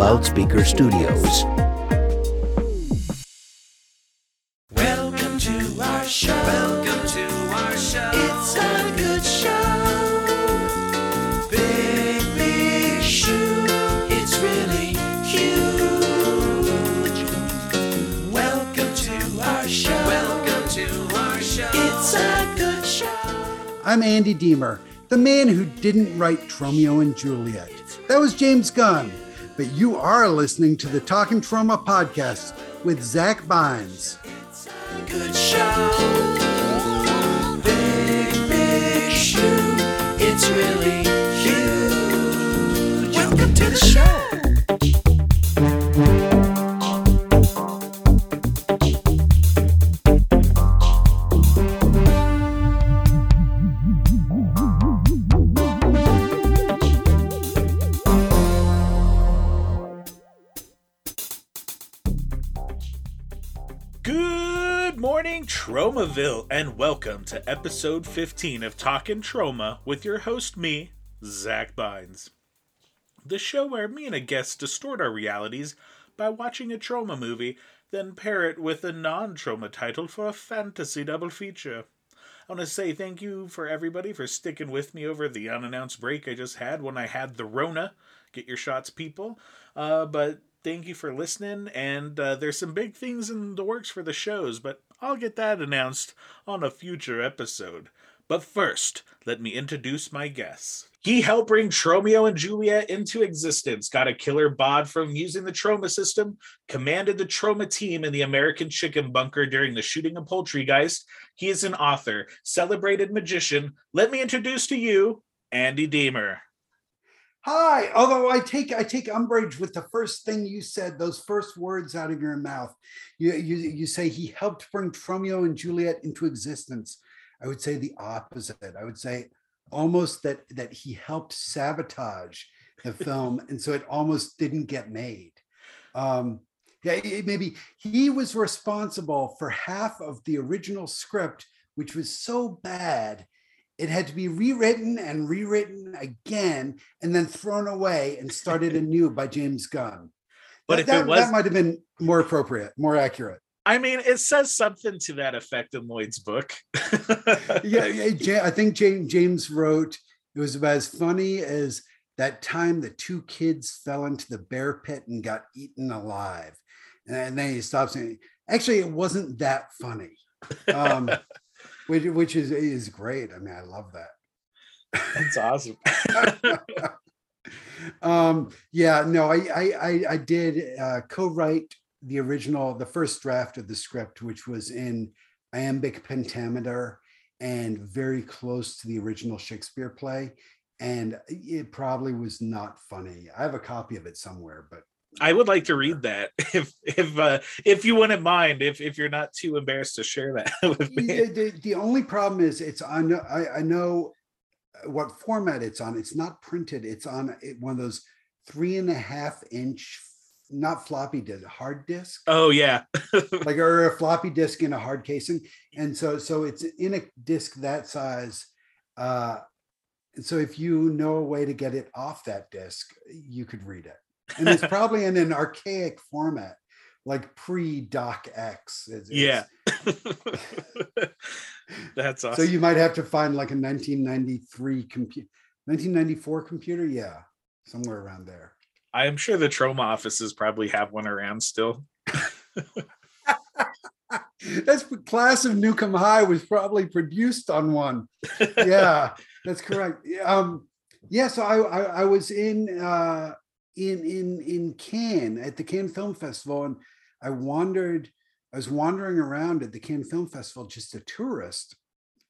Loudspeaker Studios. Welcome to our show. Welcome to our show. It's a good show. Big, big shoe. It's really huge. Welcome to our show. Welcome to our show. It's a good show. I'm Andy Deemer, the man who didn't write Tromeo and Juliet. That was James Gunn. But you are listening to the Talking Troma podcast with Zach Bynes. It's a good show. Big, big shoe. It's really huge. Welcome to the show. Tromaville, and welcome to episode 15 of Talkin' Troma with your host, me, Zach Bynes. The show where me and a guest distort our realities by watching a Troma movie, then pair it with a non Troma title for a fantasy double feature. I want to say thank you for everybody for sticking with me over the unannounced break I just had when I had the Rona. Get your shots, people. Uh, but thank you for listening. And uh, there's some big things in the works for the shows, but I'll get that announced on a future episode. But first, let me introduce my guests. He helped bring Tromeo and Juliet into existence, got a killer bod from using the Troma system, commanded the Troma team in the American chicken bunker during the shooting of Poultrygeist. He is an author, celebrated magician. Let me introduce to you Andy Deemer. Hi, although I take I take umbrage with the first thing you said, those first words out of your mouth. You you, you say he helped bring Tromeo and Juliet into existence. I would say the opposite. I would say almost that that he helped sabotage the film, and so it almost didn't get made. Um, yeah, it- maybe he was responsible for half of the original script, which was so bad it had to be rewritten and rewritten again and then thrown away and started anew by James Gunn. But that, if it that- was- that might have been more appropriate, more accurate. I mean, it says something to that effect in Lloyd's book. Yeah, yeah, I think James, James wrote it was about as funny as that time the two kids fell into the bear pit and got eaten alive. And then he stops saying, actually, it wasn't that funny. Um, which, which is is great. I mean, I love that. That's awesome. um yeah no i i i, I did uh co-write the original the first draft of the script which was in iambic pentameter and very close to the original shakespeare play and it probably was not funny i have a copy of it somewhere but I would like to read that if if uh, if you wouldn't mind if if you're not too embarrassed to share that with me. Yeah, the, the only problem is it's on I, I know what format it's on. It's not printed. It's on one of those three and a half inch not floppy disk hard disk? Oh yeah. like or a floppy disk in a hard casing. And so so it's in a disk that size uh and so if you know a way to get it off that disk you could read it and it's probably in an archaic format like pre doc x It's- Yeah. That's awesome. so you might have to find like a 1993 computer 1994 computer yeah somewhere around there I am sure the Troma offices probably have one around still. that's class of Nuke 'Em high was probably produced on one yeah that's correct Yeah, um yeah so I, I i was in uh in in in cannes at the cannes film festival and i wandered i was wandering around at the cannes film festival just a tourist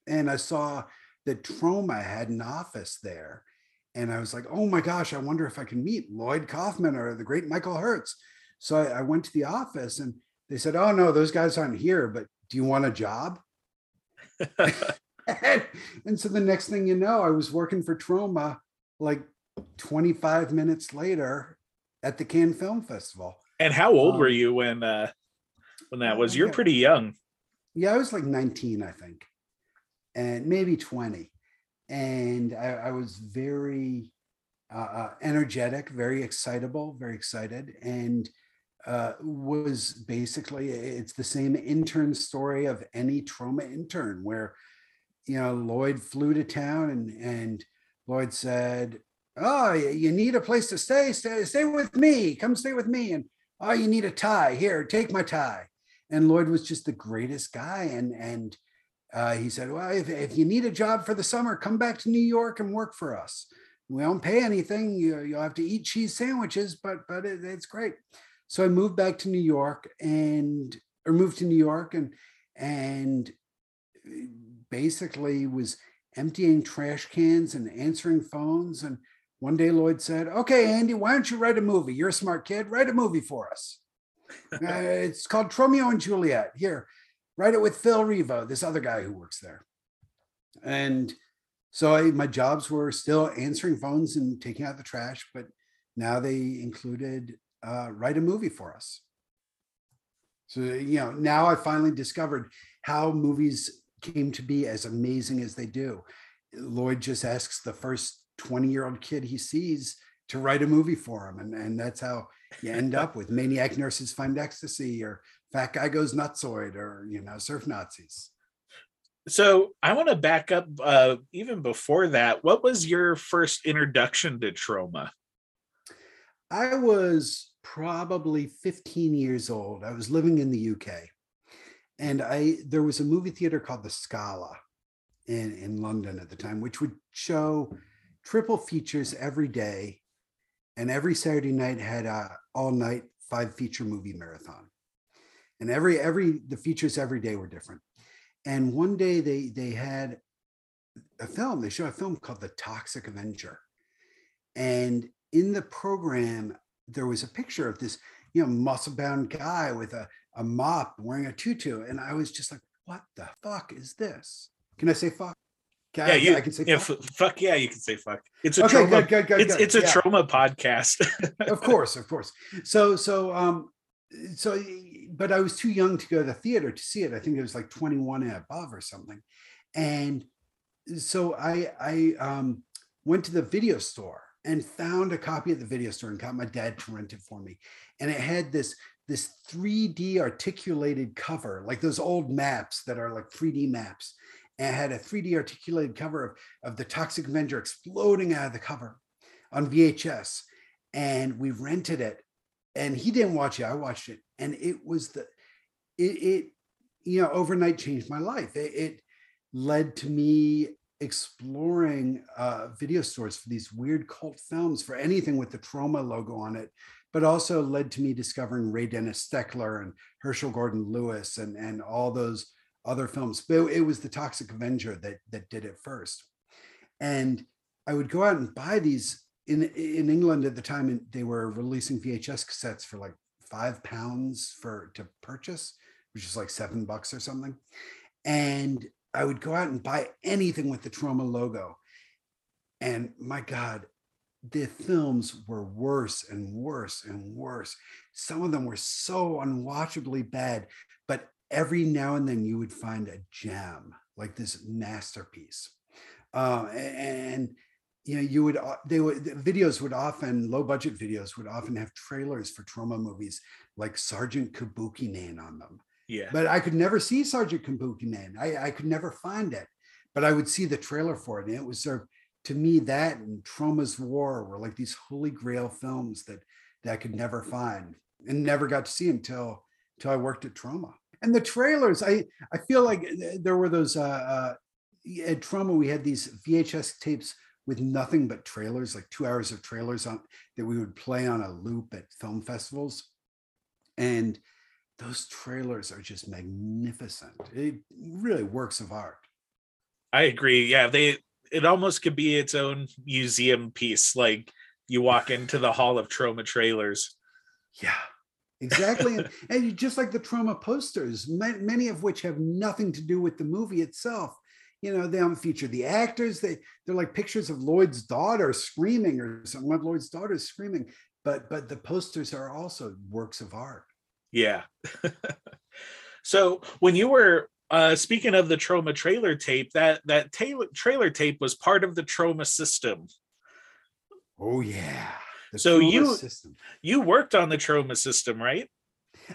and i saw that troma had an office there and i was like oh my gosh i wonder if i can meet lloyd kaufman or the great michael herz. So I, I went to the office and they said oh no those guys aren't here but do you want a job? And, and so the next thing you know, I was working for Troma like 25 minutes later at the Cannes Film Festival. And how old were Um, you when uh when that was? uh, You're yeah. pretty young. Yeah, I was like 19, I think, and maybe 20. And I, I was very uh, energetic, very excitable, very excited, and uh, was basically it's the same intern story of any Troma intern where you know Lloyd flew to town and and Lloyd said, "Oh, you need a place to stay. Stay stay with me. Come stay with me." And oh, you need a tie. Here, take my tie. And Lloyd was just the greatest guy. And and uh, he said, "Well, if if you need a job for the summer, come back to New York and work for us. We don't pay anything. You you'll have to eat cheese sandwiches, but but it, it's great." So I moved back to New York and or moved to New York and and basically was emptying trash cans and answering phones. And one day Lloyd said, Okay, Andy, why don't you write a movie? You're a smart kid. Write a movie for us. uh, it's called Tromeo and Juliet. Here, write it with Phil Rivo, this other guy who works there. And so I, my jobs were still answering phones and taking out the trash, but now they included uh, write a movie for us. So, you know, now I finally discovered how movies came to be as amazing as they do. Lloyd just asks the first 20 year old kid he sees to write a movie for him. And, and that's how you end up with Maniac Nurses Find Ecstasy or Fat Guy Goes Nutsoid or, you know, Surf Nazis. So I want to back up uh, even before that. What was your first introduction to Troma? I was probably 15 years old. I was living in the UK. And I there was a movie theater called the Scala in, in London at the time, which would show triple features every day. And every Saturday night had a all night five feature movie marathon. And every every the features every day were different. And one day they they had a film, they showed a film called The Toxic Avenger. And in the program, there was a picture of this, you know, muscle bound guy with a, a mop wearing a tutu. And I was just like, what the fuck is this? Can I say fuck? Can yeah, I, you, I can say yeah, fuck? Fuck. Yeah, you can say fuck. It's a okay, Troma, good, good, good, it's, good. it's a yeah. Troma podcast. of course, of course. So, so, um, so, but I was too young to go to the theater to see it. I think it was like 21 and above or something. And so I, I, um, went to the video store and found a copy at the video store and got my dad to rent it for me. And it had this this 3D articulated cover, like those old maps that are like 3D maps. And had a 3D articulated cover of, of the Toxic Avenger exploding out of the cover on VHS. And we rented it. And he didn't watch it. I watched it. And it was the it, it you know, overnight changed my life. It, it led to me exploring uh, video stores for these weird cult films for anything with the Troma logo on it, but also led to me discovering Ray Dennis Steckler and Herschell Gordon Lewis and, and all those other films. But it was the Toxic Avenger that, that did it first. And I would go out and buy these in, in England at the time, and they were releasing VHS cassettes for like five pounds for to purchase, which is like seven bucks or something. And I would go out and buy anything with the Troma logo. And my God, the films were worse and worse and worse. Some of them were so unwatchably bad, but every now and then you would find a gem like this masterpiece. Uh, and you know, you would they would videos would often low budget videos would often have trailers for Troma movies like Sergeant Kabuki Man on them. Yeah. But I could never see Sergeant Kabuki Man. I, I could never find it. But I would see the trailer for it. And it was sort of to me that and Troma's War were like these holy grail films that that I could never find and never got to see until until I worked at Troma. And the trailers, I I feel like there were those uh, uh at Troma. we had these VHS tapes with nothing but trailers, like two hours of trailers on that we would play on a loop at film festivals. And those trailers are just magnificent. It really works of art. I agree. Yeah, they it almost could be its own museum piece. Like you walk into the Hall of Troma trailers. Yeah, exactly. and, and, just like the Troma posters, many of which have nothing to do with the movie itself. You know, they don't feature the actors. They they're like pictures of Lloyd's daughter screaming or some of Lloyd's daughter screaming. But but the posters are also works of art. Yeah. so when you were uh, speaking of the Troma trailer tape, that that ta- trailer tape was part of the Troma system. Oh yeah. The So you- system. You worked on the Troma system, right?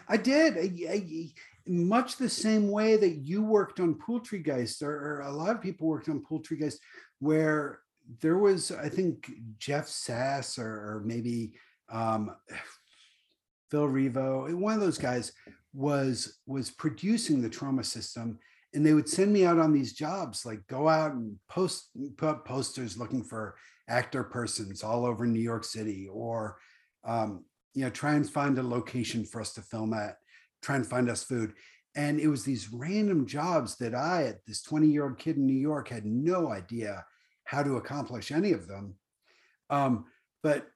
I did. I, I- much the same way that you worked on Poultrygeist, or, or a lot of people worked on Poultrygeist, where there was, I think, Jeff Sass or, or maybe um, Phil Rivo, one of those guys was was producing the Troma system, and they would send me out on these jobs, like go out and post put up posters looking for actor persons all over New York City, or um, you know, try and find a location for us to film at, try and find us food. And it was these random jobs that I, at this 20 year old kid in New York, had no idea how to accomplish any of them. Um, but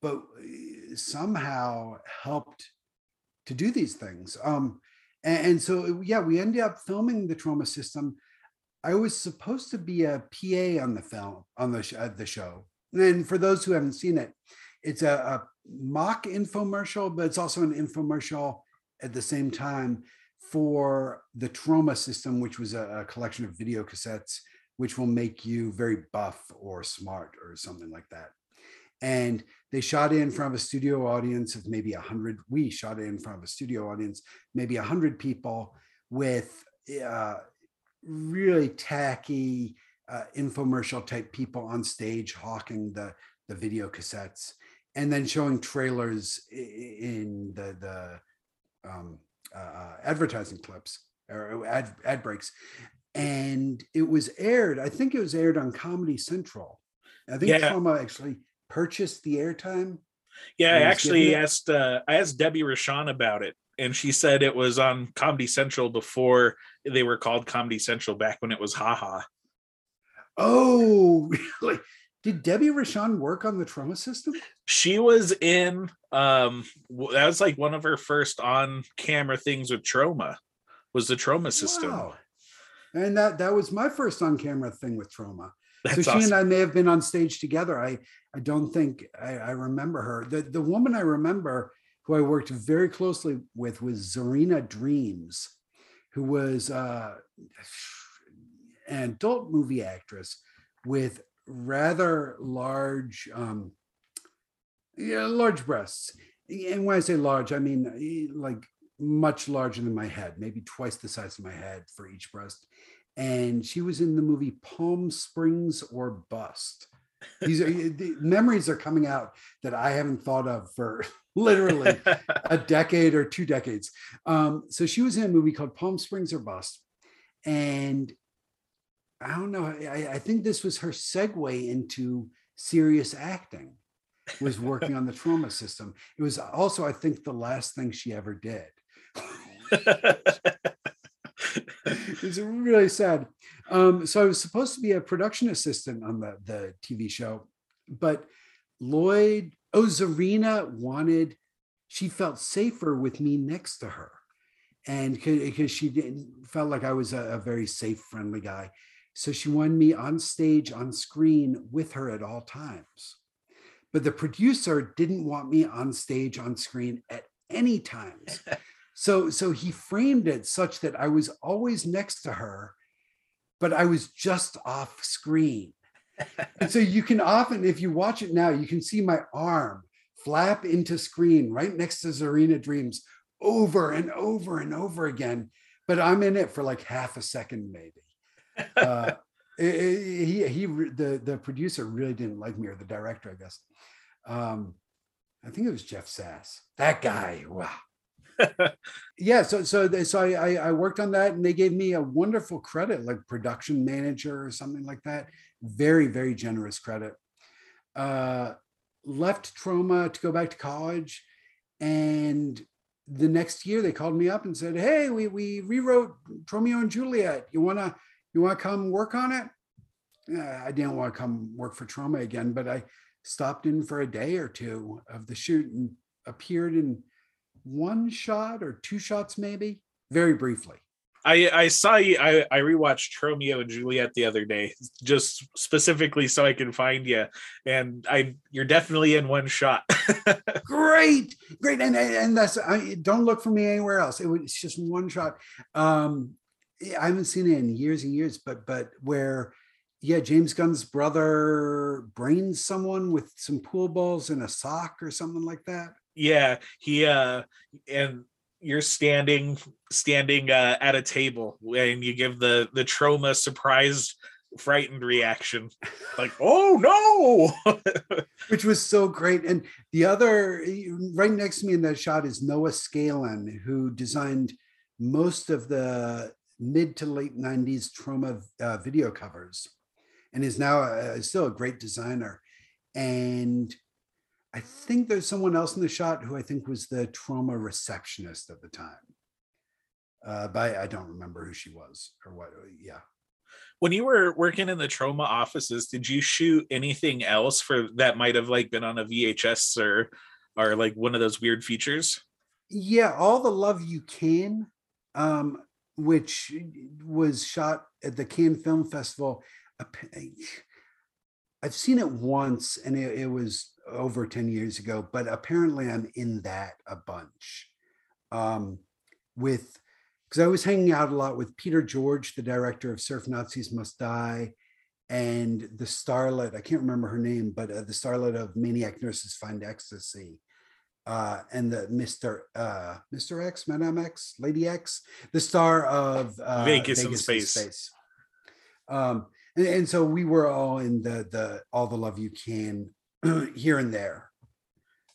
but uh, somehow helped to do these things. Um, and, and so yeah, we ended up filming the Troma system. I was supposed to be a PA on the film on the sh- uh, the show. And for those who haven't seen it, it's a, a mock infomercial, but it's also an infomercial at the same time for the Troma system, which was a, a collection of video cassettes, which will make you very buff or smart or something like that. And they shot in front of a studio audience of maybe a hundred. We shot in front of a studio audience, maybe a hundred people with uh, really tacky uh, infomercial type people on stage hawking the the video cassettes and then showing trailers in the the um, uh, advertising clips or ad, ad breaks. And it was aired i think it was aired on comedy central. I think Yeah. Troma actually purchased the airtime Yeah, I actually asked uh, I asked Debbie Rochon about it, and she said it was on Comedy Central before they were called Comedy Central back when it was haha. oh really did debbie rochon work on the Troma system She was in um that was like one of her first on camera things with Troma was the Troma system. Wow. and that that was my first on camera thing with Troma That's so she awesome. and I may have been on stage together. I I don't think I, I remember her. The the woman I remember who I worked very closely with was Zarina Dreams, who was uh, an adult movie actress with rather large, um, yeah, large breasts. And when I say large, I mean eh, like much larger than my head, maybe twice the size of my head for each breast and she was in the movie Palm Springs or Bust. These are the memories are coming out that I haven't thought of for literally a decade or two decades. Um, so she was in a movie called Palm Springs or Bust, and I don't know. I, I think this was her segue into serious acting. Was working on the Troma system. It was also, I think, the last thing she ever did. it's really sad. Um, so I was supposed to be a production assistant on the, the TV show, but Lloyd, oh, Zarina wanted, she felt safer with me next to her. And because she didn't felt like I was a, a very safe, friendly guy. So she wanted me on stage, on screen with her at all times. But the producer didn't want me on stage, on screen at any times. So so he framed it such that I was always next to her, but I was just off screen. And so you can often, if you watch it now, you can see my arm flap into screen right next to Zarina Dreams over and over and over again. But I'm in it for like half a second, maybe. Uh, it- it- he he the the producer really didn't like me or the director, I guess. Um, I think it was Jeff Sass. That guy. Wow yeah so so they, so I, I i worked on that and they gave me a wonderful credit like production manager or something like that very very generous credit. Uh left Troma to go back to college and the next year they called me up and said hey we we rewrote tromeo and juliet. You want to you want to come work on it? Uh, i didn't want to come work for Troma again but i stopped in for a day or two of the shoot and appeared in one shot or two shots maybe very briefly I I saw you. I I rewatched Tromeo and Juliet the other day, just specifically so I can find you. And I, you're definitely in one shot. great great and and that's i don't look for me anywhere else it was it's just one shot um i haven't seen it in years and years but but where yeah, James Gunn's brother brains someone with some pool balls in a sock or something like that. Yeah, he uh and you're standing standing uh at a table and you give the the Troma surprised frightened reaction. Like oh no! Which was so great. And the other right next to me in that shot is noah scalin who designed most of the mid to late 90s Troma uh, video covers and is now a, still a great designer. And i think there's someone else in the shot who i think was the Troma receptionist at the time. Uh, but I, I don't remember who she was or what yeah. When you were working in the Troma offices did you shoot anything else for that might have like been on a vhs or or like one of those weird features? Yeah all the love you can um which was shot at the cannes film festival. I've seen it once and it, it was over 10 years ago but apparently i'm in that a bunch um with because I was hanging out a lot with Peter George, the director of Surf Nazis Must Die, and the starlet, I can't remember her name, but uh, the starlet of Maniac Nurses Find Ecstasy, uh, and the Mr. Uh, Mr. X, Madame X, Lady X, the star of uh, Vegas, Vegas in Space. In space. Um, and, and, so we were all in the the all the love you can here and there.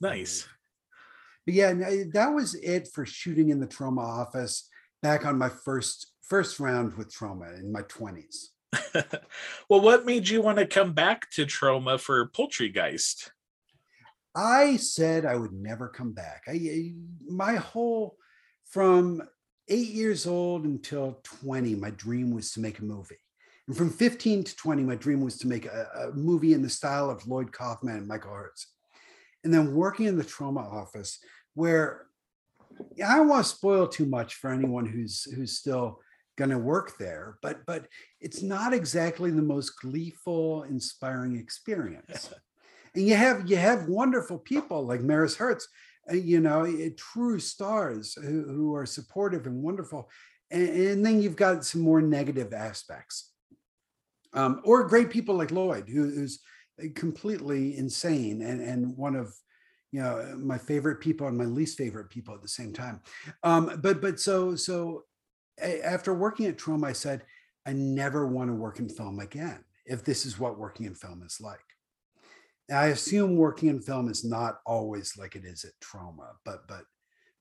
Nice. But yeah, that was it for shooting in the Troma office back on my first first round with Troma in my 20s. well, what made you want to come back to Troma for Poultrygeist? I said I would never come back. I my whole from eight years old until 20, my dream was to make a movie. And from 15 to 20, my dream was to make a, a movie in the style of Lloyd Kaufman and Michael Herz. And then working in the Troma office, where I don't want to spoil too much for anyone who's who's still going to work there, but but it's not exactly the most gleeful, inspiring experience. and you have you have wonderful people like Maris Herz, uh, you know, eh, true stars who, who are supportive and wonderful, and, and, then you've got some more negative aspects, um, or great people like Lloyd, who, who's completely insane and and one of you know my favorite people and my least favorite people at the same time um, but but so so after working at Troma, I said I never want to work in film again if this is what working in film is like. I assume working in film is not always like it is at Troma, but but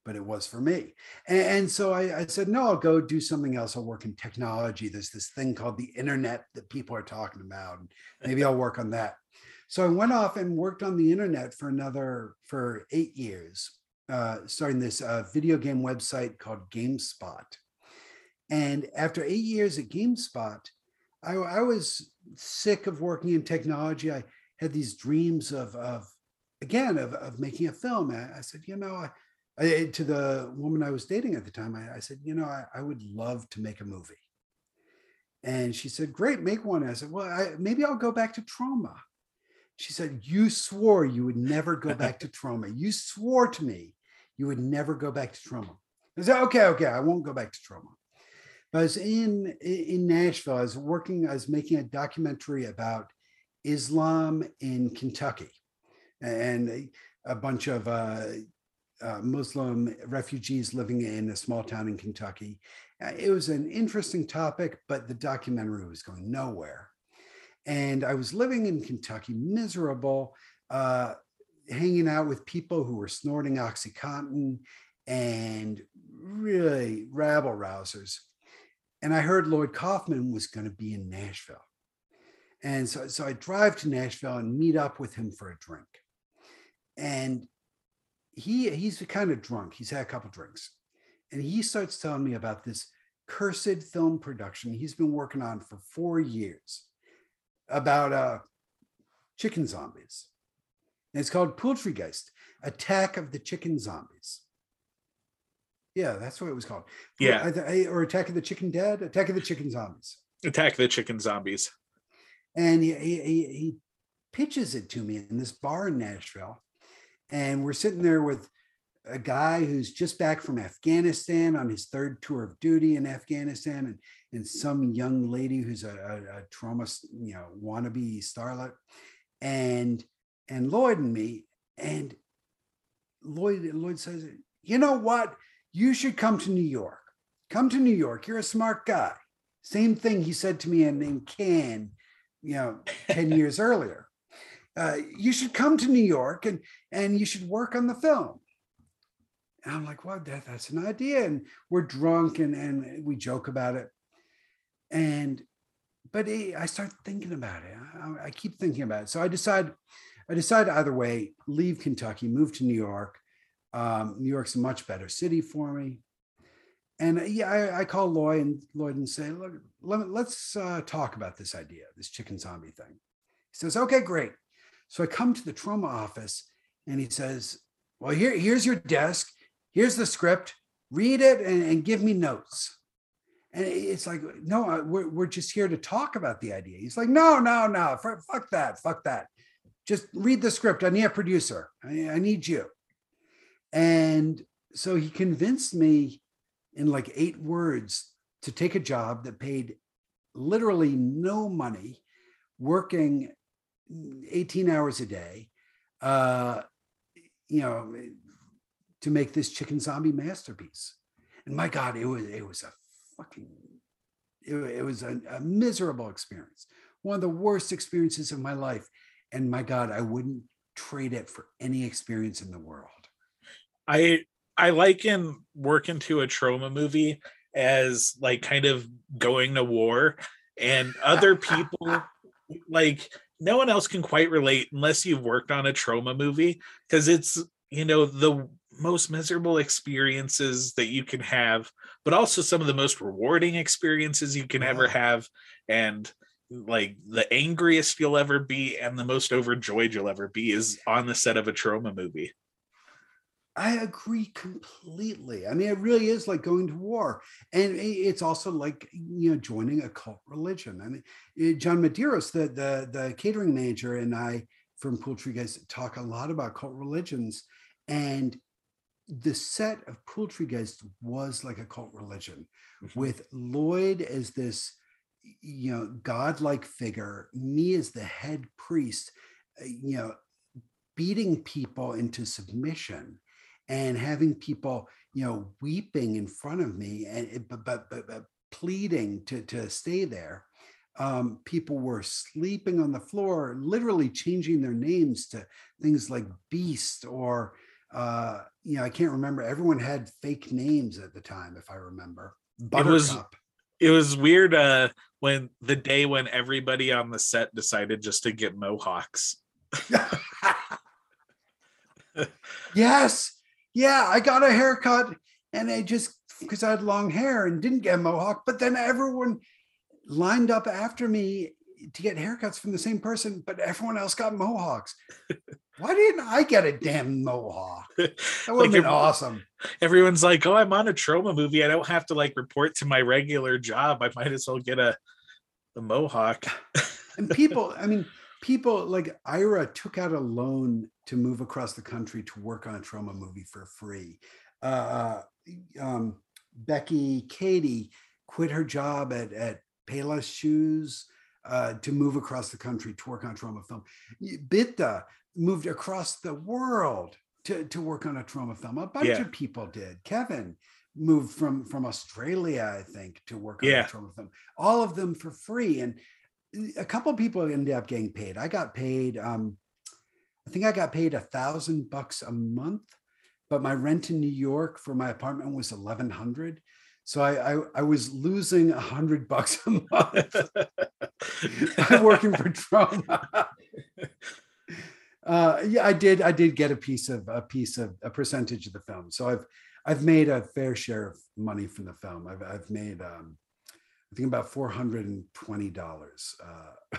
but it was for me. And, and so I, I, said, no, I'll go do something else. I'll work in technology. There's this thing called the internet that people are talking about. Maybe I'll work on that. So I went off and worked on the internet for another for eight years, uh, starting this uh, video game website called GameSpot. And after eight years at GameSpot, I, I was sick of working in technology. I had these dreams of, of again, of, of making a film. I, I said, you know, I, I, to the woman I was dating at the time, I, I said, you know, I, I, would love to make a movie. And she said, great, make one. I said, well, maybe I'll go back to Troma. She said, You swore you would never go back to Troma. You swore to me you would never go back to Troma. I said, Okay, okay, I won't go back to Troma. But I was in, in Nashville. I was working, I was making a documentary about Islam in Kentucky and a, a bunch of uh, uh, Muslim refugees living in a small town in Kentucky. Uh, it was an interesting topic, but the documentary was going nowhere. And I was living in Kentucky, miserable, uh, hanging out with people who were snorting Oxycontin and really rabble rousers. And I heard Lloyd Kaufman was going to be in Nashville. And so, so I drive to Nashville and meet up with him for a drink. And he he's kind of drunk. He's had a couple drinks. And he starts telling me about this cursed film production he's been working on for four years about uh, chicken zombies. And it's called Poultrygeist, Attack of the Chicken Zombies. Yeah, that's what it was called. Yeah. Or Attack of the Chicken Dead, Attack of the Chicken Zombies. Attack the Chicken Zombies. And he, he, he pitches it to me in this bar in Nashville. And we're sitting there with a guy who's just back from Afghanistan on his third tour of duty in Afghanistan, and, and some young lady who's a, a, a Troma, you know, wannabe starlet, and and Lloyd and me, and Lloyd Lloyd says, you know what, you should come to New York. Come to New York. You're a smart guy. Same thing he said to me in, in Cannes, you know, 10 years earlier. Uh, you should come to New York and and you should work on the film. And I'm like, well, that, that's an idea. And we're drunk and, and we joke about it. And, but it, I start thinking about it. I, I, keep thinking about it. So I decide, I decide either way, leave Kentucky, move to New York. Um, New York's a much better city for me. And uh, yeah, I, I call Lloyd and Lloyd and say, look, let, us uh, talk about this idea, this chicken zombie thing. He says, okay, great. So I come to the Troma office and he says, well, here, here's your desk here's the script, read it and, and give me notes. And it's like, no, we're, we're just here to talk about the idea. He's like, no, no, no, fuck that, fuck that. Just read the script. I need a producer. I, I need you. And so he convinced me in like eight words to take a job that paid literally no money, working 18 hours a day, uh, you know, to make this chicken zombie masterpiece. And my God, it was it was a fucking it, it was a, a miserable experience, one of the worst experiences of my life. And my God, I wouldn't trade it for any experience in the world. I I liken working to a Troma movie as like kind of going to war and other people like no one else can quite relate unless you've worked on a Troma movie because it's you know the most miserable experiences that you can have, but also some of the most rewarding experiences you can yeah. ever have. And like the angriest you'll ever be and the most overjoyed you'll ever be is on the set of a Troma movie. I agree completely. I mean, it really is like going to war, and it's also like you know joining a cult religion. I mean, John Medeiros, the the the catering manager, and I from Poultrygeist talk a lot about cult religions, and the set of Poultrygeist was like a cult religion mm-hmm. with Lloyd as this, you know, godlike figure, me as the head priest, uh, you know, beating people into submission and having people, you know, weeping in front of me and but, but, but, but pleading to, to stay there. Um, people were sleeping on the floor, literally changing their names to things like beast or uh, you know, I can't remember. Everyone had fake names at the time, if I remember. Buttercup. It was it was weird uh when the day when everybody on the set decided just to get mohawks. yes. Yeah, I got a haircut and I just because I had long hair and didn't get a mohawk, but then everyone lined up after me to get haircuts from the same person, but everyone else got mohawks. Why didn't I get a damn mohawk? That would like have been awesome. Everyone's like, "Oh, I'm on a Troma movie. I don't have to like report to my regular job. I might as well get a a mohawk." and people, I mean, people like Ira took out a loan to move across the country to work on a Troma movie for free. Uh, um, Becky Katie quit her job at at Payless Shoes uh, to move across the country to work on a Troma film. Bitta moved across the world to, to work on a Troma film. A bunch yeah. of people did. Kevin moved from from Australia, I think, to work on yeah. a Troma film. All of them for free, and a couple of people ended up getting paid. I got paid. Um, I think I got paid a thousand bucks a month, but my rent in New York for my apartment was eleven hundred. So I, I, I was losing a hundred bucks a month I'm working for Troma uh, yeah, I did. I did get a piece of a piece of a percentage of the film. So I've I've made a fair share of money from the film. I've I've made um, I think about four hundred and twenty dollars uh,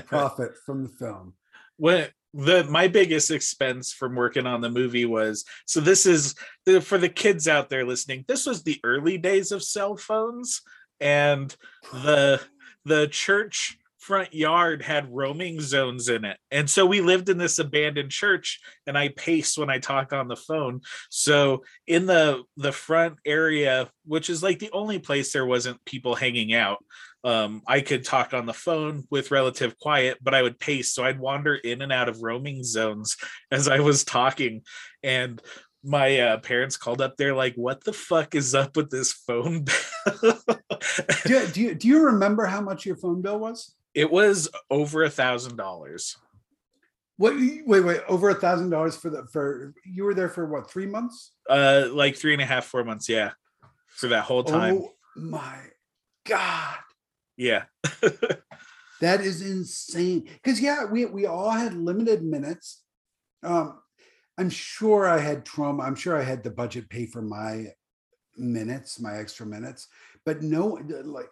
profit from the film. What the my biggest expense from working on the movie was so this is the for the kids out there listening. This was the early days of cell phones and the the church front yard had roaming zones in it. And so we lived in this abandoned church and I pace when I talk on the phone. So in the the front area, which is like the only place there wasn't people hanging out, um, I could talk on the phone with relative quiet, but I would pace. So I'd wander in and out of roaming zones as I was talking. And my uh, parents called up there like, what the fuck is up with this phone bill? do, do, you, do you remember how much your phone bill was? It was over a thousand dollars. What wait, wait, over a thousand dollars for the for you were there for what three months? Uh like three and a half, four months, yeah. For that whole time. Oh my god. Yeah. that is insane. Because yeah, we we all had limited minutes. Um, I'm sure I had Troma. I'm sure I had the budget pay for my minutes, my extra minutes, but no, like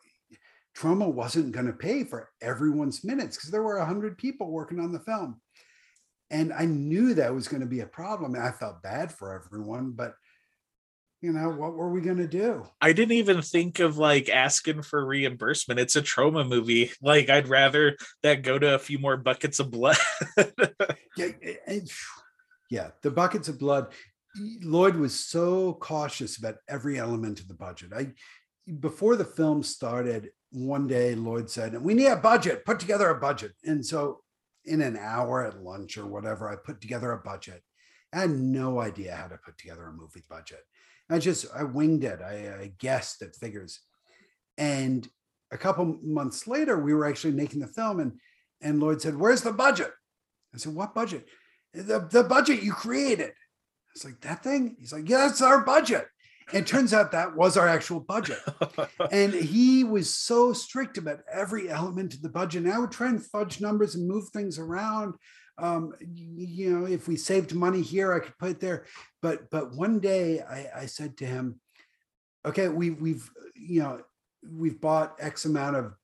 Troma wasn't going to pay for everyone's minutes because there were 100 people working on the film. And I knew that was going to be a problem. And I felt bad for everyone, but you know, what were we going to do? I didn't even think of like asking for reimbursement. It's a Troma movie. Like, I'd rather that go to a few more buckets of blood. yeah, eh, eh, yeah, the buckets of blood. Lloyd was so cautious about every element of the budget. I before the film started, one day Lloyd said, We need a budget, put together a budget. And so in an hour at lunch or whatever, I put together a budget. I had no idea how to put together a movie budget. I just I winged it. I, I guessed at figures. And a couple months later, we were actually making the film, and and Lloyd said, "Where's the budget?" I said, "What budget?" The the budget you created. I was like, "That thing?" He's like, "Yeah, that's our budget." It turns out that was our actual budget. and he was so strict about every element of the budget. And I would try and fudge numbers and move things around. Um, you know, if we saved money here, I could put it there. But but one day I, I said to him, okay, we, we've, you know, we've bought X amount of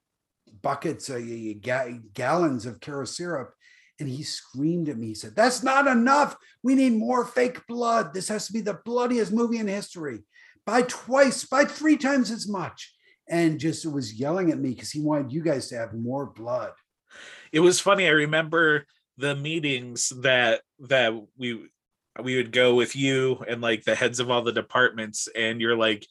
buckets, uh, ga- gallons of Karo syrup. And he screamed at me. He said, That's not enough. We need more fake blood. This has to be the bloodiest movie in history by twice, by three times as much. And just was yelling at me because he wanted you guys to have more blood. It was funny. I remember the meetings that that we we would go with you and like the heads of all the departments, and you're like,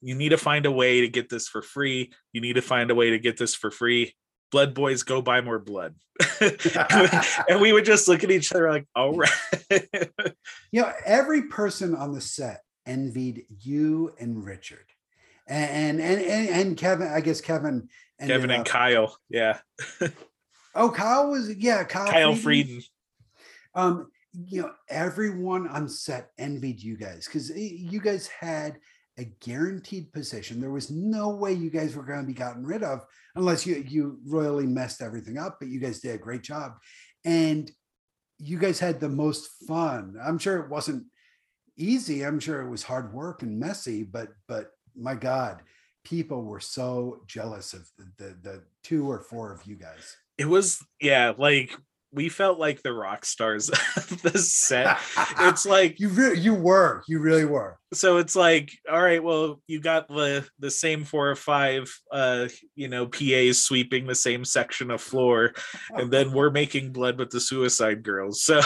you need to find a way to get this for free. You need to find a way to get this for free. Blood boys, go buy more blood. and we would just look at each other like, all right. you know, every person on the set envied you and Richard. And and and, and Kevin, I guess Kevin Kevin and up, Kyle. Yeah. oh, Kyle was yeah, Kyle, Kyle Frieden. Frieden. Um, you know, everyone on set envied you guys because you guys had a guaranteed position. There was no way you guys were going to be gotten rid of unless you you royally messed everything up. But you guys did a great job, and you guys had the most fun. I'm sure it wasn't easy. I'm sure it was hard work and messy, but but my God, people were so jealous of the, the, the two or four of you guys. It was yeah, like we felt like the rock stars of the set. It's like you really you were, you really were. So it's like, all right, well, you got the the same four or five uh, you know, PAs sweeping the same section of floor, and then we're making blood with the suicide girls. So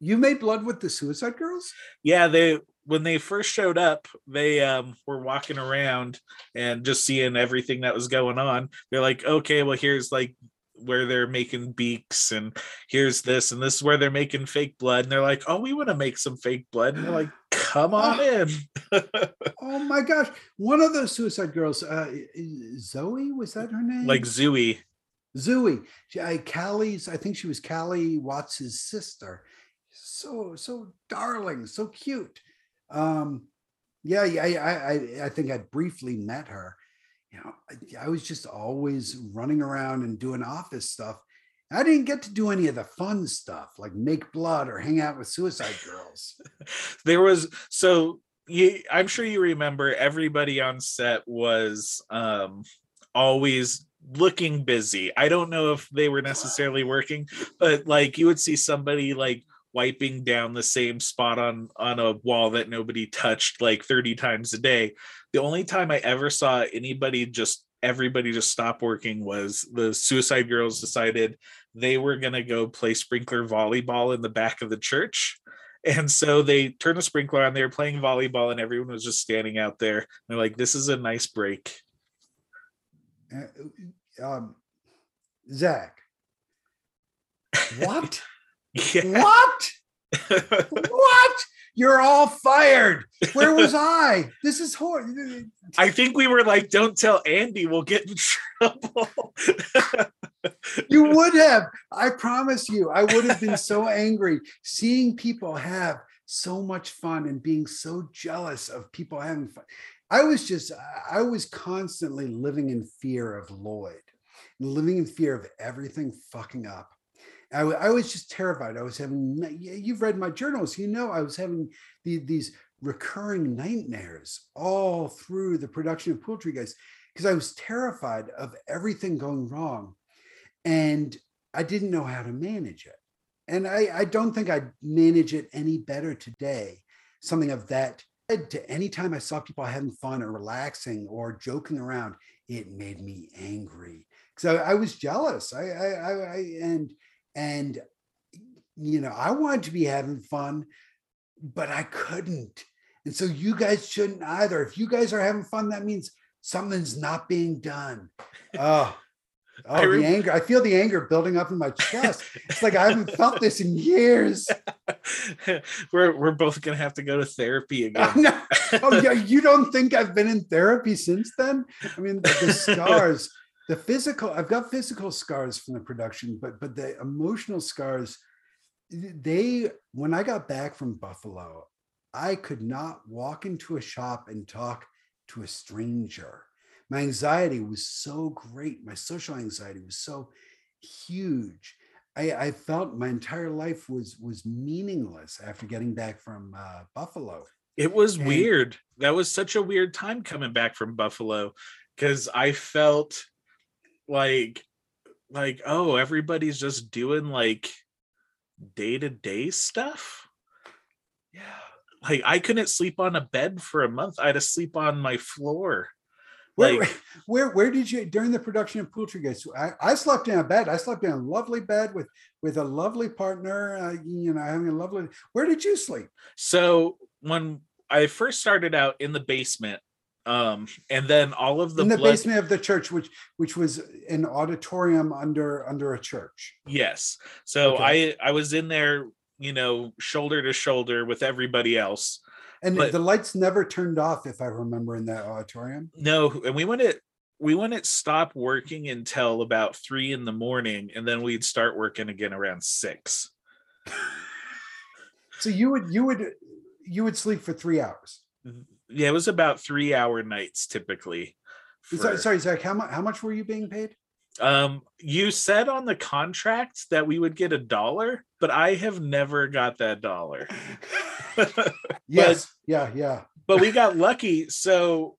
you made blood with the Suicide Girls? Yeah, they when they first showed up, they um, were walking around and just seeing everything that was going on. They're like, okay, well, here's like where they're making beaks, and here's this, and this is where they're making fake blood. And they're like, oh, we want to make some fake blood. And they're like, come on in. oh my gosh. One of those Suicide Girls, uh, Zoe, was that her name? Like Zooey. Zooey. She, I, Callie's, I think she was Callie watts's sister so so darling, so cute. Um, yeah, yeah, I, I I think I briefly met her. Know, I, I was just always running around and doing office stuff. I didn't get to do any of the fun stuff like make blood or hang out with suicide girls. there was so you, I'm sure you remember everybody on set was um, always looking busy. I don't know if they were necessarily working, but like you would see somebody like wiping down the same spot on on a wall that nobody touched like 30 times a day the only time i ever saw anybody just everybody just stop working was the Suicide Girls decided they were going to go play sprinkler volleyball in the back of the church. And so they turned the sprinkler on. They were playing volleyball, and everyone was just standing out there. They're like, "This is a nice break." Uh, um, Zach, what? Yeah. What? what? You're all fired. Where was I? This is horrible. I think we were like, "Don't tell Andy, we'll get in trouble." You would have. I promise you, I would have been so angry seeing people have so much fun and being so jealous of people having fun. I was just, I was constantly living in fear of Lloyd, living in fear of everything fucking up. I, was just terrified. I was having, you've read my journals, you know, I was having the, these recurring nightmares all through the production of Poultrygeist because I was terrified of everything going wrong. And I didn't know how to manage it. And I, I don't think I'd manage it any better today. Something of that eh, to any time I saw people having fun or relaxing or joking around, it made me angry. So I, was jealous. I, I, I, I and and you know, I wanted to be having fun, but I couldn't. And so you guys shouldn't either. If you guys are having fun, that means something's not being done. Oh, oh, I rem- the anger. I feel the anger building up in my chest. It's like I haven't felt this in years. we're we're both gonna have to go to therapy Oh, again. no. oh yeah, you don't think I've been in therapy since then? I mean, the, the scars, the physical. I've got physical scars from the production, but but the emotional scars. They when I got back from Buffalo, I could not walk into a shop and talk to a stranger. My anxiety was so great. My social anxiety was so huge. I, I felt my entire life was was meaningless after getting back from uh, Buffalo. It was And- weird. That was such a weird time coming back from Buffalo because I felt like like oh everybody's just doing like day-to-day stuff. Yeah. Like I couldn't sleep on a bed for a month. I had to sleep on my floor. Where, Like where where did you during the production of Poultrygeist? I, I slept in a bed. I slept in a lovely bed with with a lovely partner. Uh, you know, having a lovely. Where did you sleep? so when I first started out in the basement, um, and then all of the, in the blood- basement of the church, which which was an auditorium under under a church. Yes. So Okay. I I was in there, you know, shoulder to shoulder with everybody else. And But- the lights never turned off, if I remember, in that auditorium. No, and we wouldn't we wouldn't stop working until about three in the morning, and then we'd start working again around six. So you would you would you would sleep for three hours. Yeah, it was about three hour nights typically. For- sorry, Zach. How much how much were you being paid? Um, you said on the contract that we would get a dollar, but I have never got that dollar. Yes. yeah. Yeah. but we got lucky so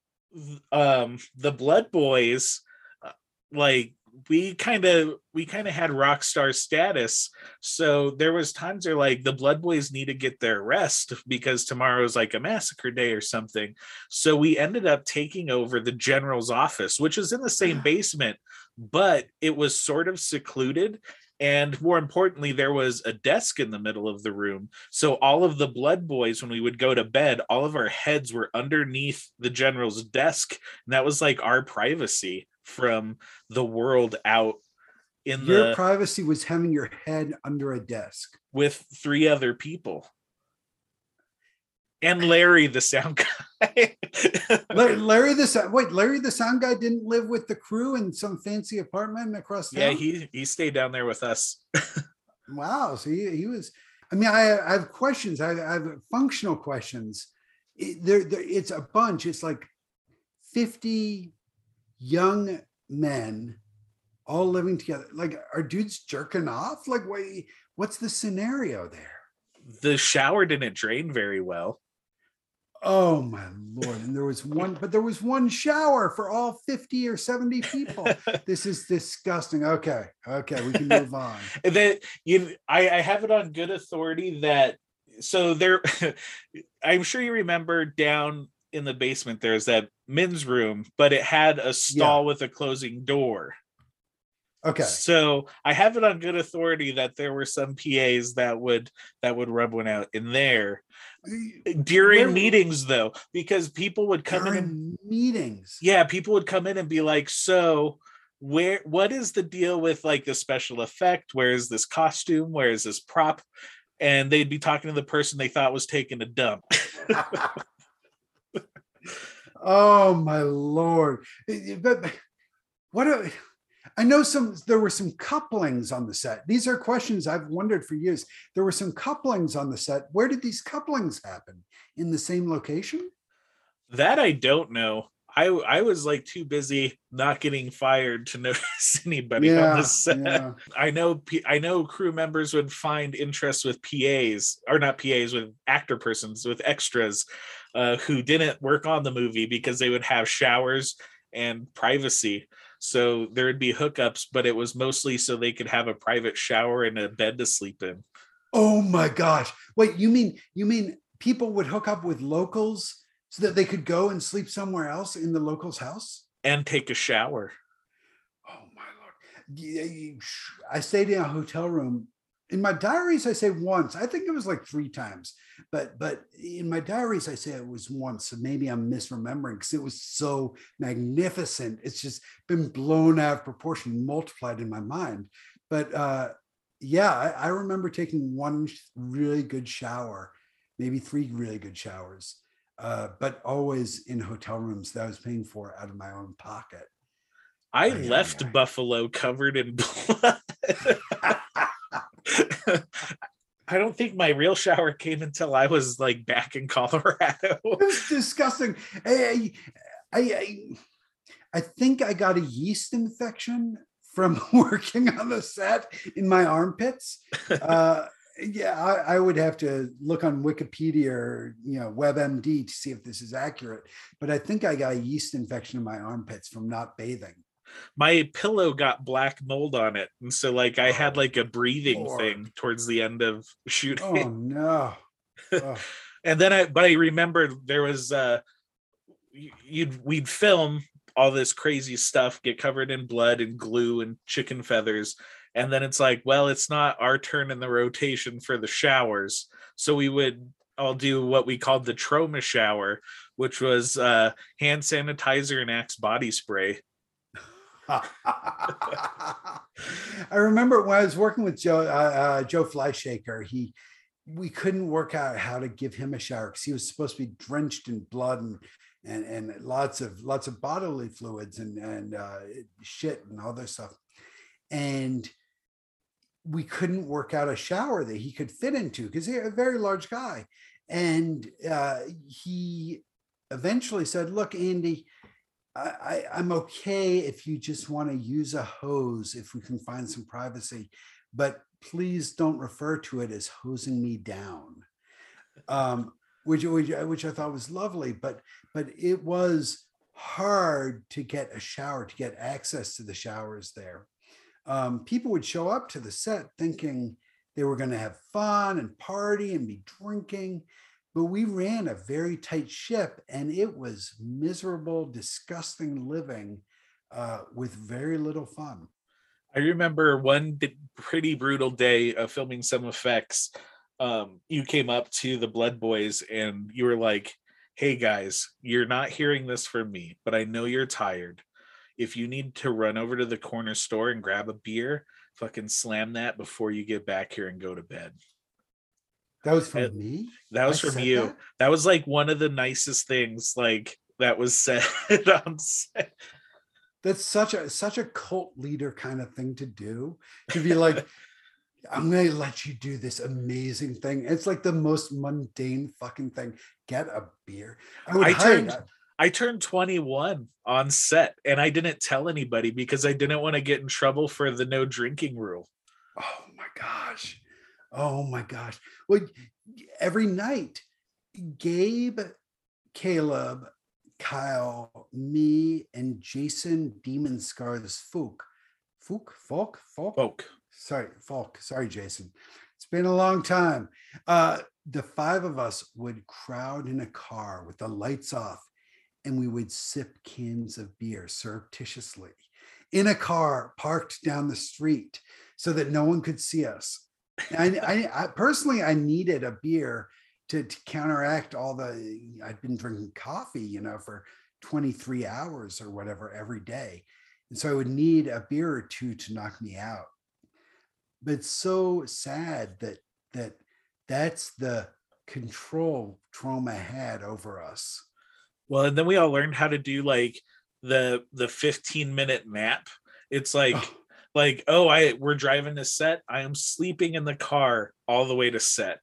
um the blood boys uh, like we kind of we kind of had rock star status. So there was times where like the blood boys need to get their rest because tomorrow's like a massacre day or something. So we ended up taking over the general's office which is in the same ah. basement but it was sort of secluded. And more importantly there was a desk in the middle of the room. So all of the blood boys when we would go to bed all of our heads were underneath the general's desk. And that was like our privacy from the world out in Your the privacy was having your head under a desk. with three other people and larry the sound guy Larry, Larry the wait, Larry the sound guy didn't live with the crew in some fancy apartment across town. yeah he he stayed down there with us Wow. So he, he was. I mean, I, I have questions. I, I have functional questions. It, there, there, it's a bunch. It's like fifty young men all living together. Like, are dudes jerking off? Like, what, what's the scenario there? the shower didn't drain very well Oh my lord! And there was one, but there was one shower for all fifty or seventy people. this is disgusting. Okay, okay, we can move on. And then you I, I have it on good authority that so there i'm sure you remember down in the basement there's that men's room, but it had a stall with a closing door. Okay. So I have it on good authority that there were some PAs that would that would rub one out in there during Where- meetings though, because people would come in and meetings. yeah, people would come in and be like, so where what is the deal with like the special effect? Where is this costume? Where is this prop? And they'd be talking to the person they thought was taking a dump. oh my lord! Eh, But what? A, I know some. There were some couplings on the set. These are questions I've wondered for years. There were some couplings on the set. Where did these couplings happen? In the same location? That I don't know. I I was like too busy not getting fired to notice anybody on the set. yeah. I know I know crew members would find interest with PAs or not PAs with actor persons with extras uh, who didn't work on the movie because they would have showers and privacy. So there would be hookups, but it was mostly so they could have a private shower and a bed to sleep in. Oh my gosh! Wait, you mean you mean people would hook up with locals so that they could go and sleep somewhere else in the locals' house? and take a shower. Oh my lord! I stayed in a hotel room. In my diaries, I say once. I think it was like three times, but but in my diaries, I say it was once. So maybe I'm misremembering because it was so magnificent. It's just been blown out of proportion, multiplied in my mind. But uh, yeah, I, I remember taking one really good shower, maybe three really good showers, uh, but always in hotel rooms that I was paying for out of my own pocket. I ay, left ay. Buffalo covered in blood. I don't think my real shower came until I was like back in Colorado. it was disgusting. I, I, I, I think I got a yeast infection from working on the set in my armpits. Uh, yeah, I, I would have to look on Wikipedia or you know WebMD to see if this is accurate. But I think I got a yeast infection in my armpits from not bathing. My pillow got black mold on it. And so like I had Oh, like a breathing Lord. thing towards the end of shooting. Oh no! Oh, and then I but I remembered there was uh you'd we'd film all this crazy stuff, get covered in blood and glue and chicken feathers. And then it's like, well, it's not our turn in the rotation for the showers. So we would all do what we called the Troma shower, which was uh hand sanitizer and axe body spray. I remember when I was working with Joe uh, uh, Joe Fleishaker, he we couldn't work out how to give him a shower because he was supposed to be drenched in blood and and and lots of lots of bodily fluids and and uh, shit and all this stuff, and we couldn't work out a shower that he could fit into because he's a very large guy, and uh, he eventually said, "Look, Andy." I, I'm okay if you just want to use a hose, if we can find some privacy, but please don't refer to it as hosing me down. Um, which, which, which I thought was lovely, but but it was hard to get a shower, to get access to the showers there. Um, people would show up to the set thinking they were going to have fun and party and be drinking, but we ran a very tight ship and it was miserable disgusting living uh, with very little fun I remember one pretty brutal day of filming some effects. Um, you came up to the Blood Boys and you were like, "Hey guys, you're not hearing this from me, but I know you're tired. If you need to run over to the corner store and grab a beer, fucking slam that before you get back here and go to bed." That was from me That was I from you. that? That was like one of the nicest things like that was said on set. that's such a such a cult leader kind of thing to do to be like i'm going to let you do this amazing thing it's like the most mundane fucking thing get a beer i would I turned- I turned 21 on set and I didn't tell anybody because I didn't want to get in trouble for the no drinking rule. Oh my gosh. Oh my gosh. Well, every night, Gabe, Caleb, Kyle, me, and Jason Demon Scars Fook. Fook? Falk? Falk? Folk. Sorry, Falk. Sorry, Jason. It's been a long time. Uh, the five of us would crowd in a car with the lights off and we would sip cans of beer surreptitiously in a car parked down the street so that no one could see us. I, I, I personally, I needed a beer to, to counteract all the, I'd been drinking coffee, you know, for 23 hours or whatever every day. And so I would need a beer or two to knock me out. But it's so sad that that that's the control Troma had over us. Well, and then we all learned how to do like the the 15 minute nap. It's like Oh. Like oh I we're driving to set. I am sleeping in the car all the way to set.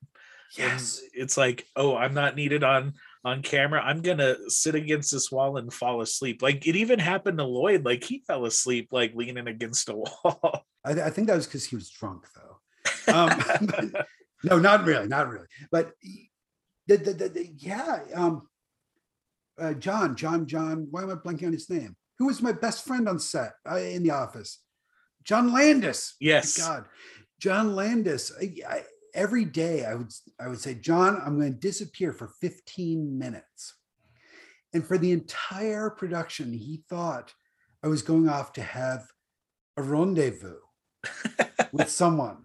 And it's like oh I'm not needed on on camera. I'm gonna sit against this wall and fall asleep. Like it even happened to Lloyd. Like he fell asleep like leaning against a wall. I, I think that was because he was drunk, though. Um, but- no, not really, not really. But the, the, the, the- yeah, um, uh, John, John, John. Why am I blanking on his name? Who was my best friend on set uh, in the office? John Landis. Yes. God, John Landis. I, I, every day I would I would say, John, I'm going to disappear for 15 minutes. And for the entire production, he thought I was going off to have a rendezvous with someone.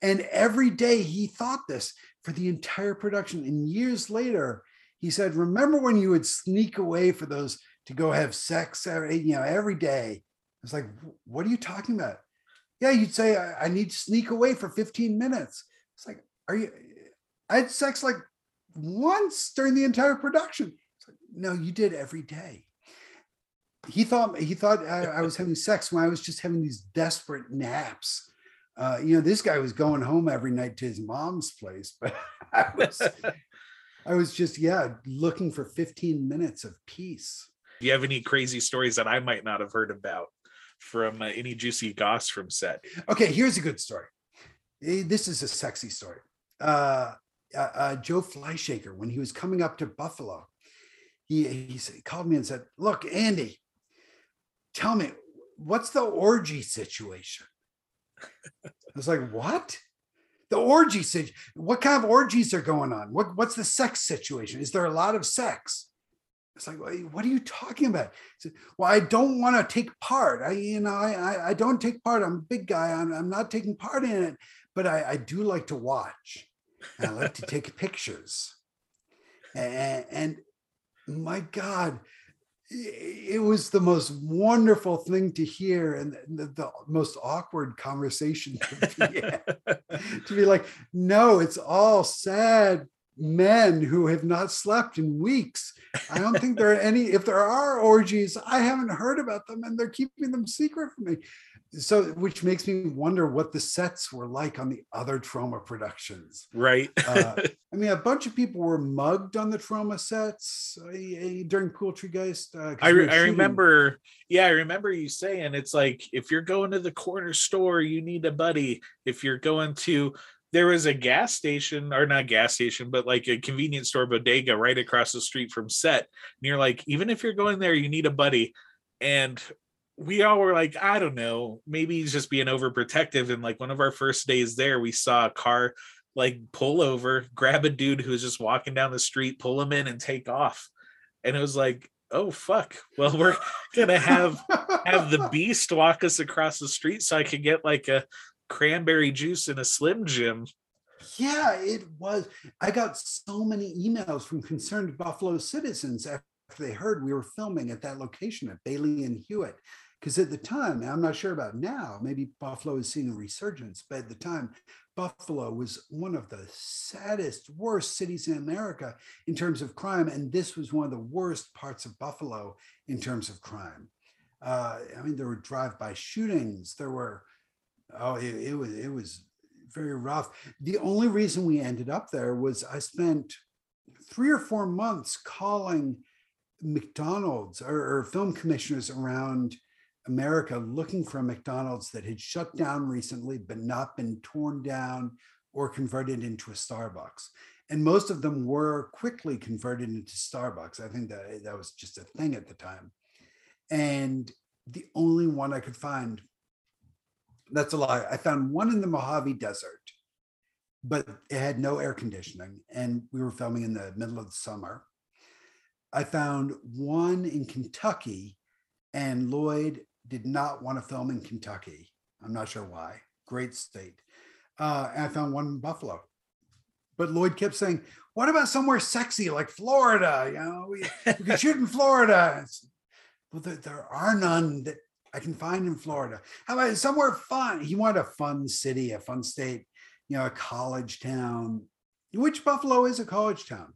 And every day he thought this for the entire production. And years later, he said, Remember when you would sneak away for those to go have sex every, you know, every day? I was like, What are you talking about? Yeah, you'd say, I, I need to sneak away for 15 minutes. It's like, Are you? I had sex like once during the entire production. It's like, no, you did every day. He thought he thought I, I was having sex when I was just having these desperate naps. Uh, you know, this guy was going home every night to his mom's place, but I was I was just yeah looking for 15 minutes of peace. Do you have any crazy stories that I might not have heard about from uh, any juicy goss from set? Okay, here's a good story. Eh, This is a sexy story. Uh, uh, uh, Joe Fleishaker, when he was coming up to Buffalo, he, he called me and said, Look, Andy, tell me, what's the orgy situation? I was like, What? The orgy situation. What kind of orgies are going on? What, what's the sex situation? Is there a lot of sex? It's like, what are you talking about? He said, well, I don't want to take part. I, you know, I, I, I don't take part. I'm a big guy. I'm, I'm not taking part in it, but I, I do like to watch. I like to take pictures. And, and my God, it was the most wonderful thing to hear and the, the most awkward conversation to be, to be like, no, it's all sad men who have not slept in weeks. I don't think there are any, if there are orgies, I haven't heard about them and they're keeping them secret from me. So, which makes me wonder what the sets were like on the other Troma productions. Right. Uh, I mean, a bunch of people were mugged on the Troma sets uh, eh, during Poultrygeist. Uh, I, re- I remember, yeah, I remember you saying it's like if you're going to the corner store, you need a buddy. If you're going to, there was a gas station or not gas station, but like a convenience store bodega right across the street from set. And you're like, even if you're going there, you need a buddy. And we all were like, I don't know, maybe he's just being overprotective. And like one of our first days there, we saw a car like pull over, grab a dude who was just walking down the street, pull him in and take off. And it was like, oh fuck. Well, we're gonna have have the beast walk us across the street so I could get like a cranberry juice in a slim jim. Yeah, it was. I got so many emails from concerned Buffalo citizens after they heard we were filming at that location at Bailey and Hewitt. Because at the time, I'm not sure about now, maybe Buffalo is seeing a resurgence, but at the time, Buffalo was one of the saddest, worst cities in America in terms of crime. And this was one of the worst parts of Buffalo in terms of crime. Uh, I mean, there were drive-by shootings. There were, oh, it, it was it was very rough. The only reason we ended up there was I spent three or four months calling McDonald's or, or film commissioners around America looking for a McDonald's that had shut down recently but not been torn down or converted into a Starbucks. And most of them were quickly converted into Starbucks. I think that that was just a thing at the time. And the only one I could find, that's a lie. I found one in the Mojave Desert but it had no air conditioning, and we were filming in the middle of the summer. I found one in Kentucky, and Lloyd did not want to film in Kentucky. I'm not sure why. Great state. Uh, and I found one in Buffalo. But Lloyd kept saying, "What about somewhere sexy like Florida? You know, we, we could shoot in Florida." Well, there, there are none that I can find in Florida. How about somewhere fun? He wanted a fun city, a fun state, you know, a college town, which Buffalo is a college town.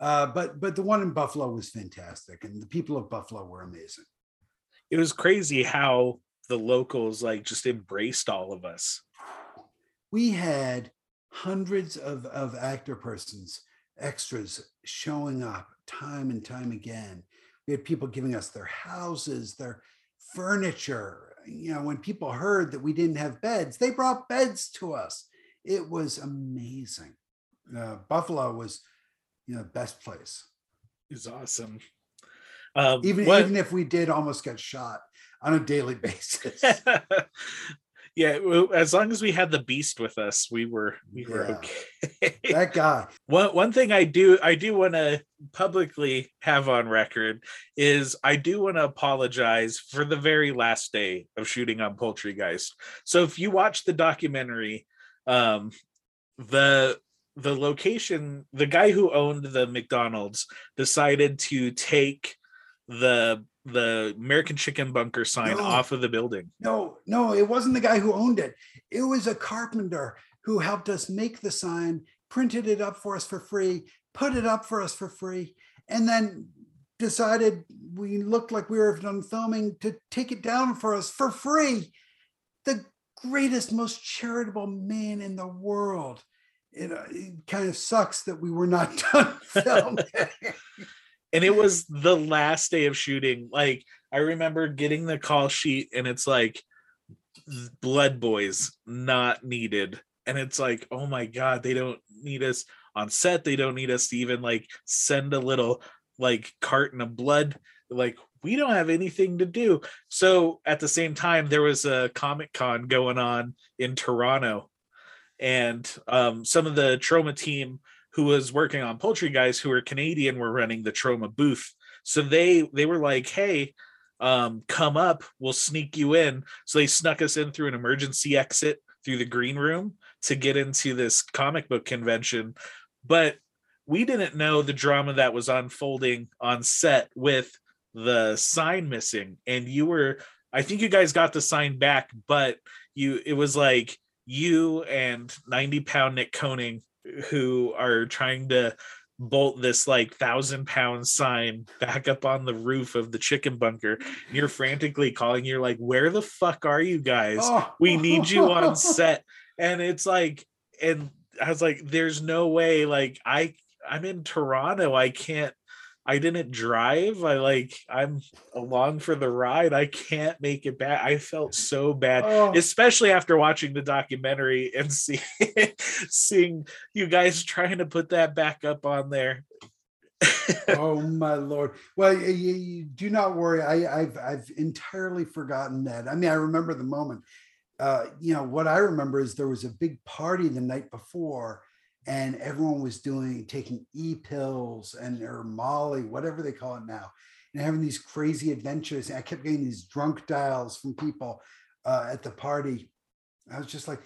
Uh, but but the one in Buffalo was fantastic, and the people of Buffalo were amazing. It was crazy how the locals like just embraced all of us. We had hundreds of, of actor persons, extras showing up time and time again. We had people giving us their houses, their furniture. You know, when people heard that we didn't have beds, they brought beds to us. It was amazing. Uh, Buffalo was, you know, best place. It's awesome. Um, Even what- even if we did almost get shot on a daily basis. yeah, as long as we had the beast with us, we were we were Yeah. okay. that guy. one one thing I do I do want to publicly have on record is I do want to apologize for the very last day of shooting on Poultrygeist. So if you watch the documentary, um, the the location, the guy who owned the McDonald's decided to take the the American Chicken Bunker sign No. off of the building. No, no, it wasn't the guy who owned it. It was a carpenter who helped us make the sign, printed it up for us for free, put it up for us for free, and then decided we looked like we were done filming to take it down for us for free. The greatest, most charitable man in the world. It, uh, it kind of sucks that we were not done filming. And it was the last day of shooting. Like i remember getting the call sheet and it's like blood boys not needed. And it's like oh my god they don't need us on set. They don't need us to even like send a little like carton of blood. Like we don't have anything to do. So at the same time there was a comic con going on in toronto. And um, some of the Troma team who was working on Poultrygeist who were canadian were running the Troma booth. So they they were like hey um come up we'll sneak you in. So they snuck us in through an emergency exit through the green room to get into this comic book convention. But we didn't know the drama that was unfolding on set with the sign missing. And you were i think you guys got the sign back but you it was like you and 90 pound nick koning who are trying to bolt this like thousand pound sign back up on the roof of the chicken bunker and you're frantically calling you're like where the fuck are you guys Oh. we need you on set and it's like and i was like there's no way like i i'm in toronto i can't i didn't drive i like i'm along for the ride i can't make it back i felt so bad Oh. especially after watching the documentary and see, seeing you guys trying to put that back up on there. Oh my lord. Well you, you- do not worry I, i've i've entirely forgotten that. I mean i remember the moment. Uh you know what i remember is there was a big party the night before and everyone was doing taking e-pills and or molly whatever they call it now and having these crazy adventures. And i kept getting these drunk dials from people uh, at the party. I was just like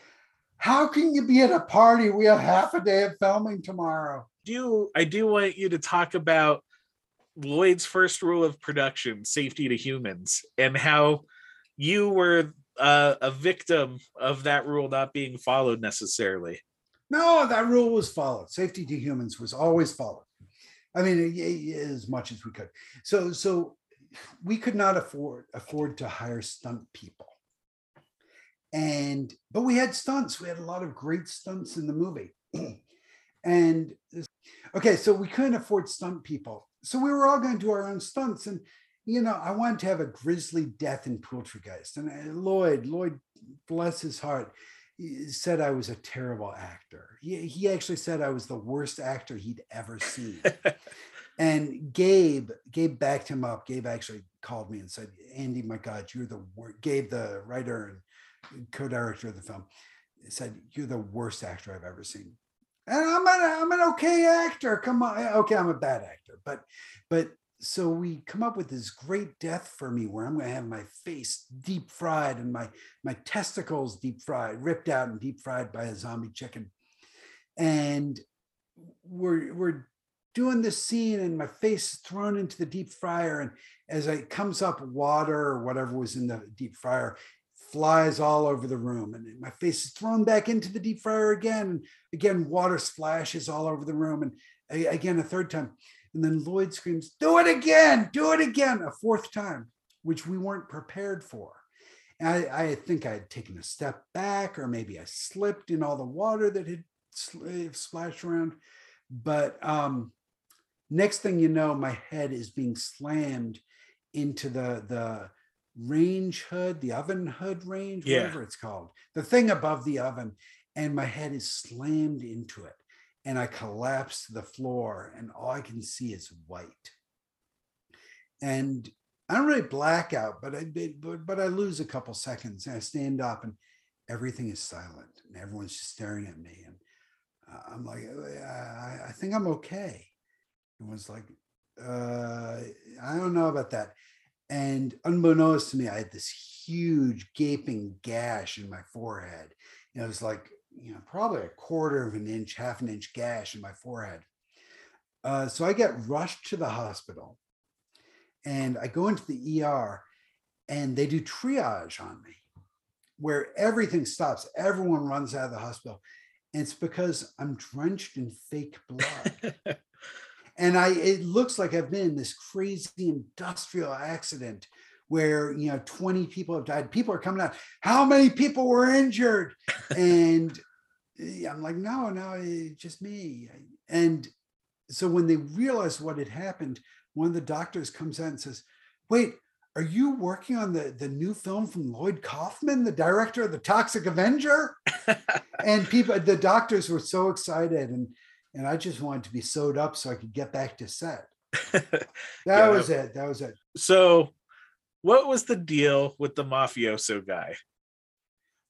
how can you be at a party? We have half a day of filming tomorrow. Do I do want you to talk about Lloyd's first rule of production, safety to humans, and how you were uh, a victim of that rule not being followed necessarily. No, that rule was followed. Safety to humans was always followed. I mean, as much as we could. So, so we could not afford afford to hire stunt people, and but we had stunts. We had a lot of great stunts in the movie, and okay, so we couldn't afford stunt people, so we were all going to do our own stunts, and you know, I wanted to have a grisly death in Poultrygeist, and uh, Lloyd, Lloyd, bless his heart, he said I was a terrible actor. He, he actually said I was the worst actor he'd ever seen. and Gabe, Gabe backed him up. Gabe actually called me and said, Andy, my God, you're the worst. Gabe, the writer and co-director of the film, said, "You're the worst actor I've ever seen." And I'm an I'm an okay actor. Come on, eh, okay, I'm a bad actor, but but so we come up with this great death for me where I'm going to have my face deep fried and my my testicles deep fried, ripped out and deep fried by a zombie chicken. And we're we're doing this scene and my face is thrown into the deep fryer and as it comes up water or whatever was in the deep fryer flies all over the room and my face is thrown back into the deep fryer again and again water splashes all over the room and again a third time and then lloyd screams do it again do it again a fourth time which we weren't prepared for. And I, I think i had taken a step back or maybe i slipped in all the water that had splashed around. But um next thing you know my head is being slammed into the the range hood the oven hood range Yeah. whatever it's called the thing above the oven and my head is slammed into it and i collapse to the floor and all i can see is white and i don't really black out but i but, but i lose a couple seconds and i stand up and everything is silent and everyone's just staring at me and uh, i'm like I, I think i'm okay and was like, uh, I don't know about that. And unbeknownst to me, I had this huge gaping gash in my forehead. And it was like, you know, probably a quarter of an inch, half an inch gash in my forehead. Uh, so I get rushed to the hospital and I go into the ER and they do triage on me where everything stops. Everyone runs out of the hospital. And it's because I'm drenched in fake blood and I it looks like I've been in this crazy industrial accident where you know 20 people have died. People are coming out. How many people were injured? And eh, I'm like, no, no, eh, just me. And so when they realized what had happened, one of the doctors comes out and says, "Wait, are you working on the the new film from Lloyd Kaufman, the director of the Toxic Avenger?" and people, the doctors were so excited, and and I just wanted to be sewed up so I could get back to set. That Yeah, was it. That was it. so, what was the deal with the mafioso guy?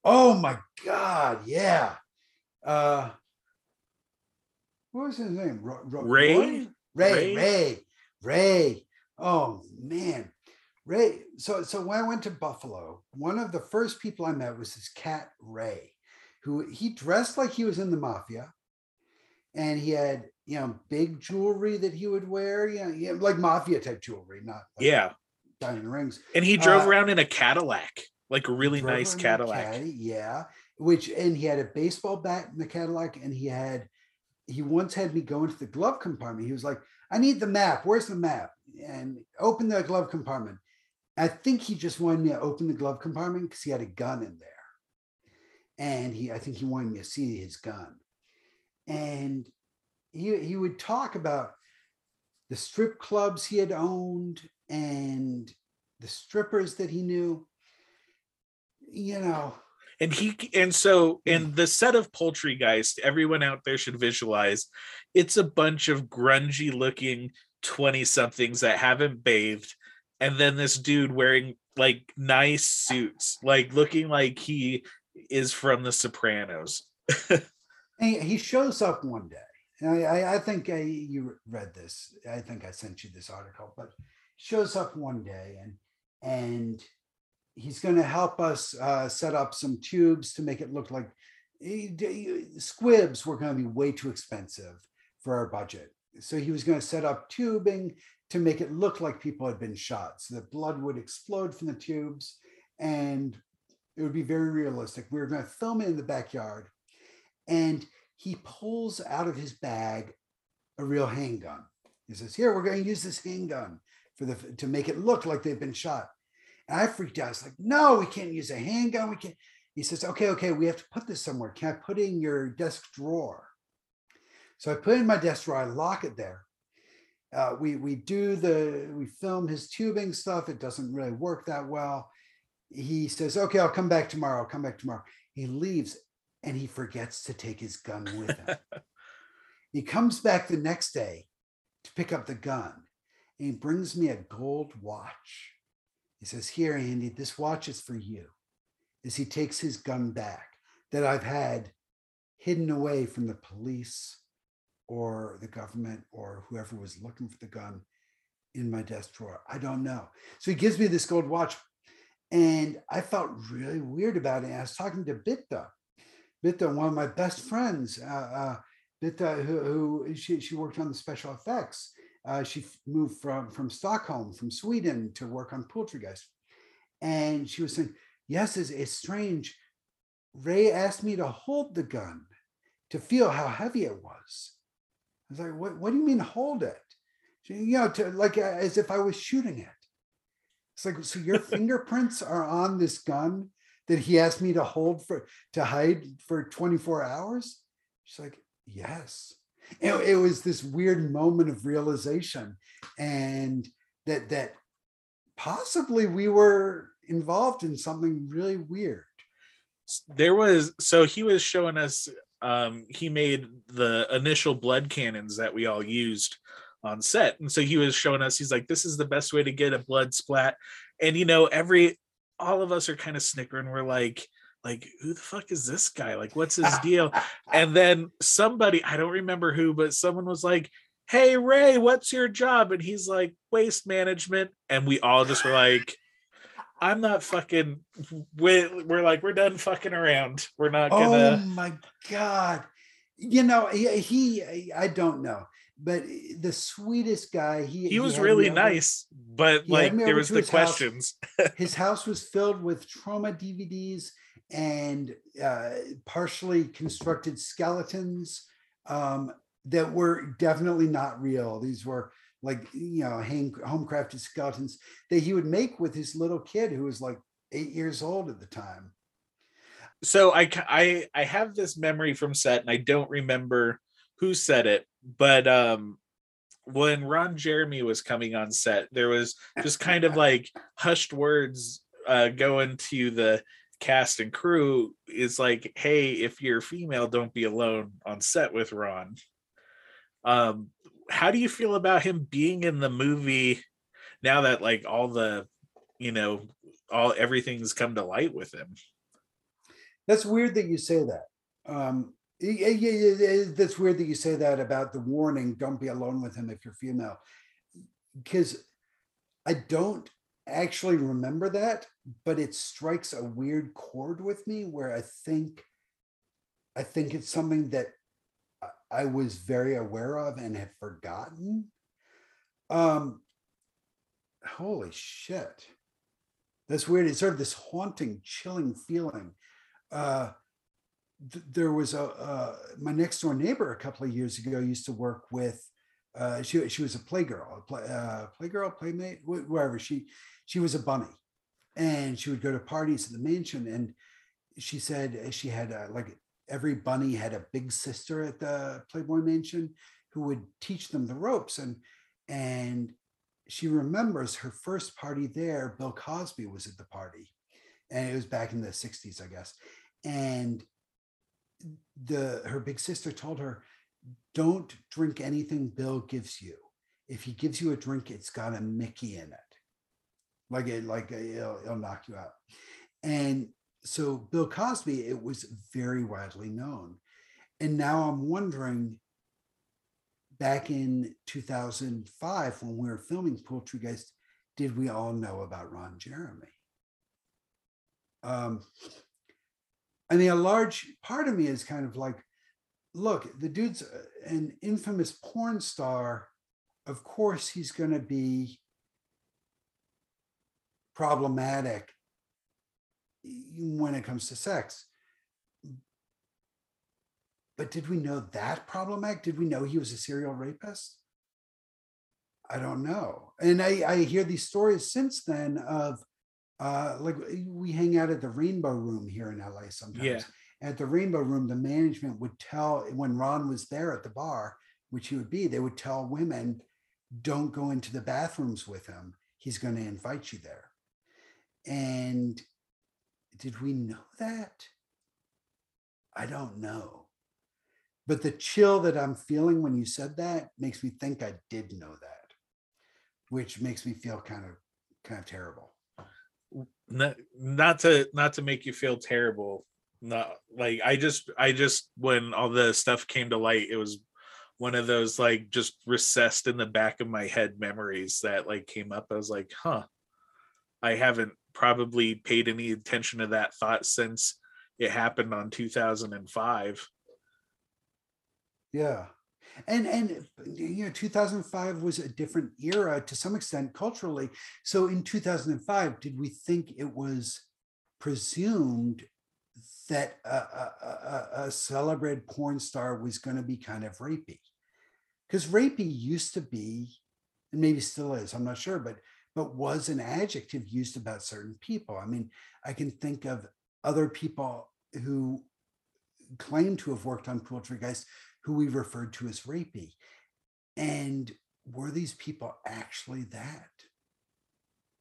Oh my God, yeah. Uh, what was his name? Ro- Ro- Ray? Roy? Ray, Ray? Ray, Ray. Oh man, Ray. So, so when I went to Buffalo, one of the first people I met was this cat Ray, who he dressed like he was in the mafia, and he had you know big jewelry that he would wear, you know, yeah, like mafia type jewelry, not like Yeah, diamond rings. and he drove Uh, around in a Cadillac, like a really nice around in a Cadillac. caddy, yeah. Which and he had a baseball bat in the Cadillac, and he had he once had me go into the glove compartment. He was like, "I need the map. Where's the map?" And open the glove compartment. I think he just wanted me to open the glove compartment because he had a gun in there, and he I think he wanted me to see his gun, and he he would talk about the strip clubs he had owned and the strippers that he knew you know. And he and so hmm. in the set of poultry poultrygeist everyone out there should visualize it's a bunch of grungy looking 20 somethings that haven't bathed and then this dude wearing like nice suits like looking like he is from the sopranos. And he shows up one day. And I, I, think I, you read this i think i sent you this article but he shows up one day and and he's going to help us uh, set up some tubes to make it look like he- he- squibs were going to be way too expensive for our budget. So he was going to set up tubing to make it look like people had been shot so that blood would explode from the tubes and it would be very realistic. We were going to film it in the backyard and he pulls out of his bag a real handgun. He says, "Here, we're going to use this handgun for the to make it look like they've been shot." And I freaked out. I was like, "No, we can't use a handgun. We can't." He says, "Okay, okay, we have to put this somewhere. Can I put it in your desk drawer?" So I put it in my desk drawer. I lock it there. Uh, we we do the we film his tubing stuff. It doesn't really work that well. He says, "Okay, I'll come back tomorrow. I'll come back tomorrow." He leaves and he forgets to take his gun with him. he comes back the next day to pick up the gun he brings me a gold watch. He says, Here, Andy, this watch is for you. As he takes his gun back, that I've had hidden away from the police or the government or whoever was looking for the gun in my desk drawer. I don't know. So he gives me this gold watch, and I felt really weird about it. I was talking to Bitta, Bitta, one of my best friends, uh, uh, Bitta, who, who she, she worked on the special effects. Uh, she moved from from Stockholm, from Sweden, to work on Poultrygeist, and she was saying, "Yes, it's, it's strange. Ray asked me to hold the gun, to feel how heavy it was." I was like, "What? What do you mean hold it?" She, you know, to like uh, as if I was shooting it. It's like, so your fingerprints are on this gun that he asked me to hold for to hide for 24 hours? She's like, yes. And it was this weird moment of realization, and that that possibly we were involved in something really weird. There was so he was showing us um he made the initial blood cannons that we all used on set. And so he was showing us he's like this is the best way to get a blood splat. And you know every all of us are kind of snickering. We're like like who the fuck is this guy like what's his deal and then somebody i don't remember who but someone was like hey ray what's your job and he's like waste management and we all just were like i'm not fucking we're, we're like we're done fucking around we're not Oh gonna oh my god! You know he, he I don't know, but the sweetest guy. He he was had really over- nice but like there was the his house. questions his house was filled with Troma DVDs and uh, partially constructed skeletons um, that were definitely not real. These were like you know hand, homecrafted skeletons that he would make with his little kid who was like eight years old at the time. so I, I i have this memory from set and i don't remember who said it but um when ron jeremy was coming on set there was just kind of like hushed words uh going to the cast and crew is like hey if you're female don't be alone on set with ron um how do you feel about him being in the movie now that like all the you know all everything's come to light with him That's weird that you say that. Um, yeah, yeah, yeah, that's weird that you say that about the warning. Don't be alone with him if you're female, because I don't actually remember that, but it strikes a weird chord with me where I think, I think it's something that I- was very aware of and had forgotten. Um, holy shit, that's weird. It's sort of this haunting, chilling feeling uh, th- there was a uh, my next door neighbor a couple of years ago used to work with. Uh, she she was a playgirl, play, uh, playgirl, playmate, wh- wherever she she was a bunny, and she would go to parties at the mansion. And she said she had a, like every bunny had a big sister at the Playboy Mansion who would teach them the ropes. And and she remembers her first party there. Bill Cosby was at the party, and it was back in the '60s, I guess and the her big sister told her don't drink anything bill gives you. If he gives you a drink it's got a mickey in it. Like it like it'll, it'll knock you out. And so bill cosby it was very widely known. And now i'm wondering back in 2005 when we were filming poultrygeist did we all know about ron jeremy? Um I mean, a large part of me is kind of like, look, the dude's an infamous porn star. Of course, he's going to be problematic when it comes to sex. But did we know that problematic? Did we know he was a serial rapist? I don't know. And I, I hear these stories since then of uh, like we hang out at the Rainbow Room here in LA sometimes. Yeah. At the Rainbow Room, the management would tell when Ron was there at the bar, which he would be, they would tell women, don't go into the bathrooms with him. He's going to invite you there. And did we know that? I don't know. But the chill that I'm feeling when you said that makes me think I did know that, which makes me feel kind of kind of terrible. not, not to not to make you feel terrible no like i just i just when all the stuff came to light it was one of those like just recessed in the back of my head memories that like came up i was like huh i haven't probably paid any attention to that thought since it happened on 2005 Yeah. And and you know 2005 was a different era to some extent culturally. So in 2005 did we think it was presumed that a, a, a, a celebrated porn star was going to be kind of rapey? Because rapey used to be and maybe still is, I'm not sure, but but was an adjective used about certain people. I mean, I can think of other people who claim to have worked on Poultrygeist who we referred to as rapey. And were these people actually that?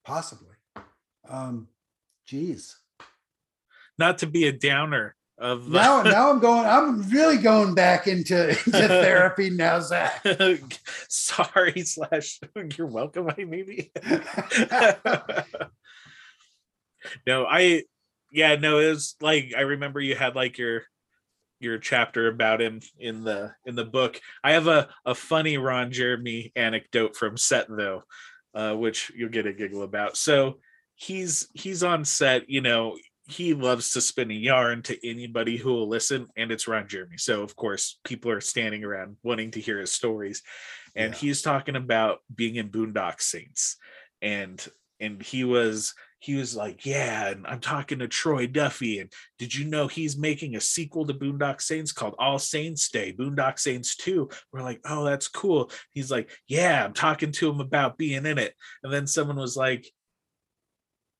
Possibly. Um, geez. Not to be a downer of Now, now I'm going, I'm really going back into, into therapy now, Zach. sorry slash you're welcome I maybe. No i yeah no it was like i remember you had like your your chapter about him in the in the book. I have a a funny ron jeremy anecdote from set though uh which you'll get a giggle about. So he's he's on set you know he loves to spin a yarn to anybody who will listen and it's ron jeremy. So of course people are standing around wanting to hear his stories. And Yeah. he's talking about being in boondock saints. And and he was he was like yeah and i'm talking to troy duffy and did you know he's making a sequel to boondock saints called all saints day boondock saints 2 we're like oh that's cool. He's like yeah i'm talking to him about being in it. And then someone was like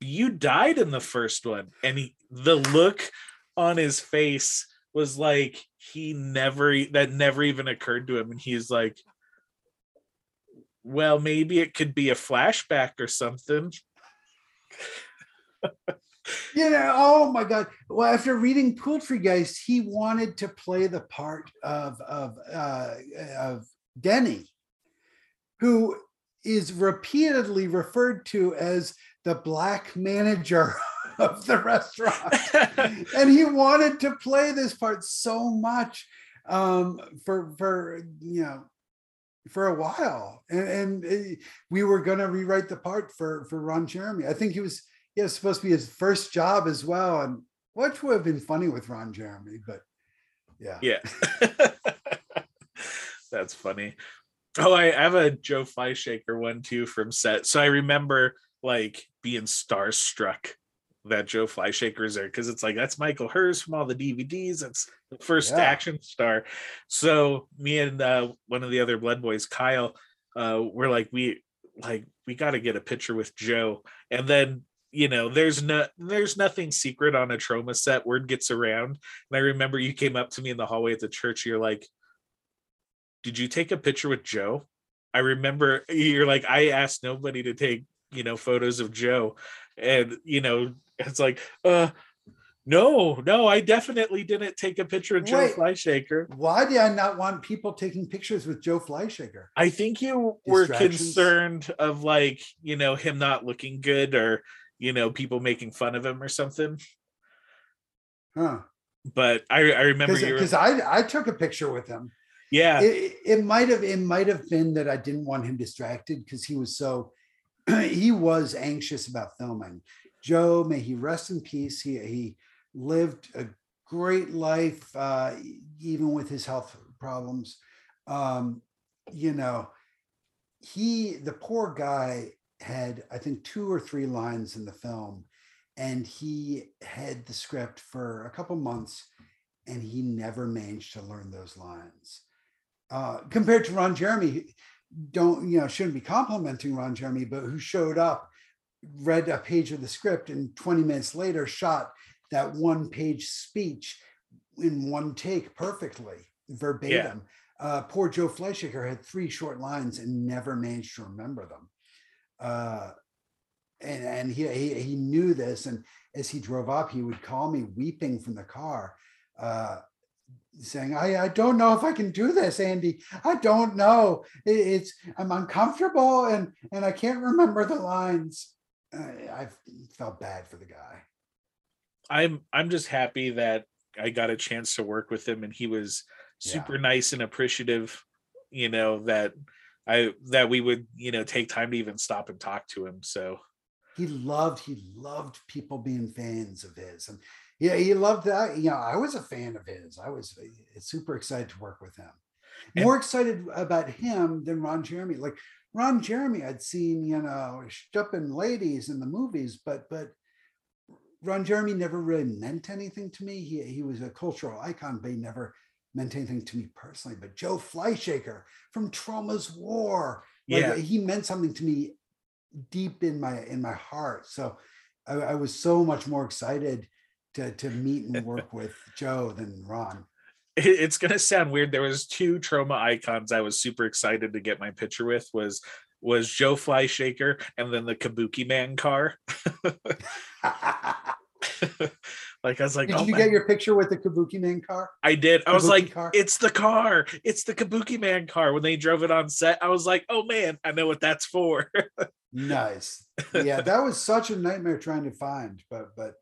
you died in the first one and he the look on his face was like he never that never even occurred to him and he's like well maybe it could be a flashback or something You know, oh my God. Well, after reading Poultrygeist, he wanted to play the part of, of, uh, of Denny, who is repeatedly referred to as the black manager of the restaurant. and he wanted to play this part so much um, for, for, you know, for a while. And, and uh, we were going to rewrite the part for, for Ron Jeremy. I think he was, yeah, it's supposed to be his first job as well, and which would have been funny with Ron Jeremy, but yeah, yeah that's funny oh I, I have a joe Fleishaker one too from set so i remember like being starstruck that joe Fleishaker's there because it's like that's Michael Herz from all the dvds that's the first Yeah. action star. So me and uh, one of the other blood boys kyle uh, we're like we like we got to get a picture with joe. And then you know there's no there's nothing secret on a Troma set word gets around. And i remember you came up to me in the hallway at the church you're like did you take a picture with joe? I remember you're like i asked nobody to take you know photos of joe and you know it's like uh no no i definitely didn't take a picture of joe Wait. Fleishaker Why did I not want people taking pictures with Joe Fleishaker? I think you were concerned of like, you know, him not looking good or, you know, people making fun of him or something. Huh? But I, I remember Because I I took a picture with him. yeah, It, it might have it might have been that I didn't want him distracted because he was so he was anxious about filming. Joe, may he rest in peace. He he lived a great life, uh, even with his health problems. Um, you know, he the poor guy had I think two or three lines in the film, and he had the script for a couple months, and he never managed to learn those lines. Uh, compared to Ron Jeremy, don't you know shouldn't be complimenting Ron Jeremy, but who showed up, read a page of the script, and 20 minutes later shot that one page speech in one take perfectly, verbatim. Uh, poor Joe Fleishaker had three short lines and never managed to remember them. Uh, and and he, he he knew this, and as he drove up, he would call me weeping from the car, uh, saying, "I I don't know if I can do this, Andy. I don't know. It- it's I'm uncomfortable, and and I can't remember the lines." I, I felt bad for the guy. I'm I'm just happy that I got a chance to work with him and he was Yeah. super nice and appreciative, you know, that I that we would, you know, take time to even stop and talk to him. So he loved he loved people being fans of his and yeah he loved that you know i was a fan of his i was uh, super excited to work with him. And- more excited about him than ron jeremy like ron jeremy i'd seen you know stupping ladies in the movies but but ron jeremy never really meant anything to me. He, he was a cultural icon but he never meant anything to me personally. But joe Fleishaker from Troma's War like, yeah, he meant something to me deep in my in my heart. So I, I was so much more excited to to meet and work with joe than ron it's gonna sound weird. There was two Troma icons I was super excited to get my picture with was was Joe Fleishaker and then the Kabuki Man car. like I was like, did oh you my get your picture with the kabuki man car I did. I was like, car? it's the car. It's the Kabuki Man car. When they drove it on set, I was like, oh man, I know what that's for. nice yeah that was such a nightmare trying to find but but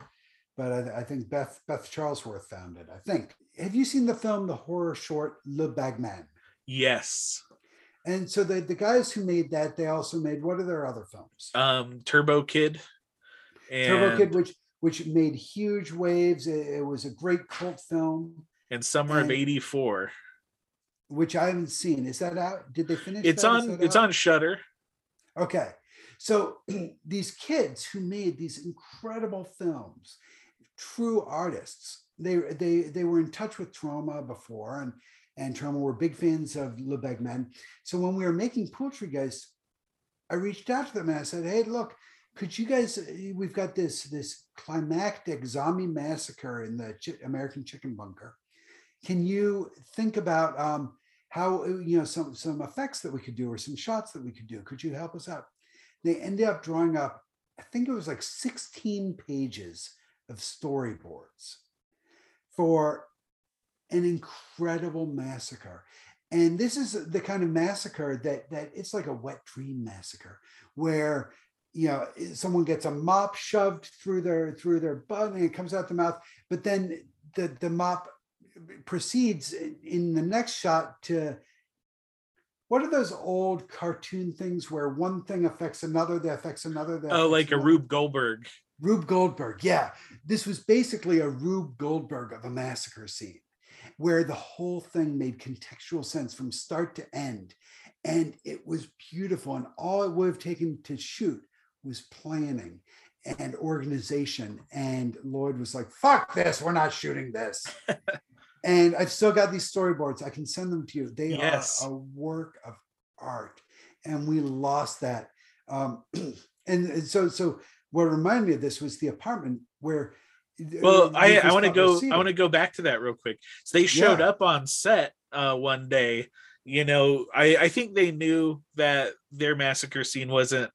but I, I think beth beth charlesworth found it i think have you seen the film the horror short le bagman yes. and so the the guys who made that they also made what are their other films Um, Turbo Kid. And, turbo kid which which made huge waves it, it was a great cult film and Summer of '84. which I haven't seen. Is that out? Did they finish? It's that? On. It's out? on Shutter. Okay, so these kids who made these incredible films, true artists. They they they were in touch with Troma before, and and Troma were big fans of Le Bagman. So when we were making Poultrygeist, I reached out to them and I said, "Hey, look." Could you guys? We've got this this climactic zombie massacre in the Chi- American Chicken Bunker. Can you think about um, how you know some some effects that we could do or some shots that we could do could you help us out they ended up drawing up i think it was like 16 pages of storyboards for an incredible massacre and this is the kind of massacre that that it's like a wet dream massacre where you know someone gets a mop shoved through their through their butt and it comes out the mouth but then the the mop proceeds in- the next shot to what are those old cartoon things where one thing affects another that affects another that Oh, like a? Rube Goldberg. Rube Goldberg. Yeah. This was basically a Rube Goldberg of a massacre scene where the whole thing made contextual sense from start to end. And it was beautiful. And all it would have taken to shoot was planning and organization. And Lloyd was like, fuck this, we're not shooting this. and I've still got these storyboards. I can send them to you. They Yes. are a work of art. And we lost that. Um, and, and so, so what reminded me of this was the apartment where. Well, I, I want to go. I want to go back to that real quick. So they showed Yeah. up on set uh, one day. You know, I I think they knew that their massacre scene wasn't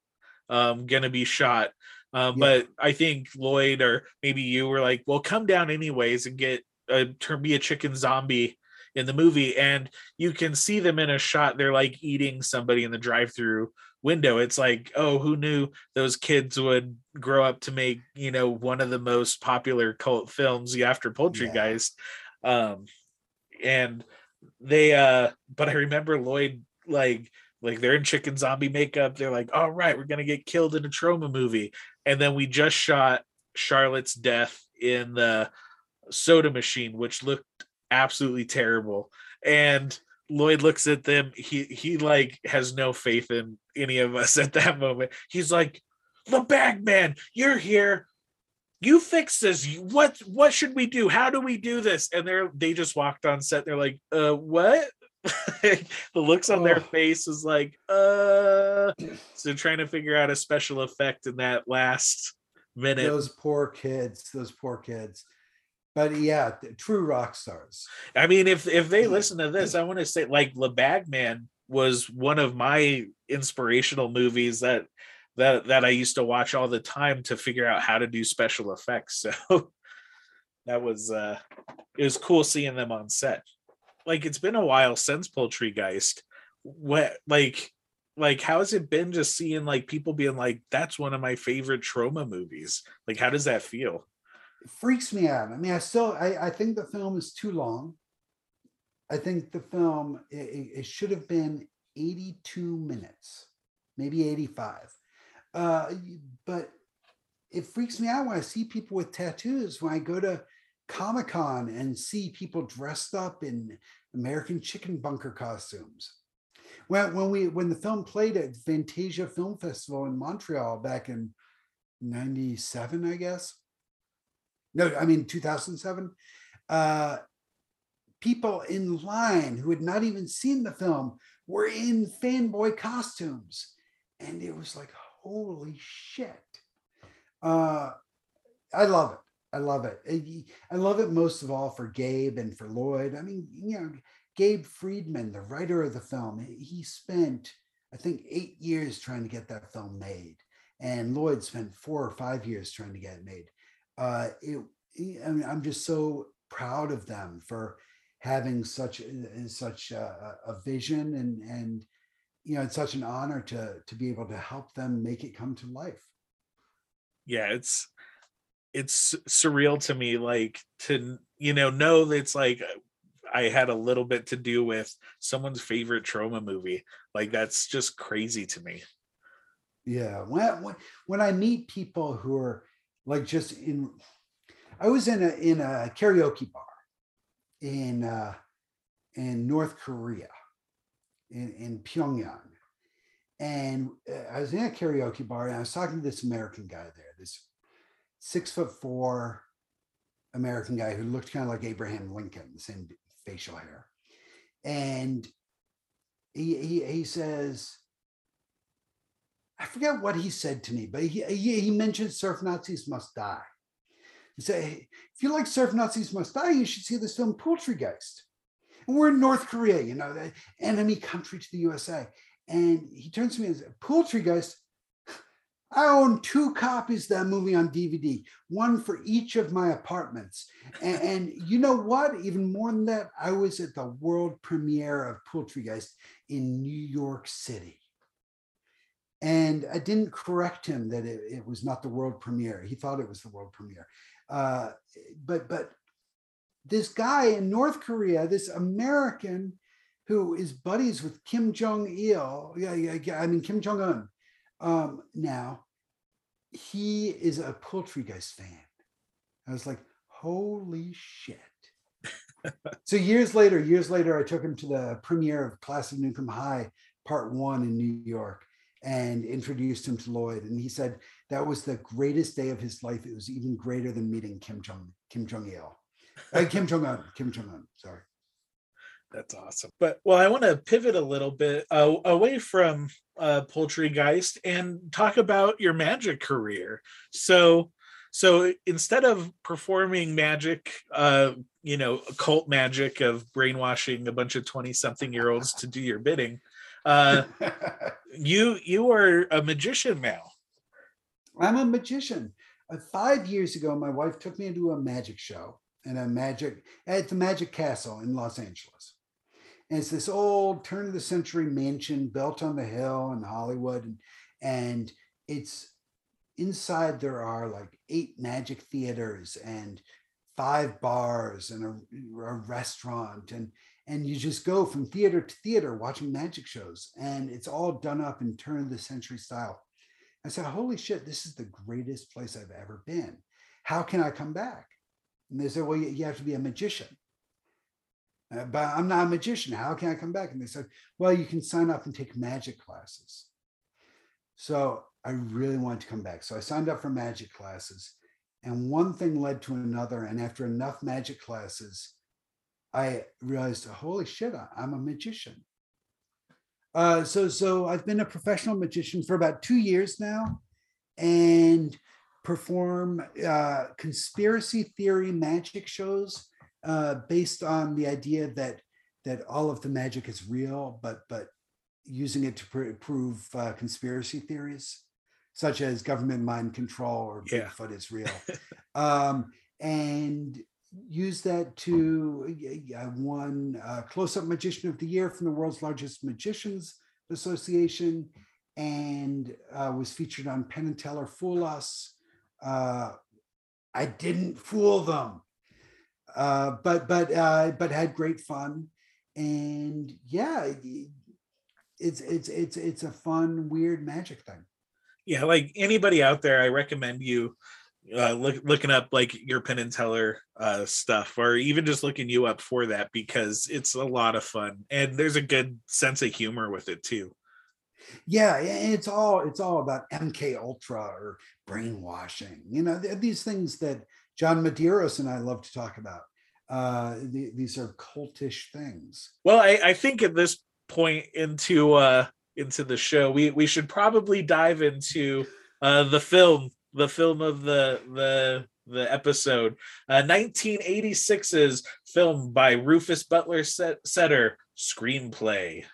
um, gonna be shot. Um, Yeah. But I think Lloyd or maybe you were like, "Well, come down anyways and get a turn be a chicken zombie in the movie." And you can see them in a shot. They're like eating somebody in the drive-through window. It's like, oh, who knew those kids would grow up to make you know one of the most popular cult films after Poultry Yeah. Guys. Um, and they uh but I remember Lloyd like like they're in chicken zombie makeup. They're like, all right, we're gonna get killed in a Troma movie. And then we just shot Charlotte's death in the soda machine, which looked absolutely terrible. And Lloyd looks at them. He he like has no faith in any of us at that moment. He's like, the bag man, you're here. You fix this. What what should we do? How do we do this? And they're they just walked on set. They're like, uh, what? the looks on their Oh. face is like, uh. So trying to figure out a special effect in that last minute. those poor kids, those poor kids. But yeah, true rock stars. I mean, if if they listen to this, I want to say like Le Bagman was one of my inspirational movies that that that I used to watch all the time to figure out how to do special effects. So that was uh it was cool seeing them on set. Like it's been a while since Poultrygeist. What like like how has it been just seeing like people being like that's one of my favorite Troma movies? Like how does that feel? Freaks me out. I mean, I still I, I think the film is too long. I think the film it, it should have been 82 minutes, maybe 85. Uh, but it freaks me out when I see people with tattoos. When I go to Comic Con and see people dressed up in American chicken bunker costumes. When, when we when the film played at Fantasia Film Festival in Montreal back in 97, I guess. No, I mean 2007. Uh, people in line who had not even seen the film were in fanboy costumes. And it was like, holy shit. Uh, I love it. I love it. I love it most of all for Gabe and for Lloyd. I mean, you know, Gabe Friedman, the writer of the film, he spent, I think, eight years trying to get that film made. And Lloyd spent four or five years trying to get it made. Uh, it, I mean, I'm just so proud of them for having such uh, uh, such uh, a, a vision and and you know it's such an honor to to be able to help them make it come to life. Yeah it's it's surreal to me like to you know know that it's like i had a little bit to do with someone's favorite Troma movie. Like that's just crazy to me. Yeah when, when when i meet people who are like just in i was in a in a karaoke bar in uh, in North Korea, in, in Pyongyang. And uh, I was in a karaoke bar and I was talking to this American guy there, this six foot four American guy who looked kind of like Abraham Lincoln, the same facial hair. And he, he, he says, I forget what he said to me, but he, he, he mentioned surf Nazis must die say, if you like Surf Nazis Must Die, you should see this film Poultrygeist. And we're in North Korea, you know, the enemy country to the USA. And he turns to me and says, Poultrygeist, I own two copies of that movie on DVD, one for each of my apartments. And, and, you know what? Even more than that, I was at the world premiere of Poultrygeist in New York City. And I didn't correct him that it, it was not the world premiere. He thought it was the world premiere. Uh, but but this guy in North Korea, this American who is buddies with Kim Jong Il, yeah, yeah, I mean Kim Jong Un. Um, now he is a Poultrygeist fan. I was like, holy shit. so years later, years later, I took him to the premiere of Class of Nuke 'Em High Part One in New York and introduced him to Lloyd. And he said that was the greatest day of his life. It was even greater than meeting Kim Jong Kim Jong Il, uh, Kim Jong Un, Kim Jong Un. Sorry. That's awesome. But well, I want to pivot a little bit uh, away from uh, Poultrygeist and talk about your magic career. So, so instead of performing magic, uh, you know, occult magic of brainwashing a bunch of twenty-something year olds to do your bidding, uh, you you are a magician now. I'm a magician. Uh, five years ago, my wife took me into a magic show and a magic at the Magic Castle in Los Angeles. And it's this old turn of the century mansion built on the hill in Hollywood. And, and it's inside there are like eight magic theaters and five bars and a, a restaurant. And and you just go from theater to theater watching magic shows and it's all done up in turn of the century style. I said holy shit this is the greatest place i've ever been. How can i come back? And they said well you have to be a magician. Uh, but i'm not a magician. How can i come back? And they said well you can sign up and take magic classes. So i really wanted to come back. So i signed up for magic classes and one thing led to another and after enough magic classes I realized, holy shit, I'm a magician. Uh, so, so I've been a professional magician for about two years now, and perform uh, conspiracy theory magic shows uh, based on the idea that that all of the magic is real, but but using it to pr- prove uh, conspiracy theories, such as government mind control or yeah. Bigfoot is real. um, and use that to I won uh, Close Up Magician of the Year from the World's Largest Magicians Association and uh, was featured on Penn and Teller Fool Us. Uh, I didn't fool them. Uh, but but uh, but had great fun, and yeah, it's it's it's it's a fun weird magic thing. Yeah, like anybody out there, I recommend you uh, look, looking up like your Penn and Teller uh, stuff, or even just looking you up for that because it's a lot of fun and there's a good sense of humor with it too. Yeah, it's all it's all about MK Ultra or brainwashing. You know, these things that John Medeiros and I love to talk about. Uh, the, these are cultish things. Well, I, I think at this point into uh into the show, we we should probably dive into uh the film the film of the the the episode. Uh, 1986's film by Rufus Butler Seder screenplay.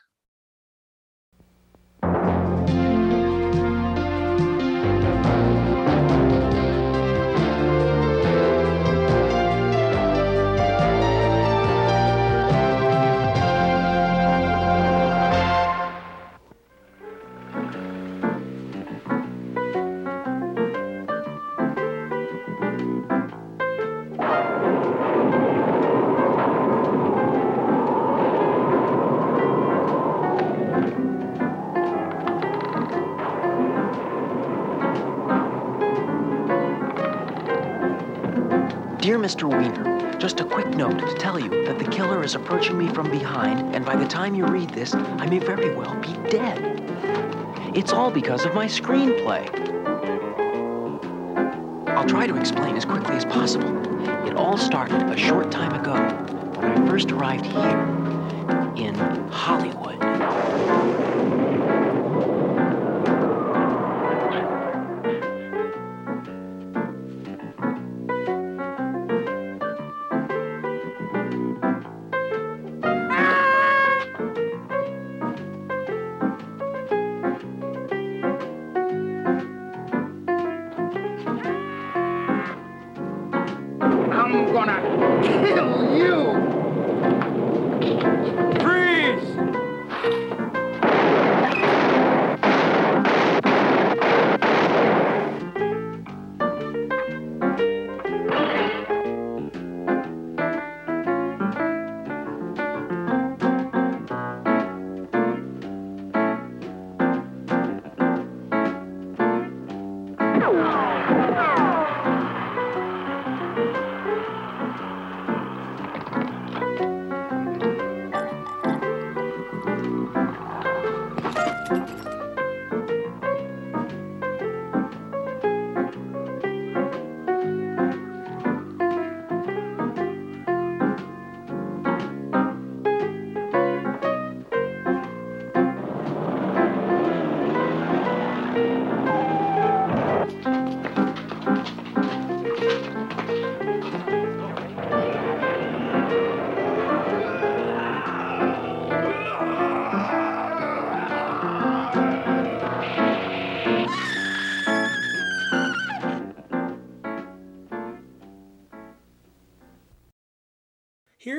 Killer is approaching me from behind, and by the time you read this, I may very well be dead. It's all because of my screenplay. I'll try to explain as quickly as possible. It all started a short time ago when I first arrived here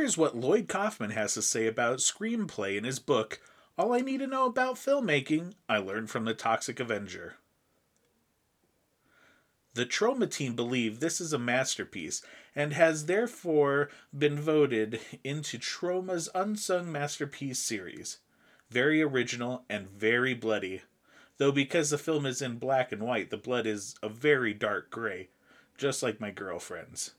Here's what Lloyd Kaufman has to say about screenplay in his book, All I Need to Know About Filmmaking I Learned from the Toxic Avenger. The Troma team believe this is a masterpiece and has therefore been voted into Troma's Unsung Masterpiece series. Very original and very bloody. Though because the film is in black and white, the blood is a very dark gray, just like my girlfriend's.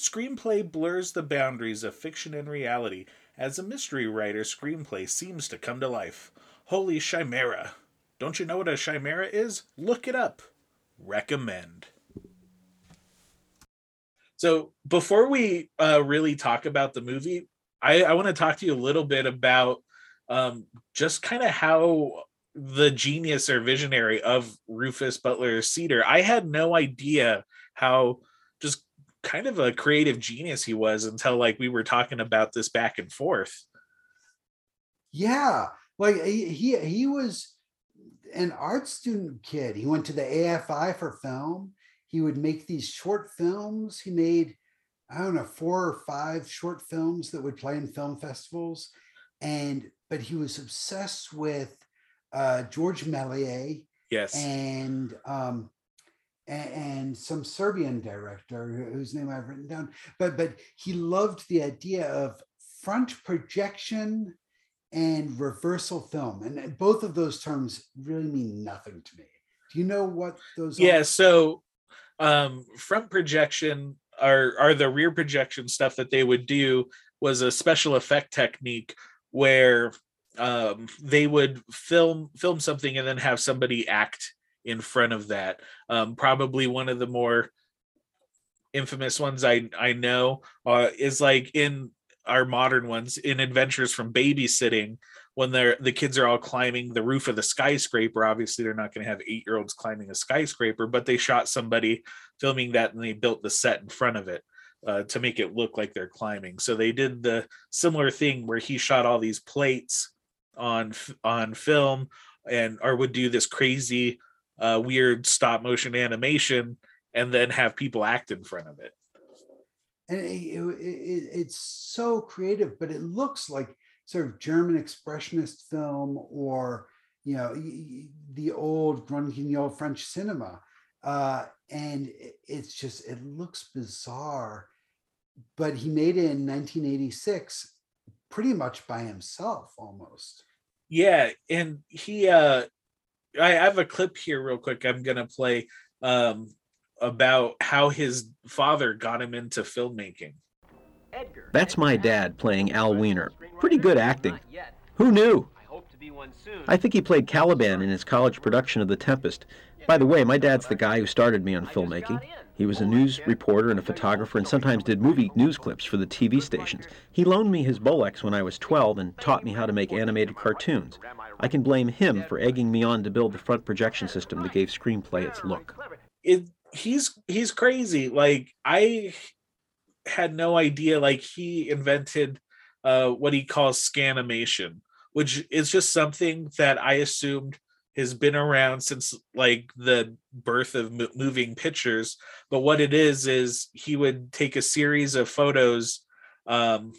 Screenplay blurs the boundaries of fiction and reality as a mystery writer's screenplay seems to come to life. Holy chimera! Don't you know what a chimera is? Look it up. Recommend. So, before we uh, really talk about the movie, I, I want to talk to you a little bit about um, just kind of how the genius or visionary of Rufus Butler Seder. I had no idea how kind of a creative genius he was until like we were talking about this back and forth. Yeah, like he he, he was an art student kid. He went to the AFI for film. He would make these short films. He made I don't know four or five short films that would play in film festivals, and but he was obsessed with uh, George Méliès. Yes, and um, and some Serbian director whose name I've written down. But but he loved the idea of front projection and reversal film, and both of those terms really mean nothing to me. Do you know what those? Are? Yeah. Are? So um, front projection are are the rear projection stuff that they would do was a special effect technique where um, they would film film something and then have somebody act in front of that. Um, probably one of the more infamous ones I I know uh, is like in our modern ones in Adventures from Babysitting when they're the kids are all climbing the roof of the skyscraper. Obviously, they're not going to have eight year olds climbing a skyscraper, but they shot somebody filming that and they built the set in front of it. Uh, to make it look like they're climbing. So they did the similar thing where he shot all these plates on on film and or would do this crazy uh, weird stop motion animation and then have people act in front of it. And it, it, it's so creative, but it looks like sort of German expressionist film or you know the old grunting the French cinema, uh, and it's just it looks bizarre. But he made it in 1986, pretty much by himself, almost. Yeah, and he uh I have a clip here real quick I'm gonna play um about how his father got him into filmmaking. Edgar. That's my dad playing Al Weiner. Pretty good acting. Who knew? I think he played Caliban in his college production of The Tempest. By the way, my dad's the guy who started me on filmmaking. He was a news reporter and a photographer and sometimes did movie news clips for the TV stations. He loaned me his Bolex when I was 12 and taught me how to make animated cartoons. I can blame him for egging me on to build the front projection system that gave screenplay its look. It he's he's crazy. Like I had no idea like he invented uh what he calls scanimation, which is just something that I assumed has been around since like the birth of moving pictures but what it is is he would take a series of photos um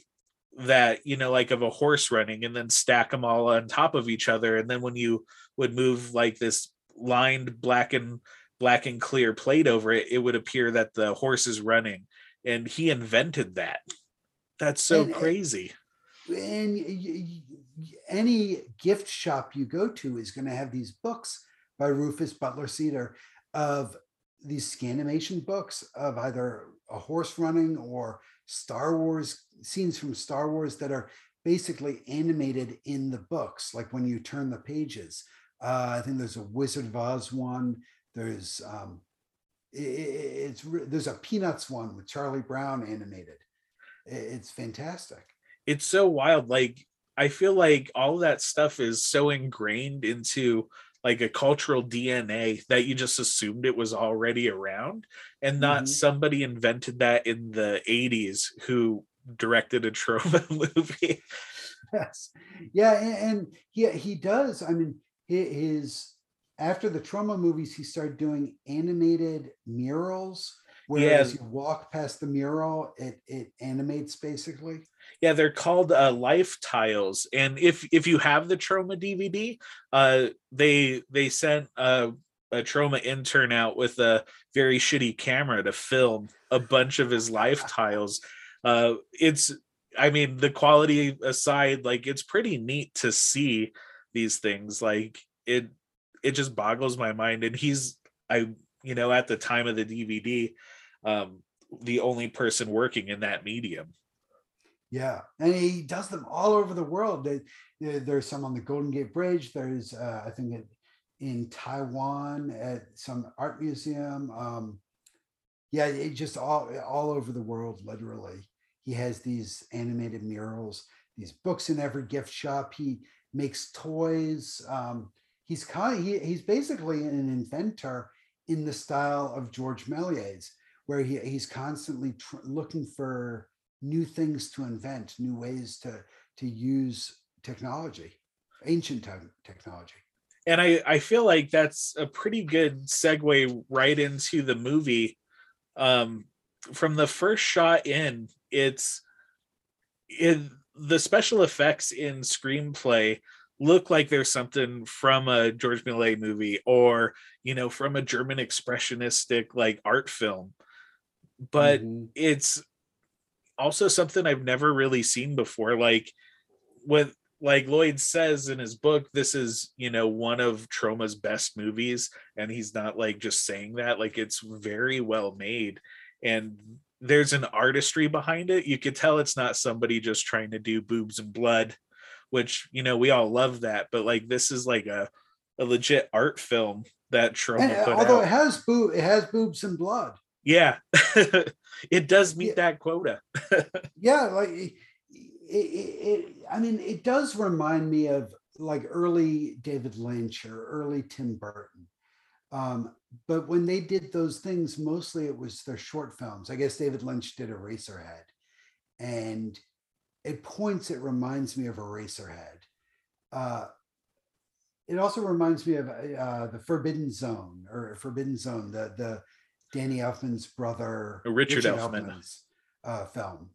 that you know like of a horse running and then stack them all on top of each other. And then when you would move like this lined black and black and clear plate over it it would appear that the horse is running. And he invented that. That's so and, eh, crazy. and any gift shop you go to is going to have these books by Rufus Butler Seder of these scanimation books of either a horse running or Star Wars scenes from Star Wars that are basically animated in the books, like when you turn the pages. Uh, I think there's a Wizard of Oz one. There's um, it, it's there's a Peanuts one with Charlie Brown animated. It's fantastic. It's so wild. Like I feel like all that stuff is so ingrained into like a cultural DNA that you just assumed it was already around and not mm-hmm. somebody invented that in the 80s who directed a Troma movie. Yes. Yeah, and he he does. I mean, his after the Troma movies, he started doing animated murals whereas yeah. you walk past the mural, it it animates basically yeah they're called uh, life tiles and if if you have the Troma dvd uh they they sent a, a Troma intern out with a very shitty camera to film a bunch of his life tiles. Uh it's i mean the quality aside like it's pretty neat to see these things like it it just boggles my mind and he's i you know at the time of the dvd um the only person working in that medium yeah, and he does them all over the world. There's some on the Golden Gate Bridge. There's, uh, I think, in Taiwan at some art museum. Um, yeah, it just all all over the world, literally. He has these animated murals, these books in every gift shop. He makes toys. Um, he's kind of, he, he's basically an inventor in the style of George Méliès, where he, he's constantly tr- looking for new things to invent, new ways to to use technology, ancient technology. And I I feel like that's a pretty good segue right into the movie. Um, from the first shot in, it's in the special effects in screenplay look like there's something from a George Méliès movie or you know from a German expressionistic like art film. But Mhm. it's also something I've never really seen before. Like with like Lloyd says in his book, this is you know one of Troma's best movies, and he's not like just saying that. Like it's very well made, and there's an artistry behind it. You could tell it's not somebody just trying to do boobs and blood, which you know we all love that. But like this is like a a legit art film that Troma And, uh, put although out. it has boob, it has boobs and blood. Yeah, it does meet Yeah. that quota. yeah like it, it, it i mean it does remind me of like early david lynch or early tim burton. Um but when they did those things mostly it was their short films. I guess david lynch did eraserhead. And at points it reminds me of eraserhead. Uh it also reminds me of uh, the Forbidden Zone or Forbidden Zone, the the Danny Elfman's brother, Richard Elfman. Elfman's uh, film.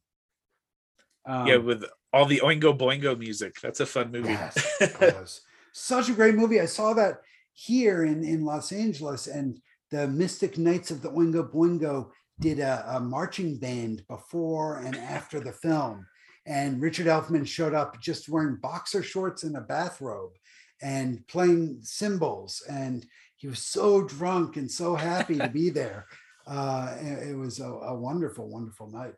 yeah, Um, with all the Oingo Boingo music. That's a fun movie. Yes, such a great movie. I saw that here in, in Los Angeles, and the Mystic Knights of the Oingo Boingo did a, a marching band before and after the film. And Richard Elfman showed up just wearing boxer shorts and a bathrobe and playing cymbals. And he was so drunk and so happy to be there. Uh, it, was a, a wonderful, wonderful night.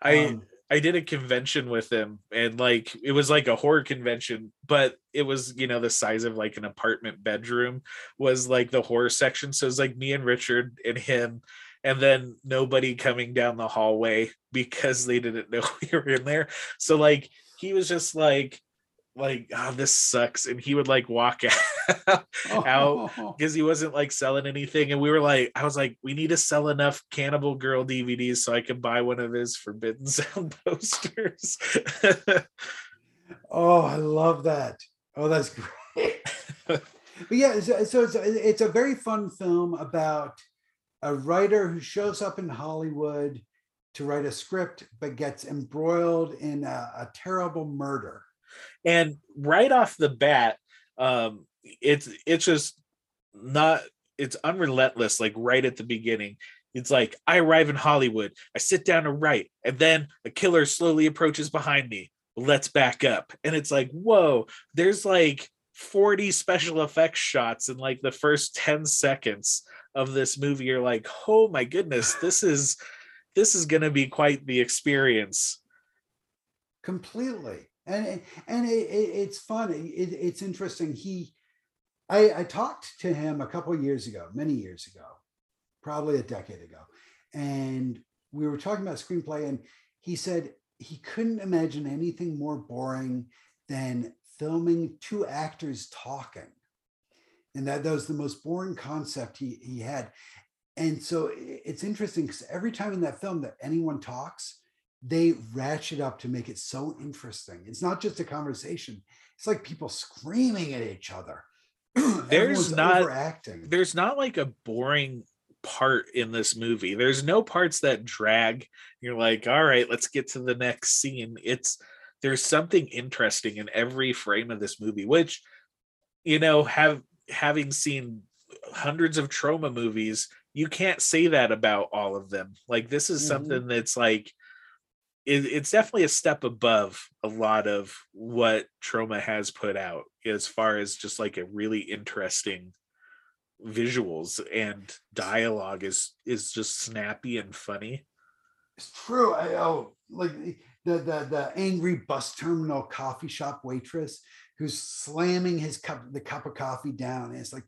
I Um, I did a convention with him and like it was like a horror convention, but it was, you know, the size of like an apartment bedroom was like the horror section. So it was like me and Richard and him, and then nobody coming down the hallway because they didn't know we were in there. So like he was just like like oh this sucks and he would like walk out out because he wasn't like selling anything and we were like i was like we need to sell enough cannibal girl dvds so i could buy one of his Forbidden Zone posters Oh, I love that. Oh, that's great. but yeah, so, so it's, a, it's a very fun film about a writer who shows up in Hollywood to write a script, but gets embroiled in a, a terrible murder. and right off the bat um it's it's just not it's unrelentless like right at the beginning. It's like i arrive in hollywood i sit down to write and then a killer slowly approaches behind me. Let's back up. And it's like whoa there's like 40 special effects shots in like the first 10 seconds of this movie. You're like oh my goodness this is this is going to be quite the experience. Completely. And and it, it, it's fun it, it's interesting. He I, I talked to him a couple of years ago many years ago probably a decade ago and we were talking about screenplay and he said he couldn't imagine anything more boring than filming two actors talking and that, that was the most boring concept he, he had and so it's interesting because every time in that film that anyone talks they ratchet up to make it so interesting. It's not just a conversation. It's like people screaming at each other. Everyone's not- overacting. there's not like a boring part in this movie. There's no parts that drag. You're like, all right, let's get to the next scene. It's there's something interesting in every frame of this movie, which you know, have having seen hundreds of Troma movies, you can't say that about all of them. Like this is Mhm. something that's like it, it's definitely a step above a lot of what Troma has put out as far as just like a really interesting visuals and dialogue is is just snappy and funny It's true. I oh like the the the angry bus terminal coffee shop waitress who's slamming his cup the cup of coffee down. And it's like,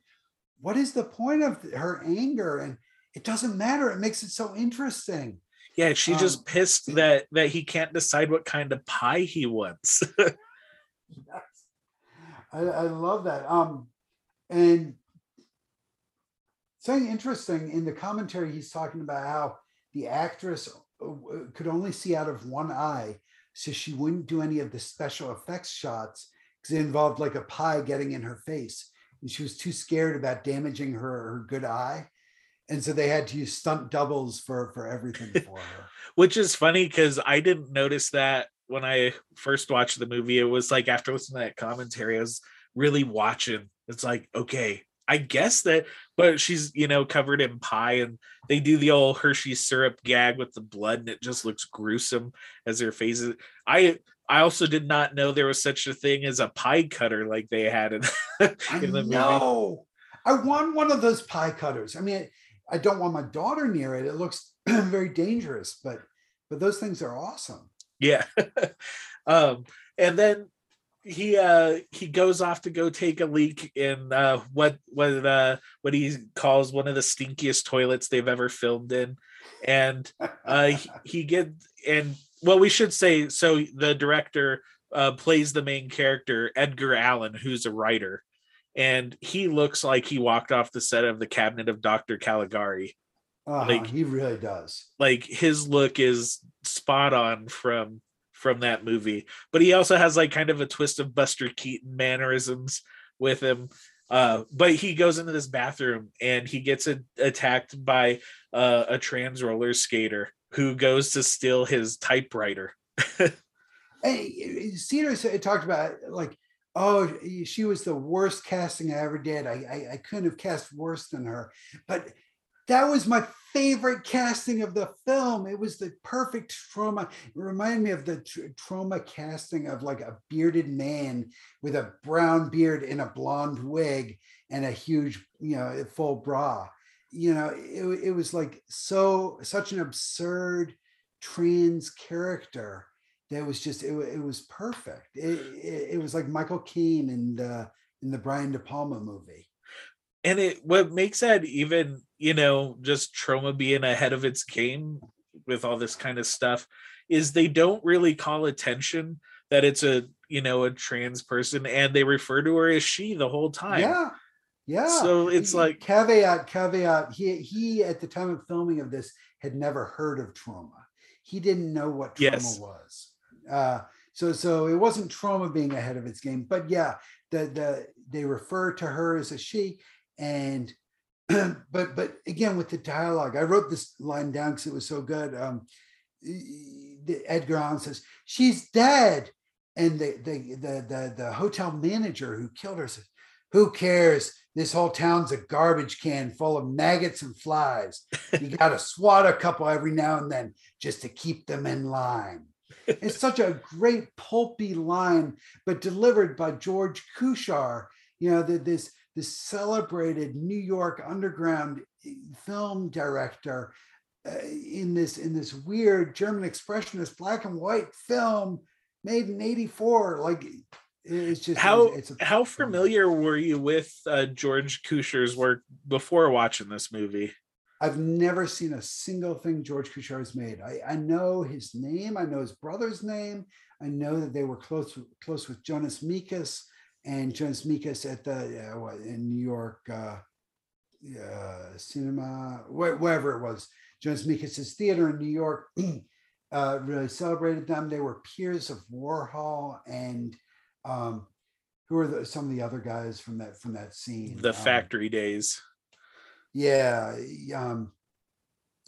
what is the point of her anger? And it doesn't matter. It makes it so interesting. Yeah she's Um, just pissed that that he can't decide what kind of pie he wants I, I love that. Um, and something interesting in the commentary, he's talking about how the actress uh, could only see out of one eye, so she wouldn't do any of the special effects shots because it involved like a pie getting in her face, and she was too scared about damaging her her good eye, and so they had to use stunt doubles for for everything for her. which is funny because i didn't notice that when I first watched the movie, it was like after listening to that commentary, I was really watching. It's like, okay, I guess that, but she's you know covered in pie, and they do the old Hershey syrup gag with the blood, and it just looks gruesome as their faces. I I also did not know there was such a thing as a pie cutter like they had in, in the movie. No, I want one of those pie cutters. I mean, I don't want my daughter near it. It looks very dangerous, but but those things are awesome. Yeah. um, and then he uh he goes off to go take a leak in uh what what uh what he calls one of the stinkiest toilets they've ever filmed in and uh he, he get and well we should say so the director uh plays the main character edgar allen who's a writer and he looks like he walked off the set of the cabinet of dr caligari uh-huh, like he really does like his look is spot on from from that movie. But he also has like kind of a twist of Buster Keaton mannerisms with him. Uh, but he goes into this bathroom and he gets a, attacked by uh, a trans roller skater who goes to steal his typewriter. hey, Seder talked about like, oh, she was the worst casting I ever did. I, I, I couldn't have cast worse than her. But that was my favorite casting of the film. It was the perfect Troma. It reminded me of the tr- Troma casting of like a bearded man with a brown beard and a blonde wig and a huge, you know, full bra. You know, it, it was like so such an absurd trans character that was just it, it was perfect. It, it, it was like Michael Caine in the in the Brian De Palma movie and it what makes that even you know just Troma being ahead of its game with all this kind of stuff is they don't really call attention that it's a you know a trans person and they refer to her as she the whole time yeah yeah so it's like caveat caveat he he at the time of filming of this had never heard of Troma. he didn't know what Troma yes. was uh so so it wasn't Troma being ahead of its game but yeah the the they refer to her as a she and but but again with the dialogue i wrote this line down because it was so good. Um edgar allan says she's dead. And the, the the the the hotel manager who killed her says who cares? This whole town's a garbage can full of maggots and flies. You got to swat a couple every now and then just to keep them in line it's such a great pulpy line but delivered by george kuchar you know this this celebrated New York underground eh, film director uh, in this in this weird German expressionist black and white film made in 84 like it's just how it's a, how familiar were you with uh, George Kuchar's work before watching this movie I've never seen a single thing George Kuchar has made. I, I know his name. I know his brother's name. I know that they were close close with Jonas Mekas and Jonas Mekas at the uh, what, in New York uh, uh, cinema, wh- wherever it was. Jonas Mekas's theater in New York uh, really celebrated them. They were peers of Warhol and um, who are the, some of the other guys from that from that scene? The um, Factory Days. Yeah, um,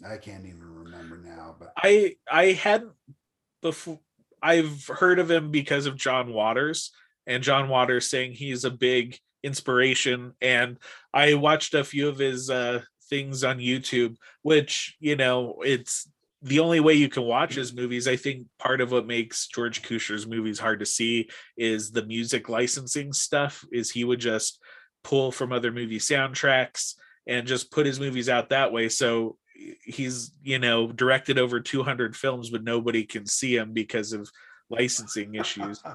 I can't even remember now. But I I hadn't before. I've heard of him because of John Waters and John Waters saying he's a big inspiration. And I watched a few of his uh, things on YouTube, which, you know, it's the only way you can watch his movies. I think part of what makes George Kuchar's movies hard to see is the music licensing stuff, is he would just pull from other movie soundtracks and just put his movies out that way. So he's, you know, directed over 200 films, but nobody can see him because of licensing issues.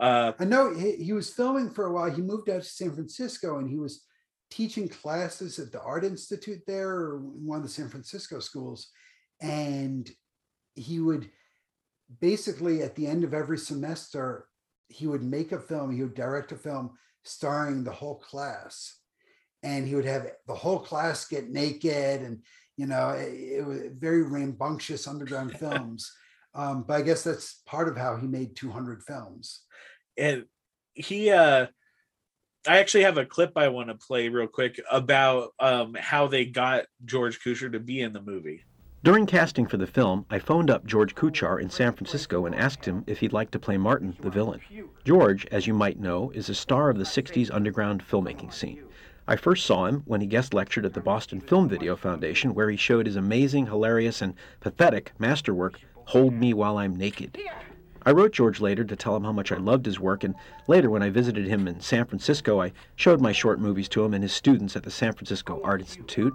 Uh, I know he, he was filming for a while. He moved out to San Francisco and he was teaching classes at the Art Institute there or one of the San Francisco schools. And he would basically, at the end of every semester, he would make a film, he would direct a film starring the whole class. And he would have the whole class get naked and, you know, it, it was very rambunctious underground films. Um, but I guess that's part of how he made 200 films and he uh I actually have a clip I want to play real quick about um how they got George Kuchar to be in the movie. During casting for the film, I phoned up George Kuchar in San Francisco and asked him if he'd like to play Martin, the villain. George, as you might know, is a star of the 60s underground filmmaking scene. I first saw him when he guest lectured at the Boston Film Video Foundation, where he showed his amazing, hilarious, and pathetic masterwork, Hold Me While I'm Naked. I wrote George later to tell him how much I loved his work, and later, when I visited him in San Francisco, I showed my short movies to him and his students at the San Francisco Art Institute,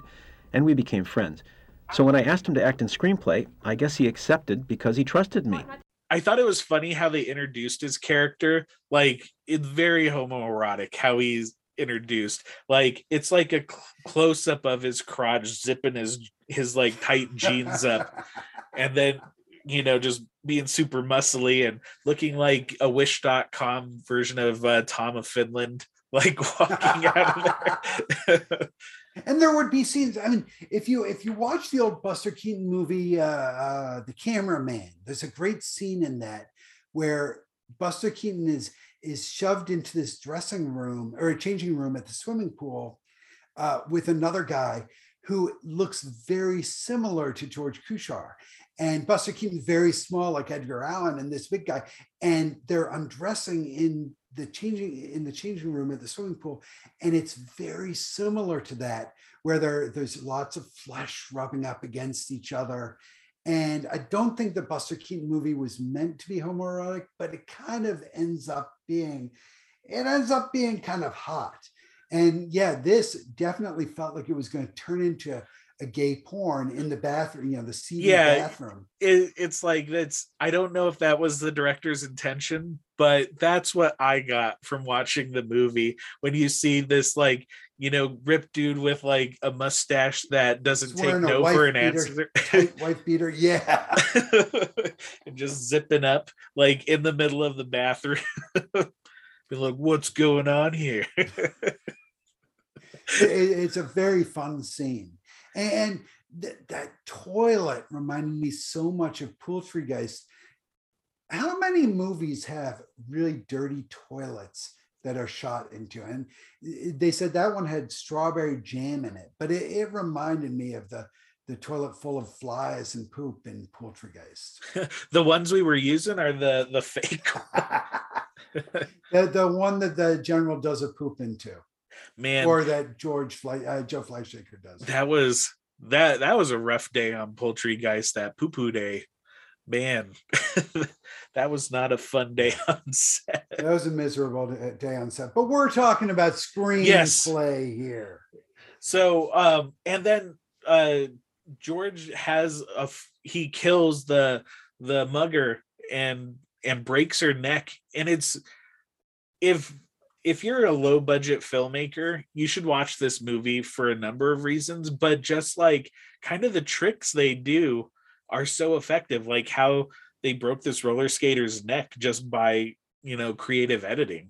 and we became friends. So when I asked him to act in screenplay, I guess he accepted because he trusted me. I thought it was funny how they introduced his character. Like it's very homoerotic how he's introduced. Like it's like a cl- close up of his crotch zipping his his like tight jeans up, and then you know just being super muscly and looking like a Wish.com version of uh, Tom of Finland, like walking out of there. and there would be scenes i mean if you if you watch the old buster keaton movie uh, uh the cameraman there's a great scene in that where buster keaton is is shoved into this dressing room or a changing room at the swimming pool uh, with another guy who looks very similar to george kuchar. And buster keaton very small like edgar allan and this big guy. And they're undressing in the changing in the changing room at the swimming pool. And it's very similar to that where there there's lots of flesh rubbing up against each other and i don't think the buster keaton movie was meant to be homoerotic but it kind of ends up being it ends up being kind of hot. And yeah this definitely felt like it was going to turn into a gay porn in the bathroom, you know, the seedy Yeah. bathroom. it, it's like that's i don't know if that was the director's intention but that's what i got from watching the movie when you see this like you know ripped dude with like a mustache that doesn't take no for an beater, answer wife beater, yeah. and just zipping up like in the middle of the bathroom be like what's going on here It- it's a very fun scene. And th- that toilet reminded me so much of Poultrygeist. How many movies have really dirty toilets that are shot into? And eh, eh, they said that one had strawberry jam in it, but it, it reminded me of the the toilet full of flies and poop in Poultrygeist. the ones we were using are the the fake the, the one that the general does a poop into, man or that George Fly, uh, Joe Fleishaker does. that was that that was a rough day on Poultrygeist that poo poo day man that was not a fun day on set That was a miserable day on set, but we're talking about screenplay Yes. here. so um and then uh george has a he kills the the mugger and and breaks her neck and it's if if you're a low budget filmmaker you should watch this movie for a number of reasons but just like kind of the tricks they do are so effective like how they broke this roller skater's neck just by you know creative editing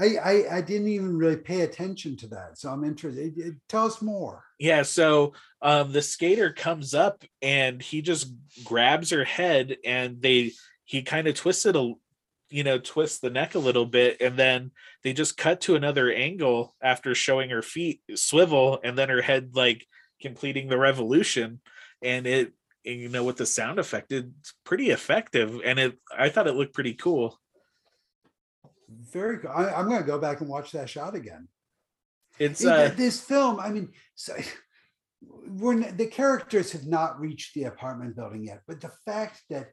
I, I I didn't even really pay attention to that, so I'm interested. Tell us more. Yeah, so um the skater comes up and he just grabs her head and they he kind of twists it a you know twist the neck a little bit and then they just cut to another angle after showing her feet swivel and then her head like completing the revolution and it you know with the sound effect it's pretty effective and it I thought it looked pretty cool. Very good. I, I'm going to go back and watch that shot again. It's It- uh this film, I mean, so, we're the characters have not reached the apartment building yet, but the fact that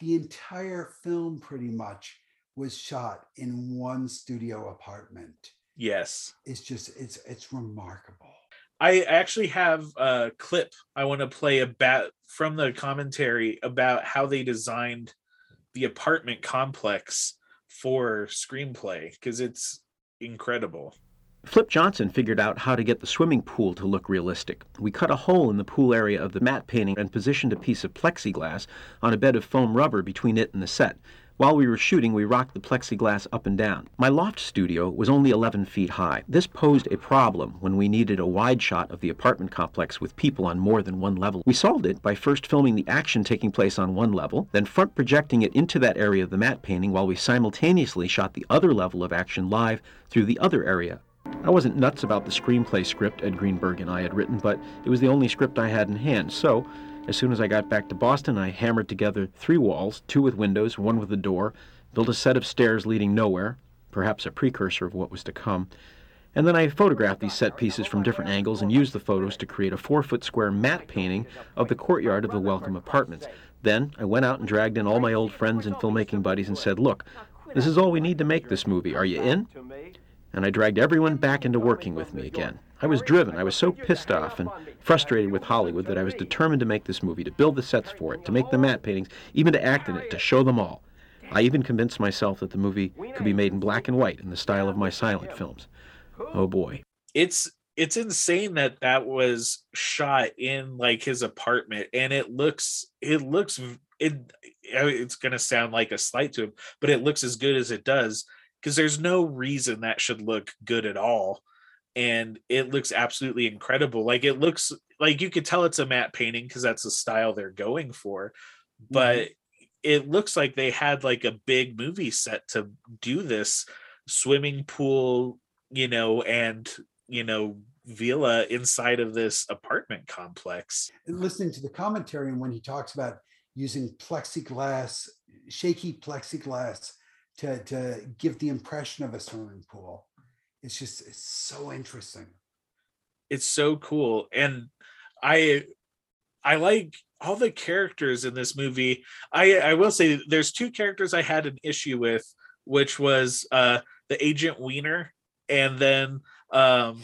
the entire film pretty much was shot in one studio apartment yes. It's just it's it's remarkable. I actually have a clip I want to play about from the commentary about how they designed the apartment complex for screenplay because it's incredible. Flip Johnson figured out how to get the swimming pool to look realistic. We cut a hole in the pool area of the matte painting and positioned a piece of plexiglass on a bed of foam rubber between it and the set. While we were shooting, we rocked the plexiglass up and down. My loft studio was only 11 feet high. This posed a problem when we needed a wide shot of the apartment complex with people on more than one level. We solved it by first filming the action taking place on one level, then front projecting it into that area of the matte painting while we simultaneously shot the other level of action live through the other area I wasn't nuts about the screenplay script Ed Greenberg and I had written, but it was the only script I had in hand. So, as soon as I got back to Boston, I hammered together three walls, two with windows, one with a door, built a set of stairs leading nowhere, perhaps a precursor of what was to come, and then I photographed these set pieces from different angles and used the photos to create a four foot square matte painting of the courtyard of the Welcome Apartments. Then I went out and dragged in all my old friends and filmmaking buddies and said, Look, this is all we need to make this movie. Are you in? And I dragged everyone back into working with me again. I was driven. I was so pissed off and frustrated with Hollywood that I was determined to make this movie, to build the sets for it, to make the matte paintings, even to act in it, to show them all. I even convinced myself that the movie could be made in black and white in the style of my silent films. Oh boy. It's it's insane that that was shot in like his apartment and it looks it looks it it's going to sound like a slight to him but it looks as good as it does because there's no reason that should look good at all. And it looks absolutely incredible. Like it looks like you could tell it's a matte painting because that's the style they're going for but mm-hmm. it looks like they had like a big movie set to do this swimming pool you know and you know villa inside of this apartment complex. And listening to the commentary and when he talks about using plexiglass shaky plexiglass to, to give the impression of a swimming pool. It's just it's so interesting. It's so cool and i i like all the characters in this movie. I i will say there's two characters i had an issue with which was uh the agent wiener and then um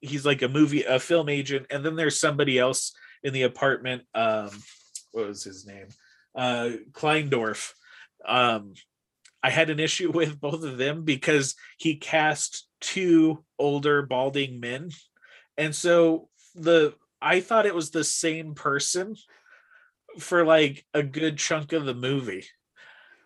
he's like a movie a film agent and then there's somebody else in the apartment um what was his name? Uh kleindorf. Um I had an issue with both of them because he cast two older balding men. And so the I thought it was the same person for like a good chunk of the movie.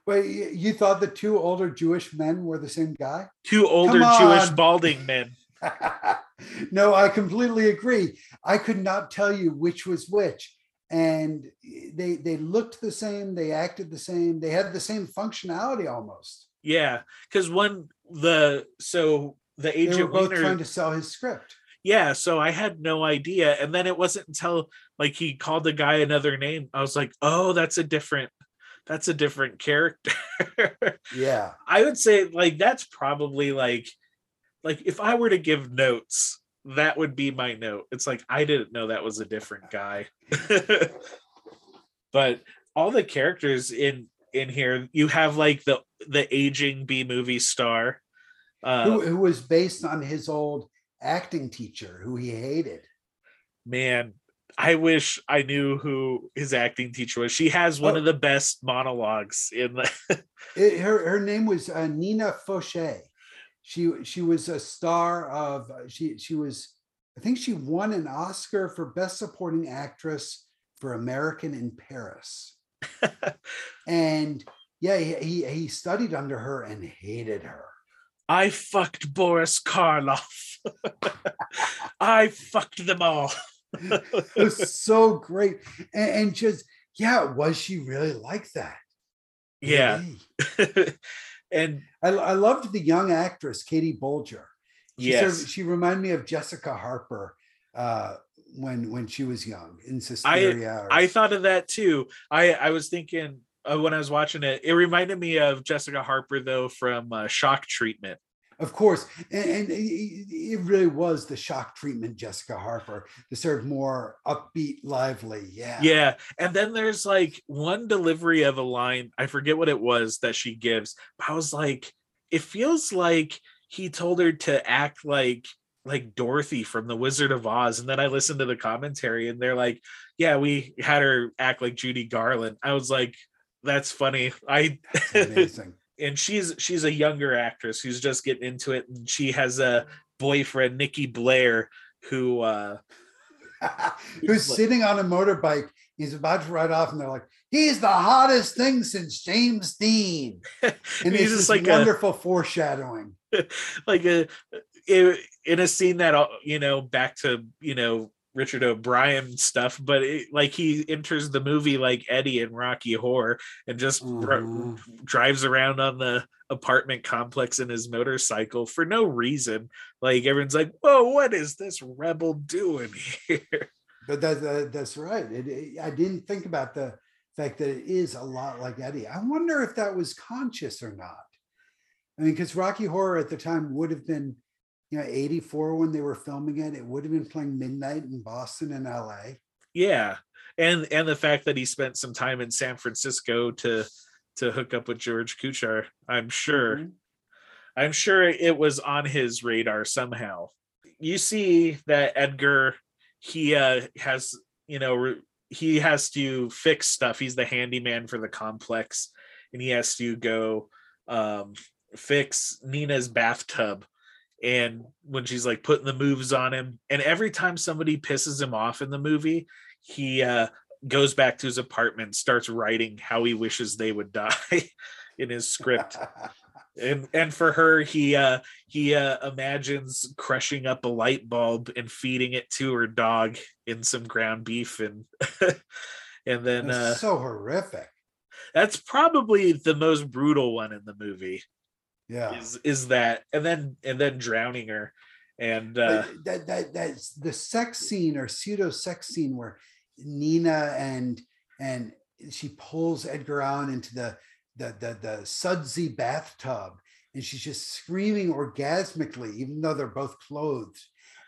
Wait, you thought the two older Jewish men were the same guy? Two older Jewish balding men. no, I completely agree. I could not tell you which was which. And they they looked the same, they acted the same, they had the same functionality almost. Yeah, because when the so the agent they were both Wiener, trying to sell his script. Yeah, so I had no idea, and then it wasn't until like he called the guy another name. I was like, oh, that's a different, that's a different character. yeah, I would say like that's probably like, like if I were to give notes, that would be my note. It's like I didn't know that was a different guy. but all the characters in in here, you have like the the aging B movie star uh, who, who was based on his old acting teacher who he hated. Man, I wish I knew who his acting teacher was. She has one oh. of the best monologues in the. it, her her name was uh, Nina Foch. She she was a star of uh, she she was I think she won an Oscar for best supporting actress for American in Paris. and yeah, he, he studied under her and hated her. I fucked Boris Karloff. I fucked them all. it was so great. And, and, just, yeah, was she really like that? Yeah. And I, I, loved the young actress, Katie Bolger. She yes. Served, she reminded me of Jessica Harper uh, when when she was young in Suspiria. I, or... I thought of that too. I, I was thinking uh, when I was watching it. It reminded me of Jessica Harper though from uh, Shock Treatment. Of course, and, and, it really was the shock treatment, Jessica Harper, to serve more upbeat, lively. Yeah, yeah. And then there's like one delivery of a line. I forget what it was that she gives. But I was like, it feels like he told her to act like like Dorothy from The Wizard of Oz. And then I listened to the commentary and they're like, yeah, we had her act like Judy Garland. I was like, that's funny. I amazing. And she's she's a younger actress who's just getting into it, and she has a boyfriend, Nikki Blair, who uh who's sitting on a motorbike. He's about to ride off, and they're like, "He's the hottest thing since James Dean." And he's just like wonderful a, foreshadowing, like a in a scene that uh, you know back to you know Richard O'Brien stuff, but it, like he enters the movie like Eddie in Rocky Horror and just r- Mhm. drives around on the apartment complex in his motorcycle for no reason. Like everyone's like, "Whoa, what is this rebel doing here?" But that, that that's right. It, it- I didn't think about the fact that it is a lot like Eddie. I wonder if that was conscious or not. I mean, because Rocky Horror at the time would have been, you know, 84 when they were filming it. It would have been playing midnight in Boston and LA. Yeah, and and the fact that he spent some time in San Francisco to to hook up with George Kuchar, I'm sure. Mhm. I'm sure it was on his radar somehow. You see that Edgar, he uh, has, you know, re- he has to fix stuff. He's the handyman for the complex, and he has to go um, fix Nina's bathtub. And when she's like putting the moves on him, and every time somebody pisses him off in the movie, he uh, goes back to his apartment, starts writing how he wishes they would die in his script and and for her he uh he uh imagines crushing up a light bulb and feeding it to her dog in some ground beef and and then That's uh so horrific. that's probably the most brutal one in the movie Yeah. is is that and then and then drowning her. And uh that that that's the sex scene or pseudo sex scene where Nina and and she pulls Edgar Allan into the the the, the sudsy bathtub and she's just screaming orgasmically even though they're both clothed.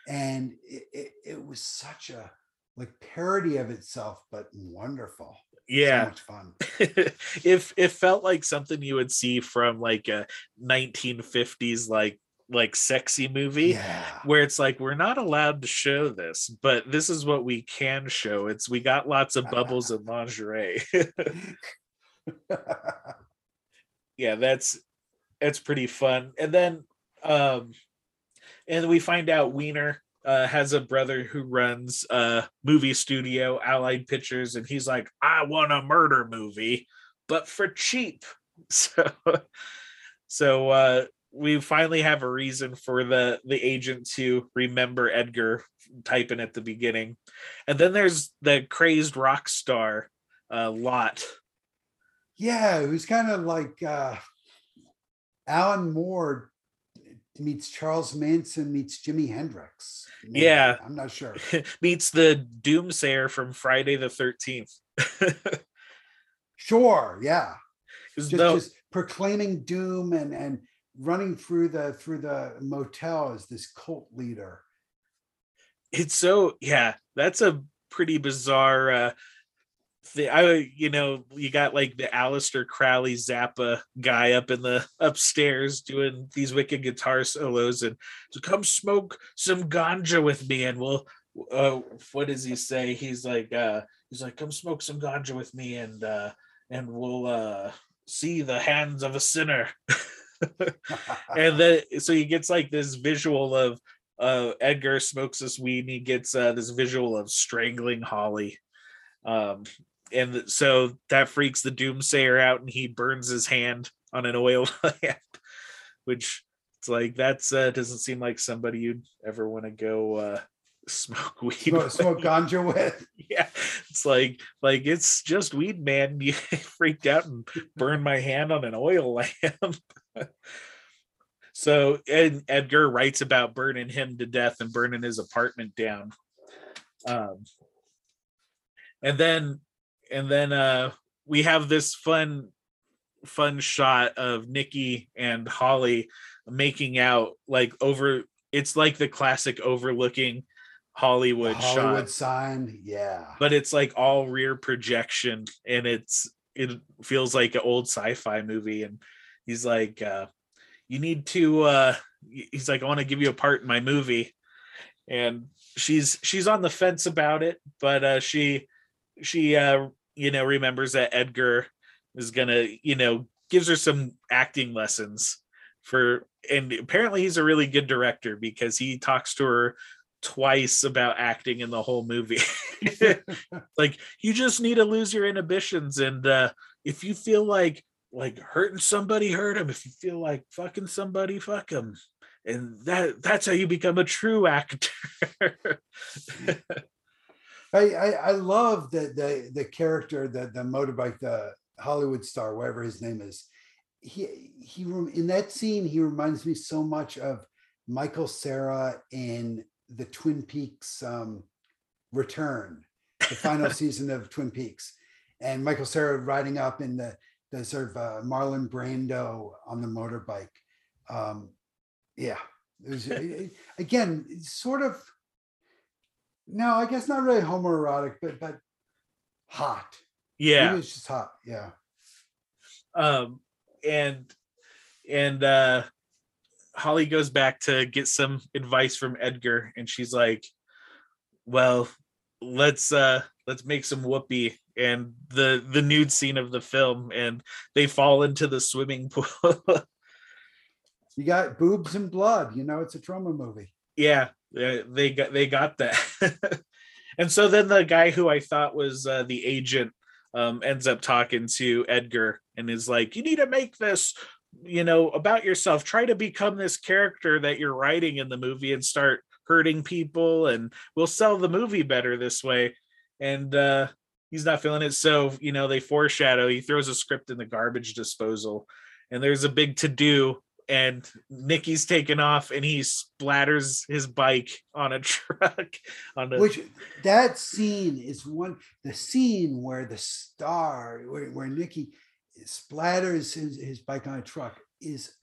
And it, it, it was such a like parody of itself but wonderful so yeah. much fun. If it felt like something you would see from like a 1950s like like sexy movie yeah. where it's like we're not allowed to show this but this is what we can show. It's we got lots of bubbles and lingerie. Yeah that's that's pretty fun. And then um and we find out wiener uh, has a brother who runs a movie studio allied pictures and he's like i want a murder movie but for cheap. So so uh we finally have a reason for the the agent to remember edgar typing at the beginning. And then there's the crazed rock star uh lot. Yeah it was kind of like uh alan moore meets charles manson meets jimi hendrix Maybe. Yeah. i'm not sure meets the doomsayer from friday the 13th sure yeah. just, just proclaiming doom and and running through the through the motel as this cult leader it's so yeah that's a pretty bizarre uh thing. i you know you got like the Aleister crowley zappa guy up in the upstairs doing these wicked guitar solos and to come smoke some ganja with me and we'll uh what does he say he's like uh he's like come smoke some ganja with me and uh and we'll uh see the hands of a sinner and then so he gets like this visual of uh Edgar smokes this weed and he gets uh this visual of strangling Holly. Um and so that freaks the doomsayer out and he burns his hand on an oil lamp, which it's like that's uh doesn't seem like somebody you'd ever want to go uh smoke weed. smoke, with. smoke ganja with yeah it's like like it's just weed man you freaked out and burned my hand on an oil lamp so Ed, edgar writes about burning him to death and burning his apartment down um and then and then uh we have this fun fun shot of nikki and holly making out like over it's like the classic overlooking hollywood, hollywood shot. sign? Yeah. But it's like all rear projection and it's it feels like an old sci-fi movie and he's like uh you need to uh he's like i want to give you a part in my movie. And she's she's on the fence about it but uh she she uh you know remembers that edgar is gonna you know gives her some acting lessons for and apparently he's a really good director because he talks to her twice about acting in the whole movie. Like you just need to lose your inhibitions and uh if you feel like like hurting somebody hurt him if you feel like fucking somebody fuck him and that that's how you become a true actor I, I, I love the the the character, the the motorbike, the Hollywood star, whatever his name is. He he in that scene, he reminds me so much of Michael Cera in the Twin Peaks um, Return, the final season of Twin Peaks, and Michael Cera riding up in the the sort of uh, Marlon Brando on the motorbike. Um, yeah, it was again sort of no, I guess not really homoerotic, but but hot. Yeah, it was just hot. Yeah. Um, and and uh, Holly goes back to get some advice from Edgar, and she's like, "Well, let's uh let's make some whoopee." And the the nude scene of the film, and they fall into the swimming pool. you got boobs and blood. You know, it's a Troma movie. Yeah, they got they got that. and so then the guy who I thought was uh, the agent um, ends up talking to Edgar and is like, "You need to make this, you know, about yourself. Try to become this character that you're writing in the movie and start hurting people, and we'll sell the movie better this way." And uh, he's not feeling it, so you know they foreshadow. He throws a script in the garbage disposal, and there's a big to do and Nicky's taken off and he splatters his bike on a truck on the which that scene is one the scene where the star where, where splatters his, his bike on a truck is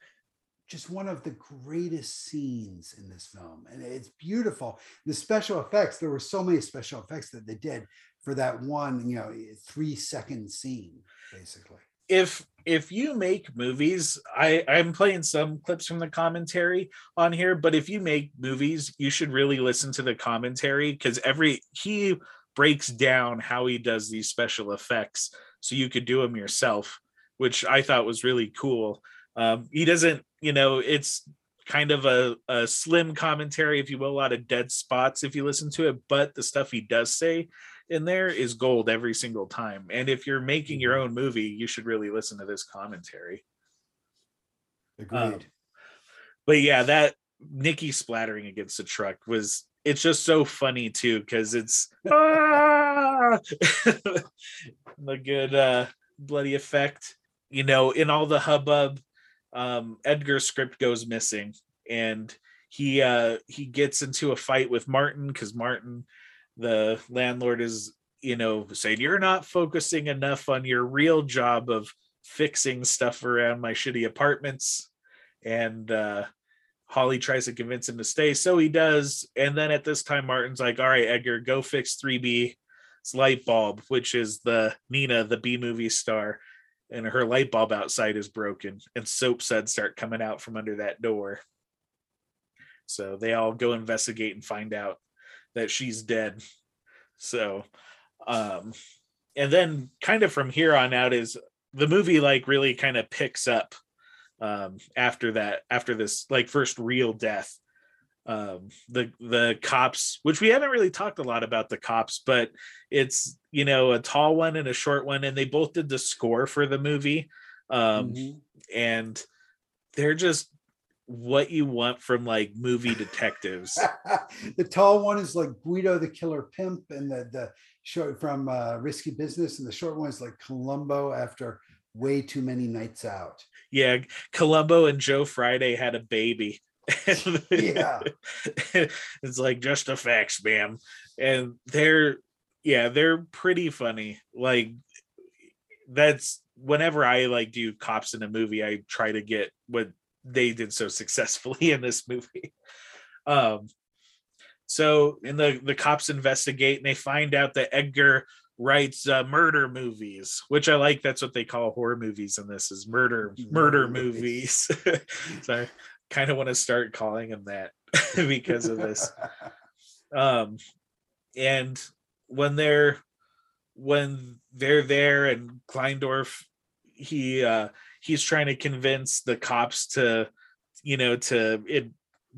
just one of the greatest scenes in this film. And it's beautiful. The special effects there were so many special effects that they did for that one you know three second scene basically if if you make movies i i'm playing some clips from the commentary on here but if you make movies you should really listen to the commentary because every he breaks down how he does these special effects so you could do them yourself which i thought was really cool. Um, he doesn't you know it's kind of a, a slim commentary if you will a lot of dead spots if you listen to it but the stuff he does say in there is gold every single time. And if you're making your mm-hmm. own movie, you should really listen to this commentary. Agreed. Um, but yeah, that Nikki splattering against the truck was it's just so funny too because it's ah! the good uh bloody effect. You know, in all the hubbub, um, Edgar's script goes missing and he uh he gets into a fight with Martin because Martin the landlord is you know saying you're not focusing enough on your real job of fixing stuff around my shitty apartments. And uh holly tries to convince him to stay so he does. And then at this time martin's like all right edgar go fix 3b light bulb which is the nina the b movie star and her light bulb outside is broken and soap suds start coming out from under that door. So they all go investigate and find out that she's dead. So, um, and then kind of from here on out is the movie like really kind of picks up um after that after this like first real death um the the cops which we haven't really talked a lot about the cops but it's you know a tall one and a short one and they both did the score for the movie um mm-hmm. and they're just what you want from like movie detectives. the tall one is like Guido the Killer Pimp, and the the short from uh, Risky Business, and the short one is like Columbo after way too many nights out. Yeah, Columbo and Joe Friday had a baby. yeah, it's like just a facts, ma'am, and they're yeah they're pretty funny. Like that's whenever I like do cops in a movie, I try to get what they did so successfully in this movie. Um, so in the the cops investigate and they find out that Edgar writes uh, murder movies, which I like. That's what they call horror movies in this is murder murder movies. so I kind of want to start calling them that because of this. Um, and when they're when they're there and Kleindorf, he uh he's trying to convince the cops to you know to it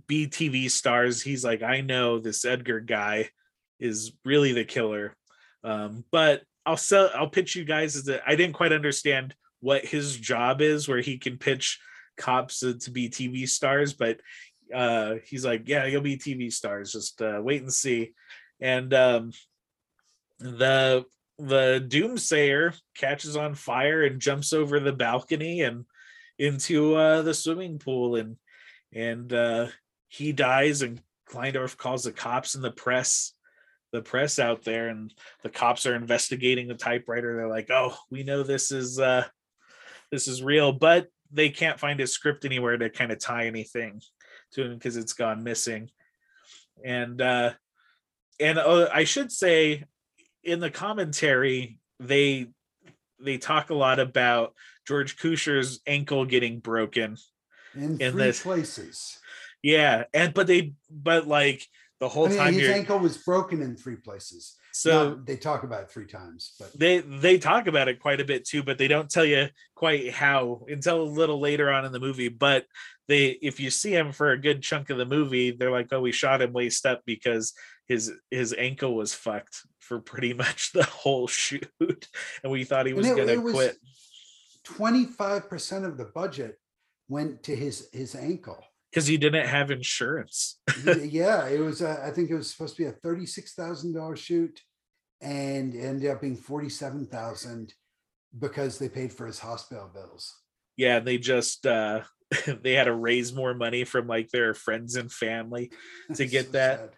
be tv stars. He's like i know this edgar guy is really the killer. Um, but i'll sell i'll pitch you guys a, i didn't quite understand what his job is where he can pitch cops to, to be tv stars but uh, he's like yeah you'll be tv stars. Just uh, wait and see. And um, the the doomsayer catches on fire and jumps over the balcony and into uh, the swimming pool and and uh, he dies and Kleindorf calls the cops and the press the press out there and the cops are investigating the typewriter. They're like oh we know this is uh this is real but they can't find a script anywhere to kind of tie anything to him because it's gone missing. And uh and uh, i should say in the commentary they they talk a lot about george kuchar's ankle getting broken in, in three this- places. yeah and but they but like the whole I mean, time his you're ankle was broken in three places. so Not- they talk about it three times, but they they talk about it quite a bit too but they don't tell you quite how until a little later on in the movie but they if you see him for a good chunk of the movie they're like oh we shot him waist up because his his ankle was fucked for pretty much the whole shoot and we thought he was it- gonna it was quit 25% of the budget went to his his ankle. because he didn't have insurance yeah, it was. Uh, I think it was supposed to be a thirty-six thousand dollar shoot, and ended up being forty-seven thousand because they paid for his hospital bills. yeah they just uh they had to raise more money from like their friends and family To get So that, sad.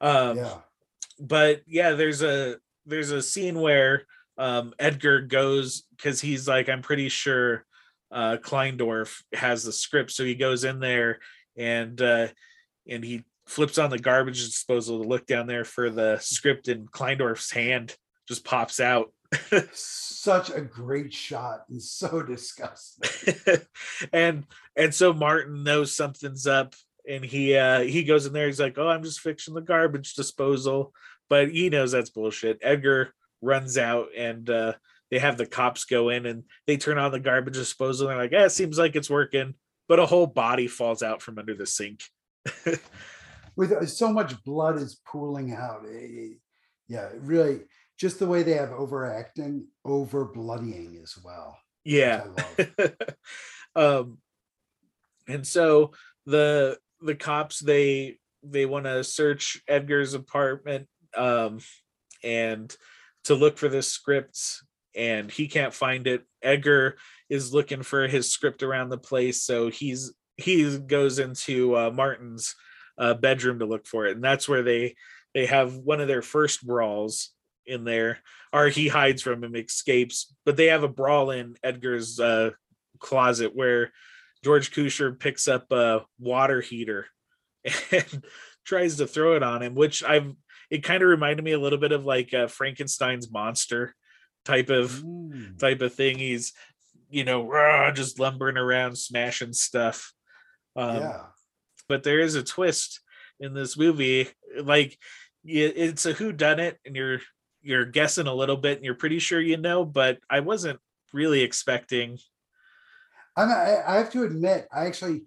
Um yeah, but yeah there's a there's a scene where um edgar goes because he's like i'm pretty sure uh kleindorf has the script. So he goes in there and uh and he flips on the garbage disposal to look down there for the script and kleindorf's hand just pops out. Such a great shot and so disgusting. and and so martin knows something's up and he uh he goes in there he's like oh i'm just fixing the garbage disposal but he knows that's bullshit edgar runs out and uh they have the cops go in and they turn on the garbage disposal and they're like yeah it seems like it's working but a whole body falls out from under the sink With uh, so much blood is pooling out. eh, yeah, really, just the way they have overacting, over bloodying as well. yeah um and so the the cops they they want to search edgar's apartment um and to look for this script and he can't find it. Edgar is looking for his script around the place so he's he goes into uh, martin's uh, bedroom to look for it and that's where they they have one of their first brawls in there or he hides from him escapes but they have a brawl in edgar's uh closet where George Kuchar picks up a water heater and tries to throw it on him, which I've it kind of reminded me a little bit of like uh, Frankenstein's monster type of Mm. type of thing. He's you know rah, just lumbering around, smashing stuff. Um, yeah. but there is a twist in this movie like it's a who done it and you're you're guessing a little bit and you're pretty sure you know but i wasn't really expecting I'm, I, I have to admit, I actually,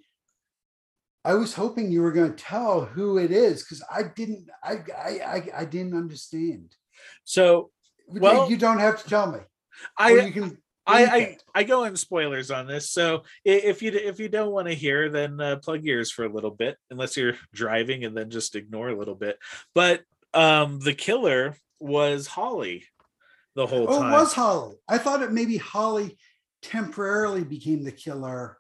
I was hoping you were going to tell who it is because I didn't, I, I, I, didn't understand. so Well- you don't have to tell me. I you can. I, I. I go in spoilers on this, so if you if you don't want to hear, then uh, plug ears for a little bit, unless you're driving, and then just ignore a little bit. But um, the killer was Holly the whole Oh, time. it was Holly. I thought it maybe Holly temporarily became the killer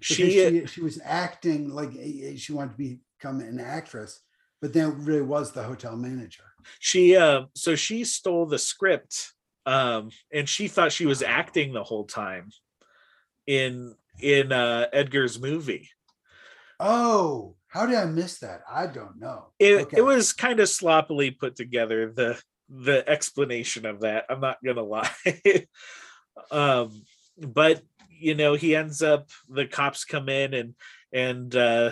she, she, she was acting like eh, eh, she wanted to become an actress, but then really was the hotel manager. she uh, so she stole the script, um, and she thought she was acting the whole time in in uh, Edgar's movie. Oh, how did I miss that? I don't know. it, Okay. it was kind of sloppily put together the the explanation of that i'm not gonna lie um but you know he ends up the cops come in and and uh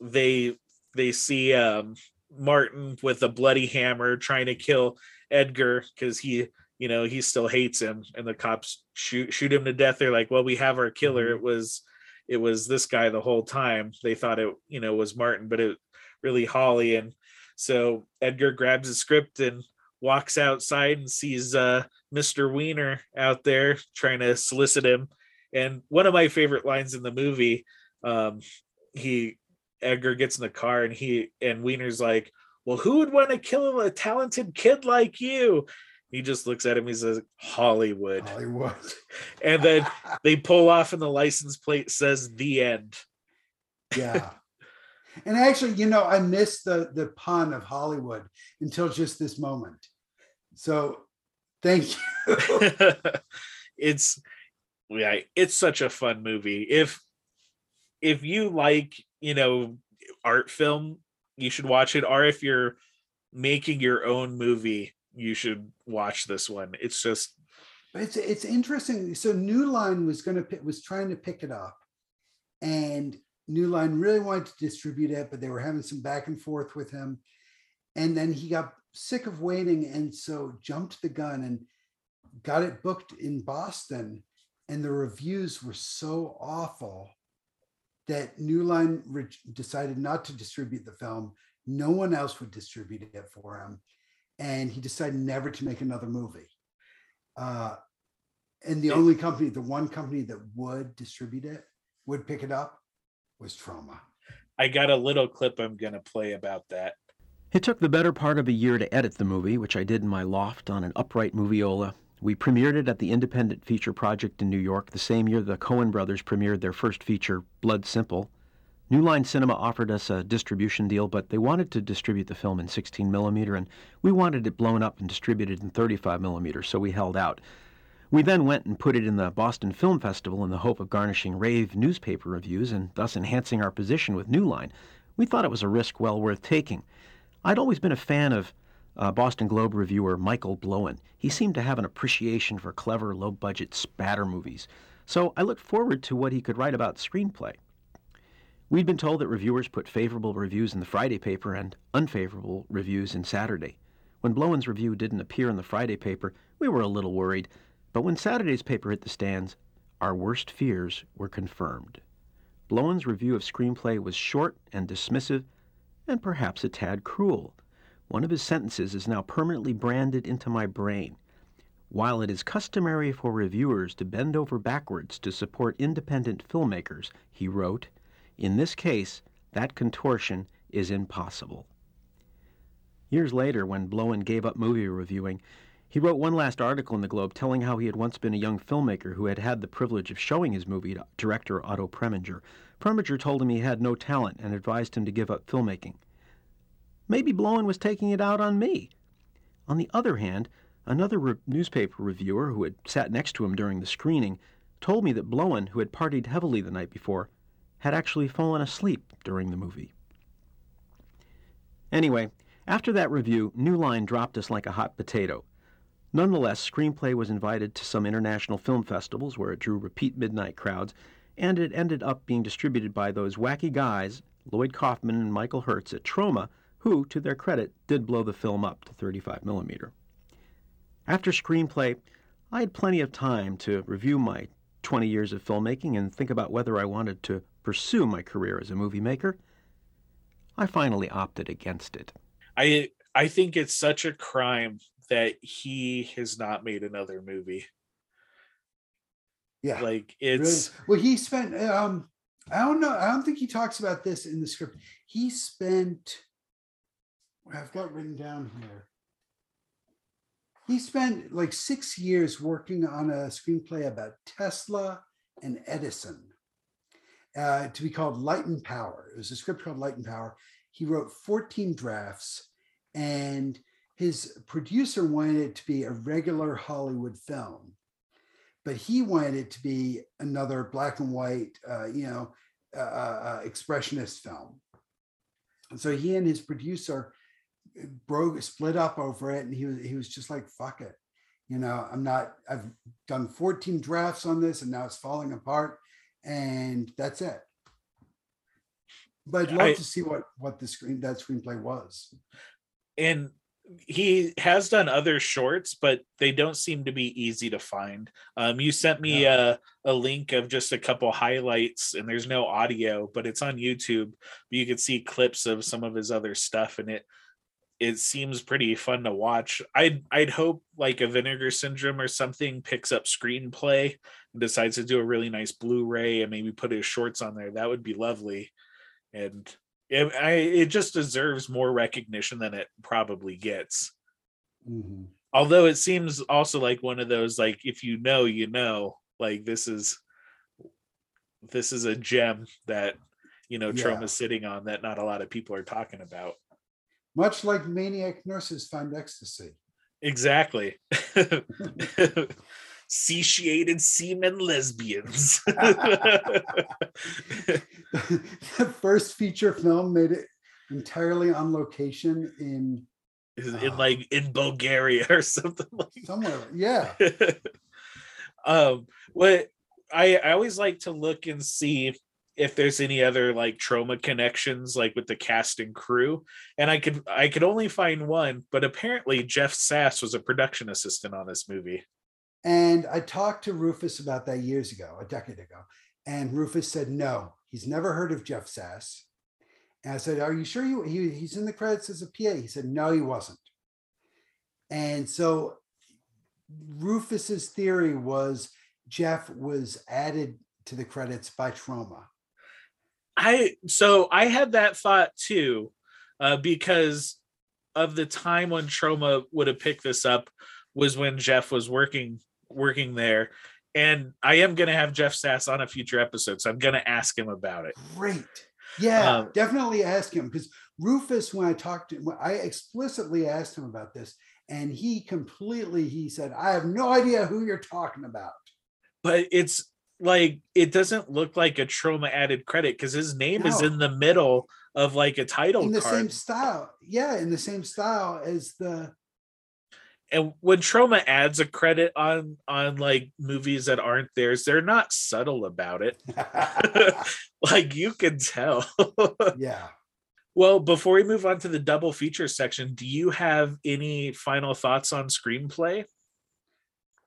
they they see um martin with a bloody hammer trying to kill edgar because he you know he still hates him. And the cops shoot shoot him to death. They're like well we have our killer. Mhm. it was it was this guy the whole time. They thought it you know was martin but it really holly. And so edgar grabs his script and walks outside and sees uh mr wiener out there trying to solicit him and one of my favorite lines in the movie um he edgar gets in the car and he and wiener's like well who would want to kill a talented kid like you He just looks at him. He says, "Hollywood," Hollywood. and then they pull off, and the license plate says "The End." yeah. And actually, you know, I missed the the pun of Hollywood until just this moment. So, thank you. it's yeah, it's such a fun movie. If if you like, you know, art film, you should watch it. Or if you're making your own movie, you should watch this one. It's just it's it's interesting. So New Line was going to was trying to pick it up, and New Line really wanted to distribute it, but they were having some back and forth with him, and then he got sick of waiting, and so jumped the gun and got it booked in Boston, and the reviews were so awful that New Line re- decided not to distribute the film. No one else would distribute it for him, and he decided never to make another movie. Uh, and the only company, the one company that would distribute it, would pick it up, was Troma. I got a little clip I'm going to play about that. It took the better part of a year to edit the movie, which I did in my loft on an upright moviola. We premiered it at the Independent Feature Project in New York the same year the Coen brothers premiered their first feature, Blood Simple. New Line Cinema offered us a distribution deal, but they wanted to distribute the film in 16 millimeter, and we wanted it blown up and distributed in 35 millimeter, so we held out. We then went and put it in the Boston Film Festival in the hope of garnishing rave newspaper reviews and thus enhancing our position with New Line. We thought it was a risk well worth taking. I'd always been a fan of uh, Boston Globe reviewer Michael Blowen. He seemed to have an appreciation for clever, low budget spatter movies. So I looked forward to what he could write about screenplay. We'd been told that reviewers put favorable reviews in the Friday paper and unfavorable reviews in Saturday. When Blowen's review didn't appear in the Friday paper, we were a little worried, but when Saturday's paper hit the stands, our worst fears were confirmed. Blowen's review of screenplay was short and dismissive, and perhaps a tad cruel. One of his sentences is now permanently branded into my brain. While it is customary for reviewers to bend over backwards to support independent filmmakers, he wrote, in this case, that contortion is impossible. Years later, when Blowen gave up movie reviewing, he wrote one last article in the Globe telling how he had once been a young filmmaker who had had the privilege of showing his movie to director Otto Preminger. Preminger told him he had no talent and advised him to give up filmmaking. Maybe Blowen was taking it out on me. On the other hand, another re- newspaper reviewer who had sat next to him during the screening told me that Blowen, who had partied heavily the night before, had actually fallen asleep during the movie. Anyway, after that review, New Line dropped us like a hot potato. Nonetheless, Screenplay was invited to some international film festivals where it drew repeat midnight crowds, and it ended up being distributed by those wacky guys, Lloyd Kaufman and Michael Herz at Troma, who, to their credit, did blow the film up to 35 millimeter. After Screenplay, I had plenty of time to review my 20 years of filmmaking and think about whether I wanted to pursue my career as a movie maker. I finally opted against it. I I think it's such a crime that he has not made another movie. Yeah. Like it's really. well, he spent um I don't know, I don't think he talks about this in the script. He spent I've got written down here. He spent like six years working on a screenplay about Tesla and Edison uh, to be called Light and Power. It was a script called Light and Power. He wrote 14 drafts, and his producer wanted it to be a regular Hollywood film, but he wanted it to be another black and white, uh, you know, uh, uh, expressionist film. And so he and his producer broke, split up over it, and he was he was just like, "Fuck it." You know, I'm not, I've done 14 drafts on this and now it's falling apart and that's it. But I'd love I, to see what what the screen that screenplay was. And he has done other shorts, but they don't seem to be easy to find. Um, you sent me a, a link of just a couple highlights, and there's no audio, but it's on YouTube. You can see clips of some of his other stuff, and it it seems pretty fun to watch. I'd I'd hope like a Vinegar Syndrome or something picks up screenplay and decides to do a really nice Blu-ray and maybe put his shorts on there. That would be lovely, and it, I, it just deserves more recognition than it probably gets. Mm-hmm. Although it seems also like one of those like if you know, you know, like this is this is a gem that you know Yeah. Troma's sitting on that not a lot of people are talking about. Much like maniac nurses find ecstasy. Exactly. Satiated semen lesbians. the first feature film made it entirely on location in in like in Bulgaria or something like somewhere. Yeah. um what I, I always like to look and see if there's any other like Troma connections like with the cast and crew and i could i could only find one but apparently jeff sass was a production assistant on this movie And I talked to Rufus about that years ago, a decade ago. And Rufus said, no, he's never heard of Jeff Sass. And I said, Are you sure you, he, he's in the credits as a PA? He said, No, he wasn't. And so Rufus's theory was Jeff was added to the credits by Troma. i so i had that thought too uh, because of the time when Troma would have picked this up was when jeff was working working there and i am going to have jeff sass on a future episode so i'm going to ask him about it Great. Yeah, Um, definitely ask him because Rufus, when I talked to him, I explicitly asked him about this, and he completely he said, I have no idea who you're talking about. but it's like it doesn't look like a Troma added credit because his name is in the middle of like a title in the card same style. Yeah, in the same style as the and when Troma adds a credit on on like movies that aren't theirs they're not subtle about it like you can tell yeah. well before we move on to the double feature section do you have any final thoughts on screenplay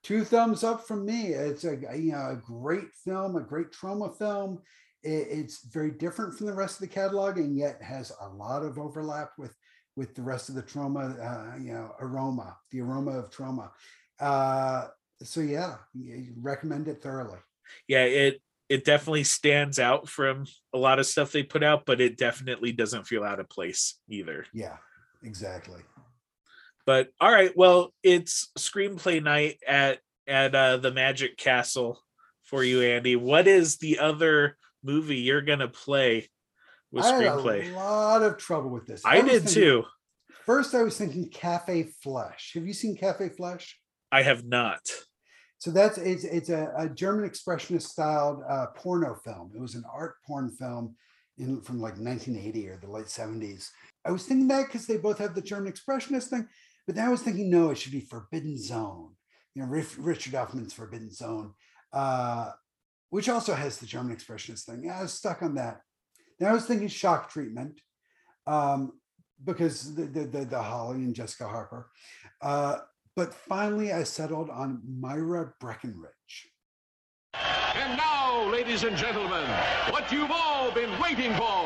Two thumbs up from me. It's a you know a great film, a great Troma film. It- it's very different from the rest of the catalog, and yet has a lot of overlap with with the rest of the Troma. Uh, you know, aroma, the aroma of Troma. Uh, so yeah, recommend it thoroughly. yeah it it definitely stands out from a lot of stuff they put out but it definitely doesn't feel out of place either Yeah, exactly. but all right well it's screenplay night at at uh the magic castle for you andy what is the other movie you're gonna play with I had screenplay a lot of trouble with this. i was did thinking- too First, I was thinking Cafe Flesh. Have you seen Cafe Flesh? i have not So that's it's it's a, a German expressionist styled uh, porno film. It was an art porn film in from like 1980 or the late 70s. I was thinking that because they both have the German expressionist thing, but then I was thinking no, it should be Forbidden Zone. You know, Rif- Richard Elfman's Forbidden Zone, uh, which also has the German expressionist thing. Yeah, I was stuck on that. Then I was thinking Shock Treatment, um, because the, the the the Holly and Jessica Harper. Uh, but finally, I settled on Myra Breckinridge. And now, ladies and gentlemen, what you've all been waiting for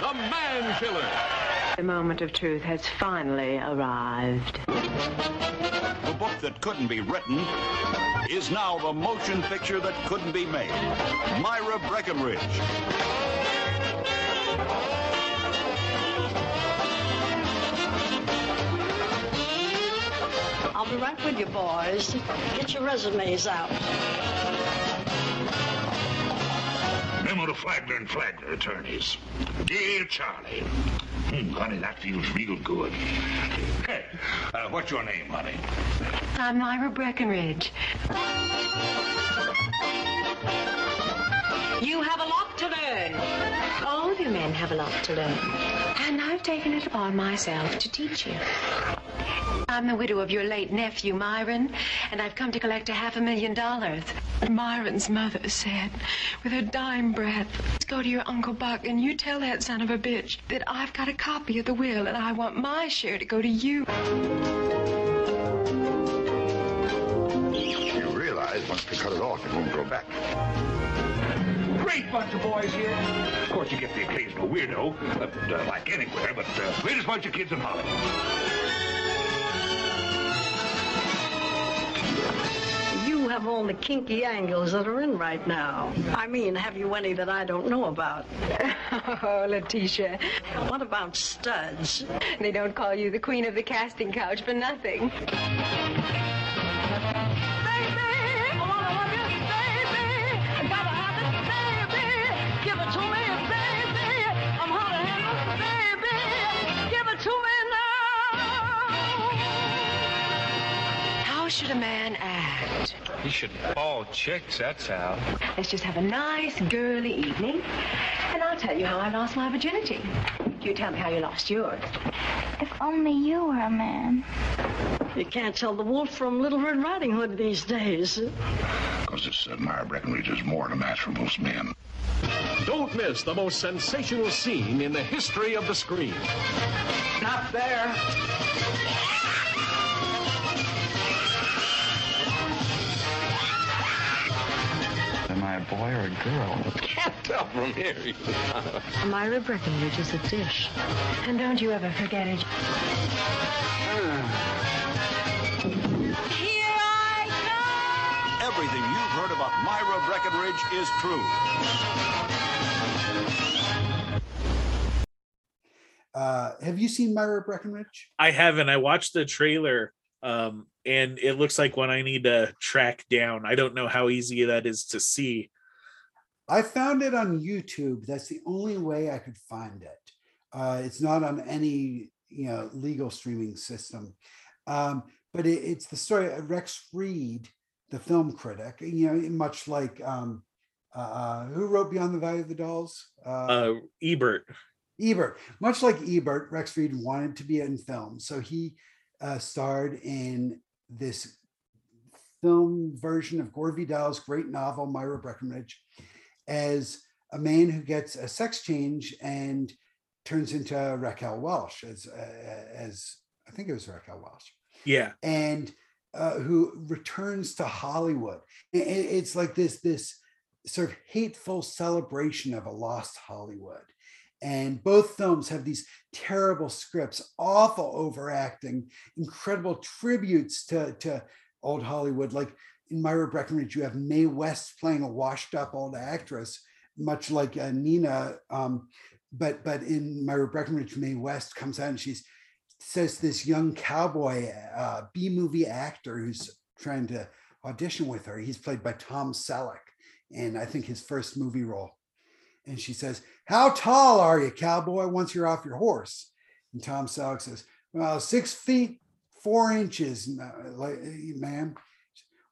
the man killer. The moment of truth has finally arrived. The book that couldn't be written is now the motion picture that couldn't be made. Myra Breckinridge. I'll be right with you, boys. Get your resumes out. Memo to Flagler and Flagler attorneys. Dear Charlie. Hmm, honey, that feels real good. Hey, uh, what's your name, honey? I'm Myra Breckinridge. You have a lot to learn. All of you men have a lot to learn. And I've taken it upon myself to teach you. I'm the widow of your late nephew, Myron, and I've come to collect a half a million dollars. Myron's mother said, with her dying breath, let's go to your Uncle Buck and you tell that son of a bitch that I've got a copy of the will and I want my share to go to you. You realize once they cut it off, it won't grow back. Great bunch of boys here. Of course, you get the occasional weirdo, but, uh, like anywhere, but uh, greatest bunch of kids in Hollywood. You have all the kinky angles that are in right now. I mean, have you any that I don't know about? Oh, Letitia. What about studs? They don't call you the queen of the casting couch for nothing. Should a man act? He should ball chicks, that's how. Let's just have a nice girly evening, and I'll tell you how I lost my virginity. You tell me how you lost yours. If only you were a man. You can't tell the wolf from Little Red Riding Hood these days. Because this uh, Myra Breckinridge is more than a match for most men. Don't miss the most sensational scene in the history of the screen. Not there. I a boy or a girl? Can't tell from here. Myra Breckinridge is a dish. And don't you ever forget it. Here I come! Everything you've heard about Myra Breckinridge is true. Uh, have you seen Myra Breckinridge? I haven't. I watched the trailer, um, and it looks like one I need to track down. I don't know how easy that is to see. I found it on YouTube. That's the only way I could find it. Uh, it's not on any you know legal streaming system, um, but it, it's the story of Rex Reed, the film critic. You know, much like um, uh, who wrote Beyond the Valley of the Dolls? Uh, Ebert. Ebert, much like Ebert, Rex Reed wanted to be in film, so he uh, starred in this film version of Gore Vidal's great novel Myra Breckinridge as a man who gets a sex change and turns into Raquel Welch as uh, as I think it was Raquel Welch. Yeah, and uh, who returns to Hollywood. It, it's like this this sort of hateful celebration of a lost Hollywood. And both films have these terrible scripts, awful overacting, incredible tributes to, to old Hollywood. Like in Myra Breckinridge, you have Mae West playing a washed up old actress, much like uh, Nina. Um, but but in Myra Breckinridge, Mae West comes out and she's says this young cowboy uh, B movie actor who's trying to audition with her. He's played by Tom Selleck, and I think his first movie role. And she says, How tall are you, cowboy, once you're off your horse? And Tom Selleck says, Well, six feet, four inches, ma'am.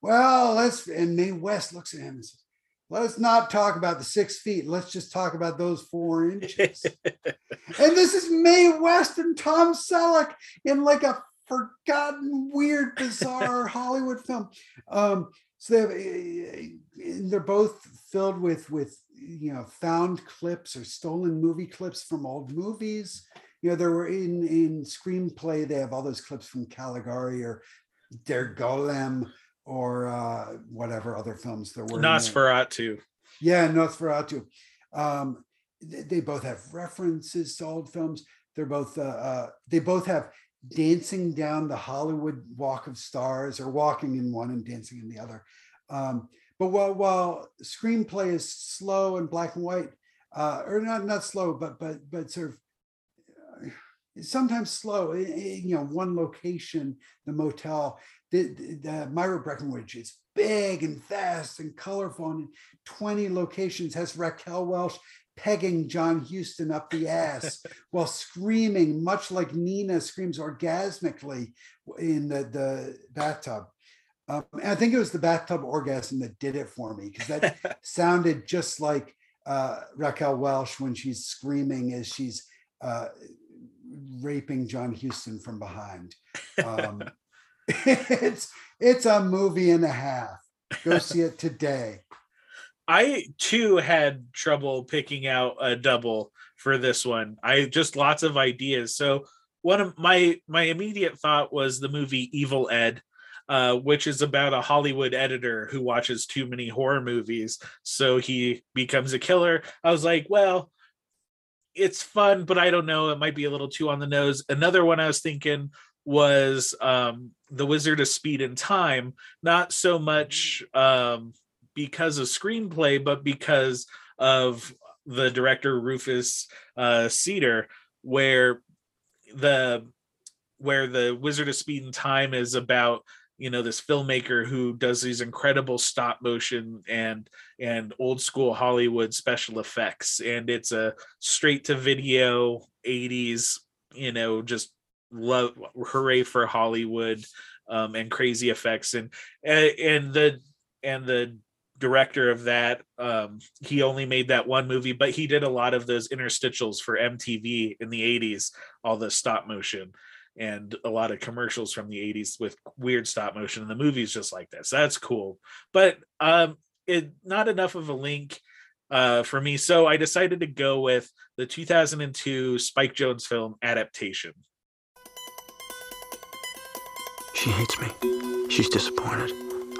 Well, let's, and Mae West looks at him and says, Let's not talk about the six feet. Let's just talk about those four inches. and this is Mae West and Tom Selleck in like a forgotten, weird, bizarre Hollywood film. Um, so they have, eh, eh, eh, they're both filled with with you know found clips or stolen movie clips from old movies. You know there were in in screenplay they have all those clips from caligari or der golem or uh whatever other films there were nosferatu. Yeah nosferatu. Um they, both have references to old films. They're both uh, uh they both have dancing down the hollywood walk of stars or walking in one and dancing in the other. Um but while while screenplay is slow and black and white, uh, or not not slow, but but but sort of uh, sometimes slow. In, in, you know, one location, the motel. The, the, the Myra Breckinridge is big and fast and colorful, and 20 locations has Raquel Welch pegging John Huston up the ass while screaming, much like Nina screams orgasmically in the, the bathtub. Um, I think it was the bathtub orgasm that did it for me because that sounded just like uh, Raquel Welch when she's screaming as she's uh, raping John Huston from behind. Um, it's it's a movie and a half. Go see it today. I too had trouble picking out a double for this one. I just lots of ideas. So one of my my immediate thought was the movie Evil Ed uh, which is about a Hollywood editor who watches too many horror movies, so he becomes a killer. I was like, well, it's fun, but I don't know. It might be a little too on the nose. Another one I was thinking was um, The Wizard of Speed and Time, not so much um, because of screenplay, but because of the director Rufus uh, Seder, where the where the Wizard of Speed and Time is about you know this filmmaker who does these incredible stop motion and and old school hollywood special effects. And it's a straight to video 80s you know just love hooray for hollywood um and crazy effects. And and the and the director of that um he only made that one movie but he did a lot of those interstitials for mtv in the 80s all the stop motion and a lot of commercials from the 80s with weird stop motion and the movie's just like this that's cool but um it not enough of a link uh for me so i decided to go with the 2002 spike jonze film adaptation She hates me. She's disappointed.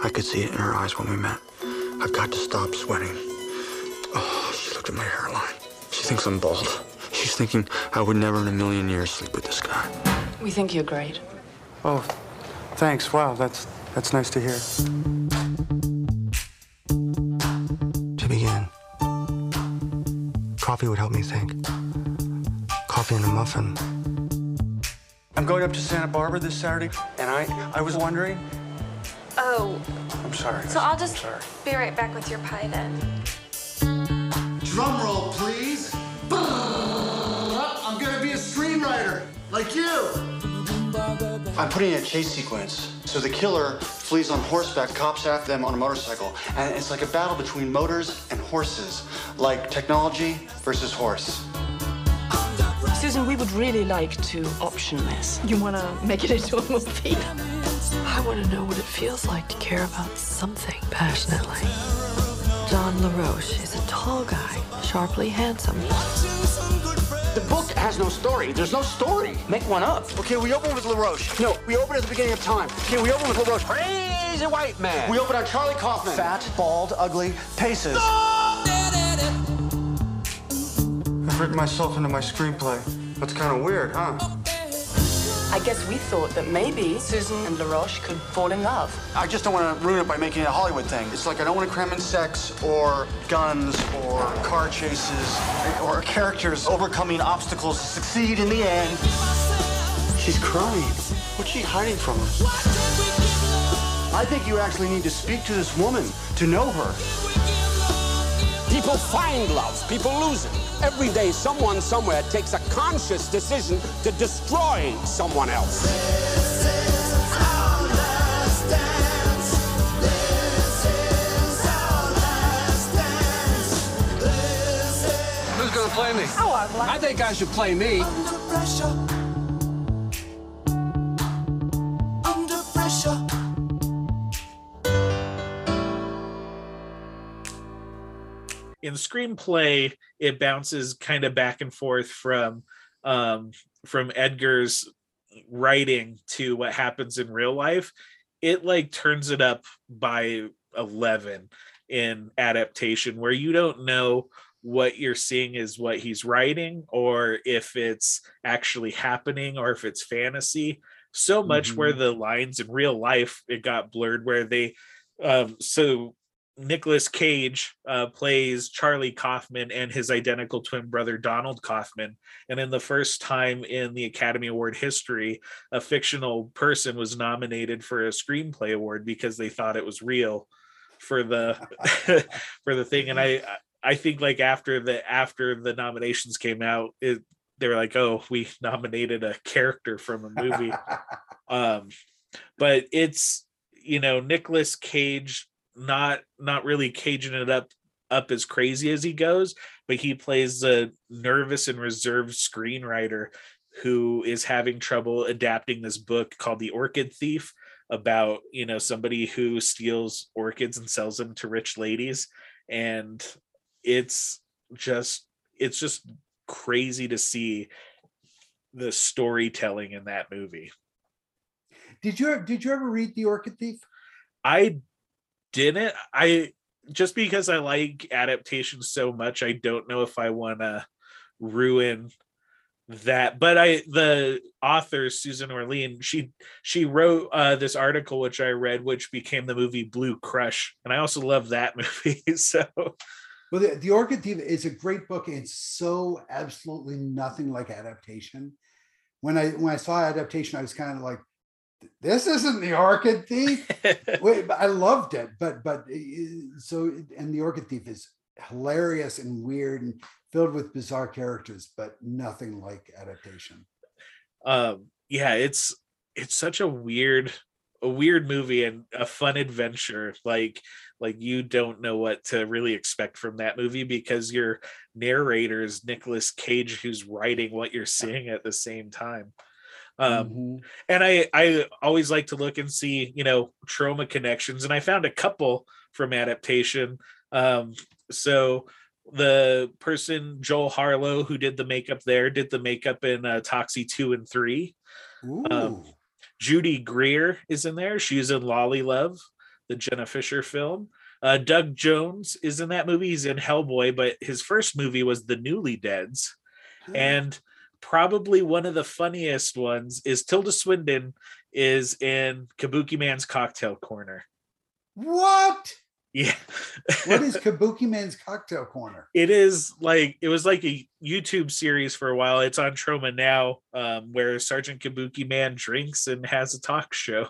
I could see it in her eyes when we met. I've got to stop sweating. Oh, she looked at my hairline. She thinks I'm bald. She's thinking I would never in a million years sleep with this guy. We think you're great. Oh, thanks. Wow, that's that's nice to hear. To begin, coffee would help me think. Coffee and a muffin. I'm going up to Santa Barbara this Saturday, and I I was wondering. Oh, I'm sorry. so I'll just be right back with your pie then. Drum roll, please. I'm gonna be a screenwriter, like you. I'm putting in a chase sequence. So the killer flees on horseback, cops after them on a motorcycle. And it's like a battle between motors and horses, like technology versus horse. Susan, we would really like to option this. You want to make it into a movie? I want to know what it feels like to care about something passionately. John LaRoche is a tall guy, sharply handsome. The book has no story. There's no story. Make one up. Okay, we open with LaRoche. No, we open at the beginning of time. Okay, we open with LaRoche. Crazy white man. We open on Charlie Kaufman. Fat, bald, ugly, paces. I've written myself into my screenplay. That's kind of weird, huh? I guess we thought that maybe Susan and LaRoche could fall in love. I just don't want to ruin it by making it a Hollywood thing. It's like I don't want to cram in sex or guns or car chases or characters overcoming obstacles to succeed in the end. She's crying. What's she hiding from us? I think you actually need to speak to this woman to know her. People find love, people lose it. Every day, someone somewhere takes a conscious decision to destroy someone else. Who's gonna play me? Oh, I'd like I think I should play me. In screenplay it bounces kind of back and forth from um from edgar's writing to what happens in real life. It like turns it up by 11 in adaptation where you don't know what you're seeing is what he's writing or if it's actually happening or if it's fantasy. So much where the lines in real life it got blurred where they um so Nicolas Cage uh, plays Charlie Kaufman and his identical twin brother Donald Kaufman. And in the first time in the Academy Award history, a fictional person was nominated for a screenplay award because they thought it was real for the for the thing. And I I think like after the after the nominations came out, it they were like, oh, we nominated a character from a movie. um, but it's you know Nicolas Cage not not really caging it up up as crazy as he goes, but he plays a nervous and reserved screenwriter who is having trouble adapting this book called The Orchid Thief about, you know, somebody who steals orchids and sells them to rich ladies and it's just it's just crazy to see the storytelling in that movie. Did you did you ever read The Orchid Thief? I didn't. I just because I like adaptations so much, I don't know if I want to ruin that but i the author susan orlean she she wrote uh this article which i read which became the movie blue crush and i also love that movie so well the, the orchid thief is a great book it's so absolutely nothing like adaptation when i when i saw adaptation i was kind of like this isn't the orchid thief Wait, i loved it but but uh, so and the orchid thief is hilarious and weird and filled with bizarre characters, but nothing like adaptation. Um, yeah, it's it's such a weird a weird movie and a fun adventure. Like like you don't know what to really expect from that movie because your narrator is Nicolas Cage who's writing what you're seeing at the same time. Um, mm-hmm. and I I always like to look and see, you know, Troma connections and I found a couple from adaptation. Um, so the person Joel Harlow who did the makeup there did the makeup in uh, Toxie two and three. Um, Judy Greer is in there. She's in Lollilove, the Jenna Fischer film. Uh, Doug Jones is in that movie. He's in Hellboy, but his first movie was The Newlydeads, and probably one of the funniest ones is Tilda Swinton is in Kabuki Man's Cocktail Corner. What? Yeah. what is Kabuki Man's Cocktail Corner? It is like it was like a YouTube series for a while. It's on Troma now, um, where Sergeant Kabuki Man drinks and has a talk show.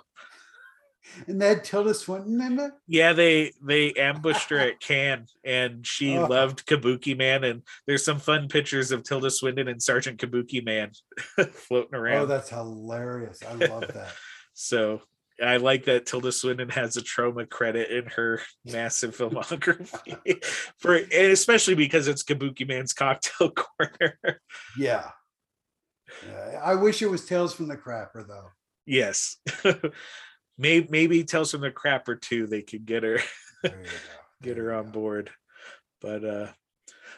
And that Tilda Swinton in it? Yeah, they they ambushed her at Cannes, and she oh. loved Kabuki Man. And there's some fun pictures of Tilda Swinton and Sergeant Kabuki Man floating oh, around. Oh, that's hilarious! I love that. so I like that Tilda Swinton has a Troma credit in her massive filmography, for and especially because it's Kabuki Man's Cocktail Corner. Yeah. yeah. I wish it was Tales from the Crapper though. Yes. Maybe maybe Tales from the or two. They could get her get her on board. But uh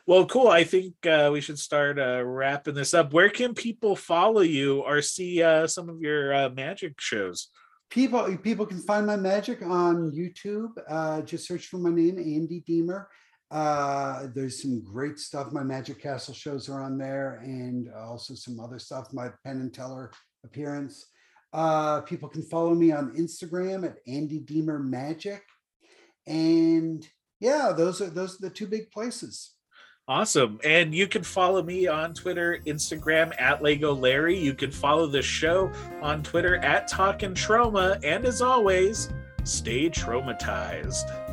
well, cool. I think uh, we should start uh, wrapping this up. Where can people follow you or see uh, some of your uh, magic shows? people people can find my magic on YouTube. Uh, just search for my name, Andy Deemer. Uh, there's some great stuff. My Magic Castle shows are on there, and also some other stuff. My Penn and Teller appearance. Uh, people can follow me on Instagram at Andy Deemer Magic, and yeah, those are those are the two big places. Awesome. And you can follow me on Twitter, Instagram at Lego Larry. You can follow the show on Twitter at Talkin' Troma. And as always, stay traumatized.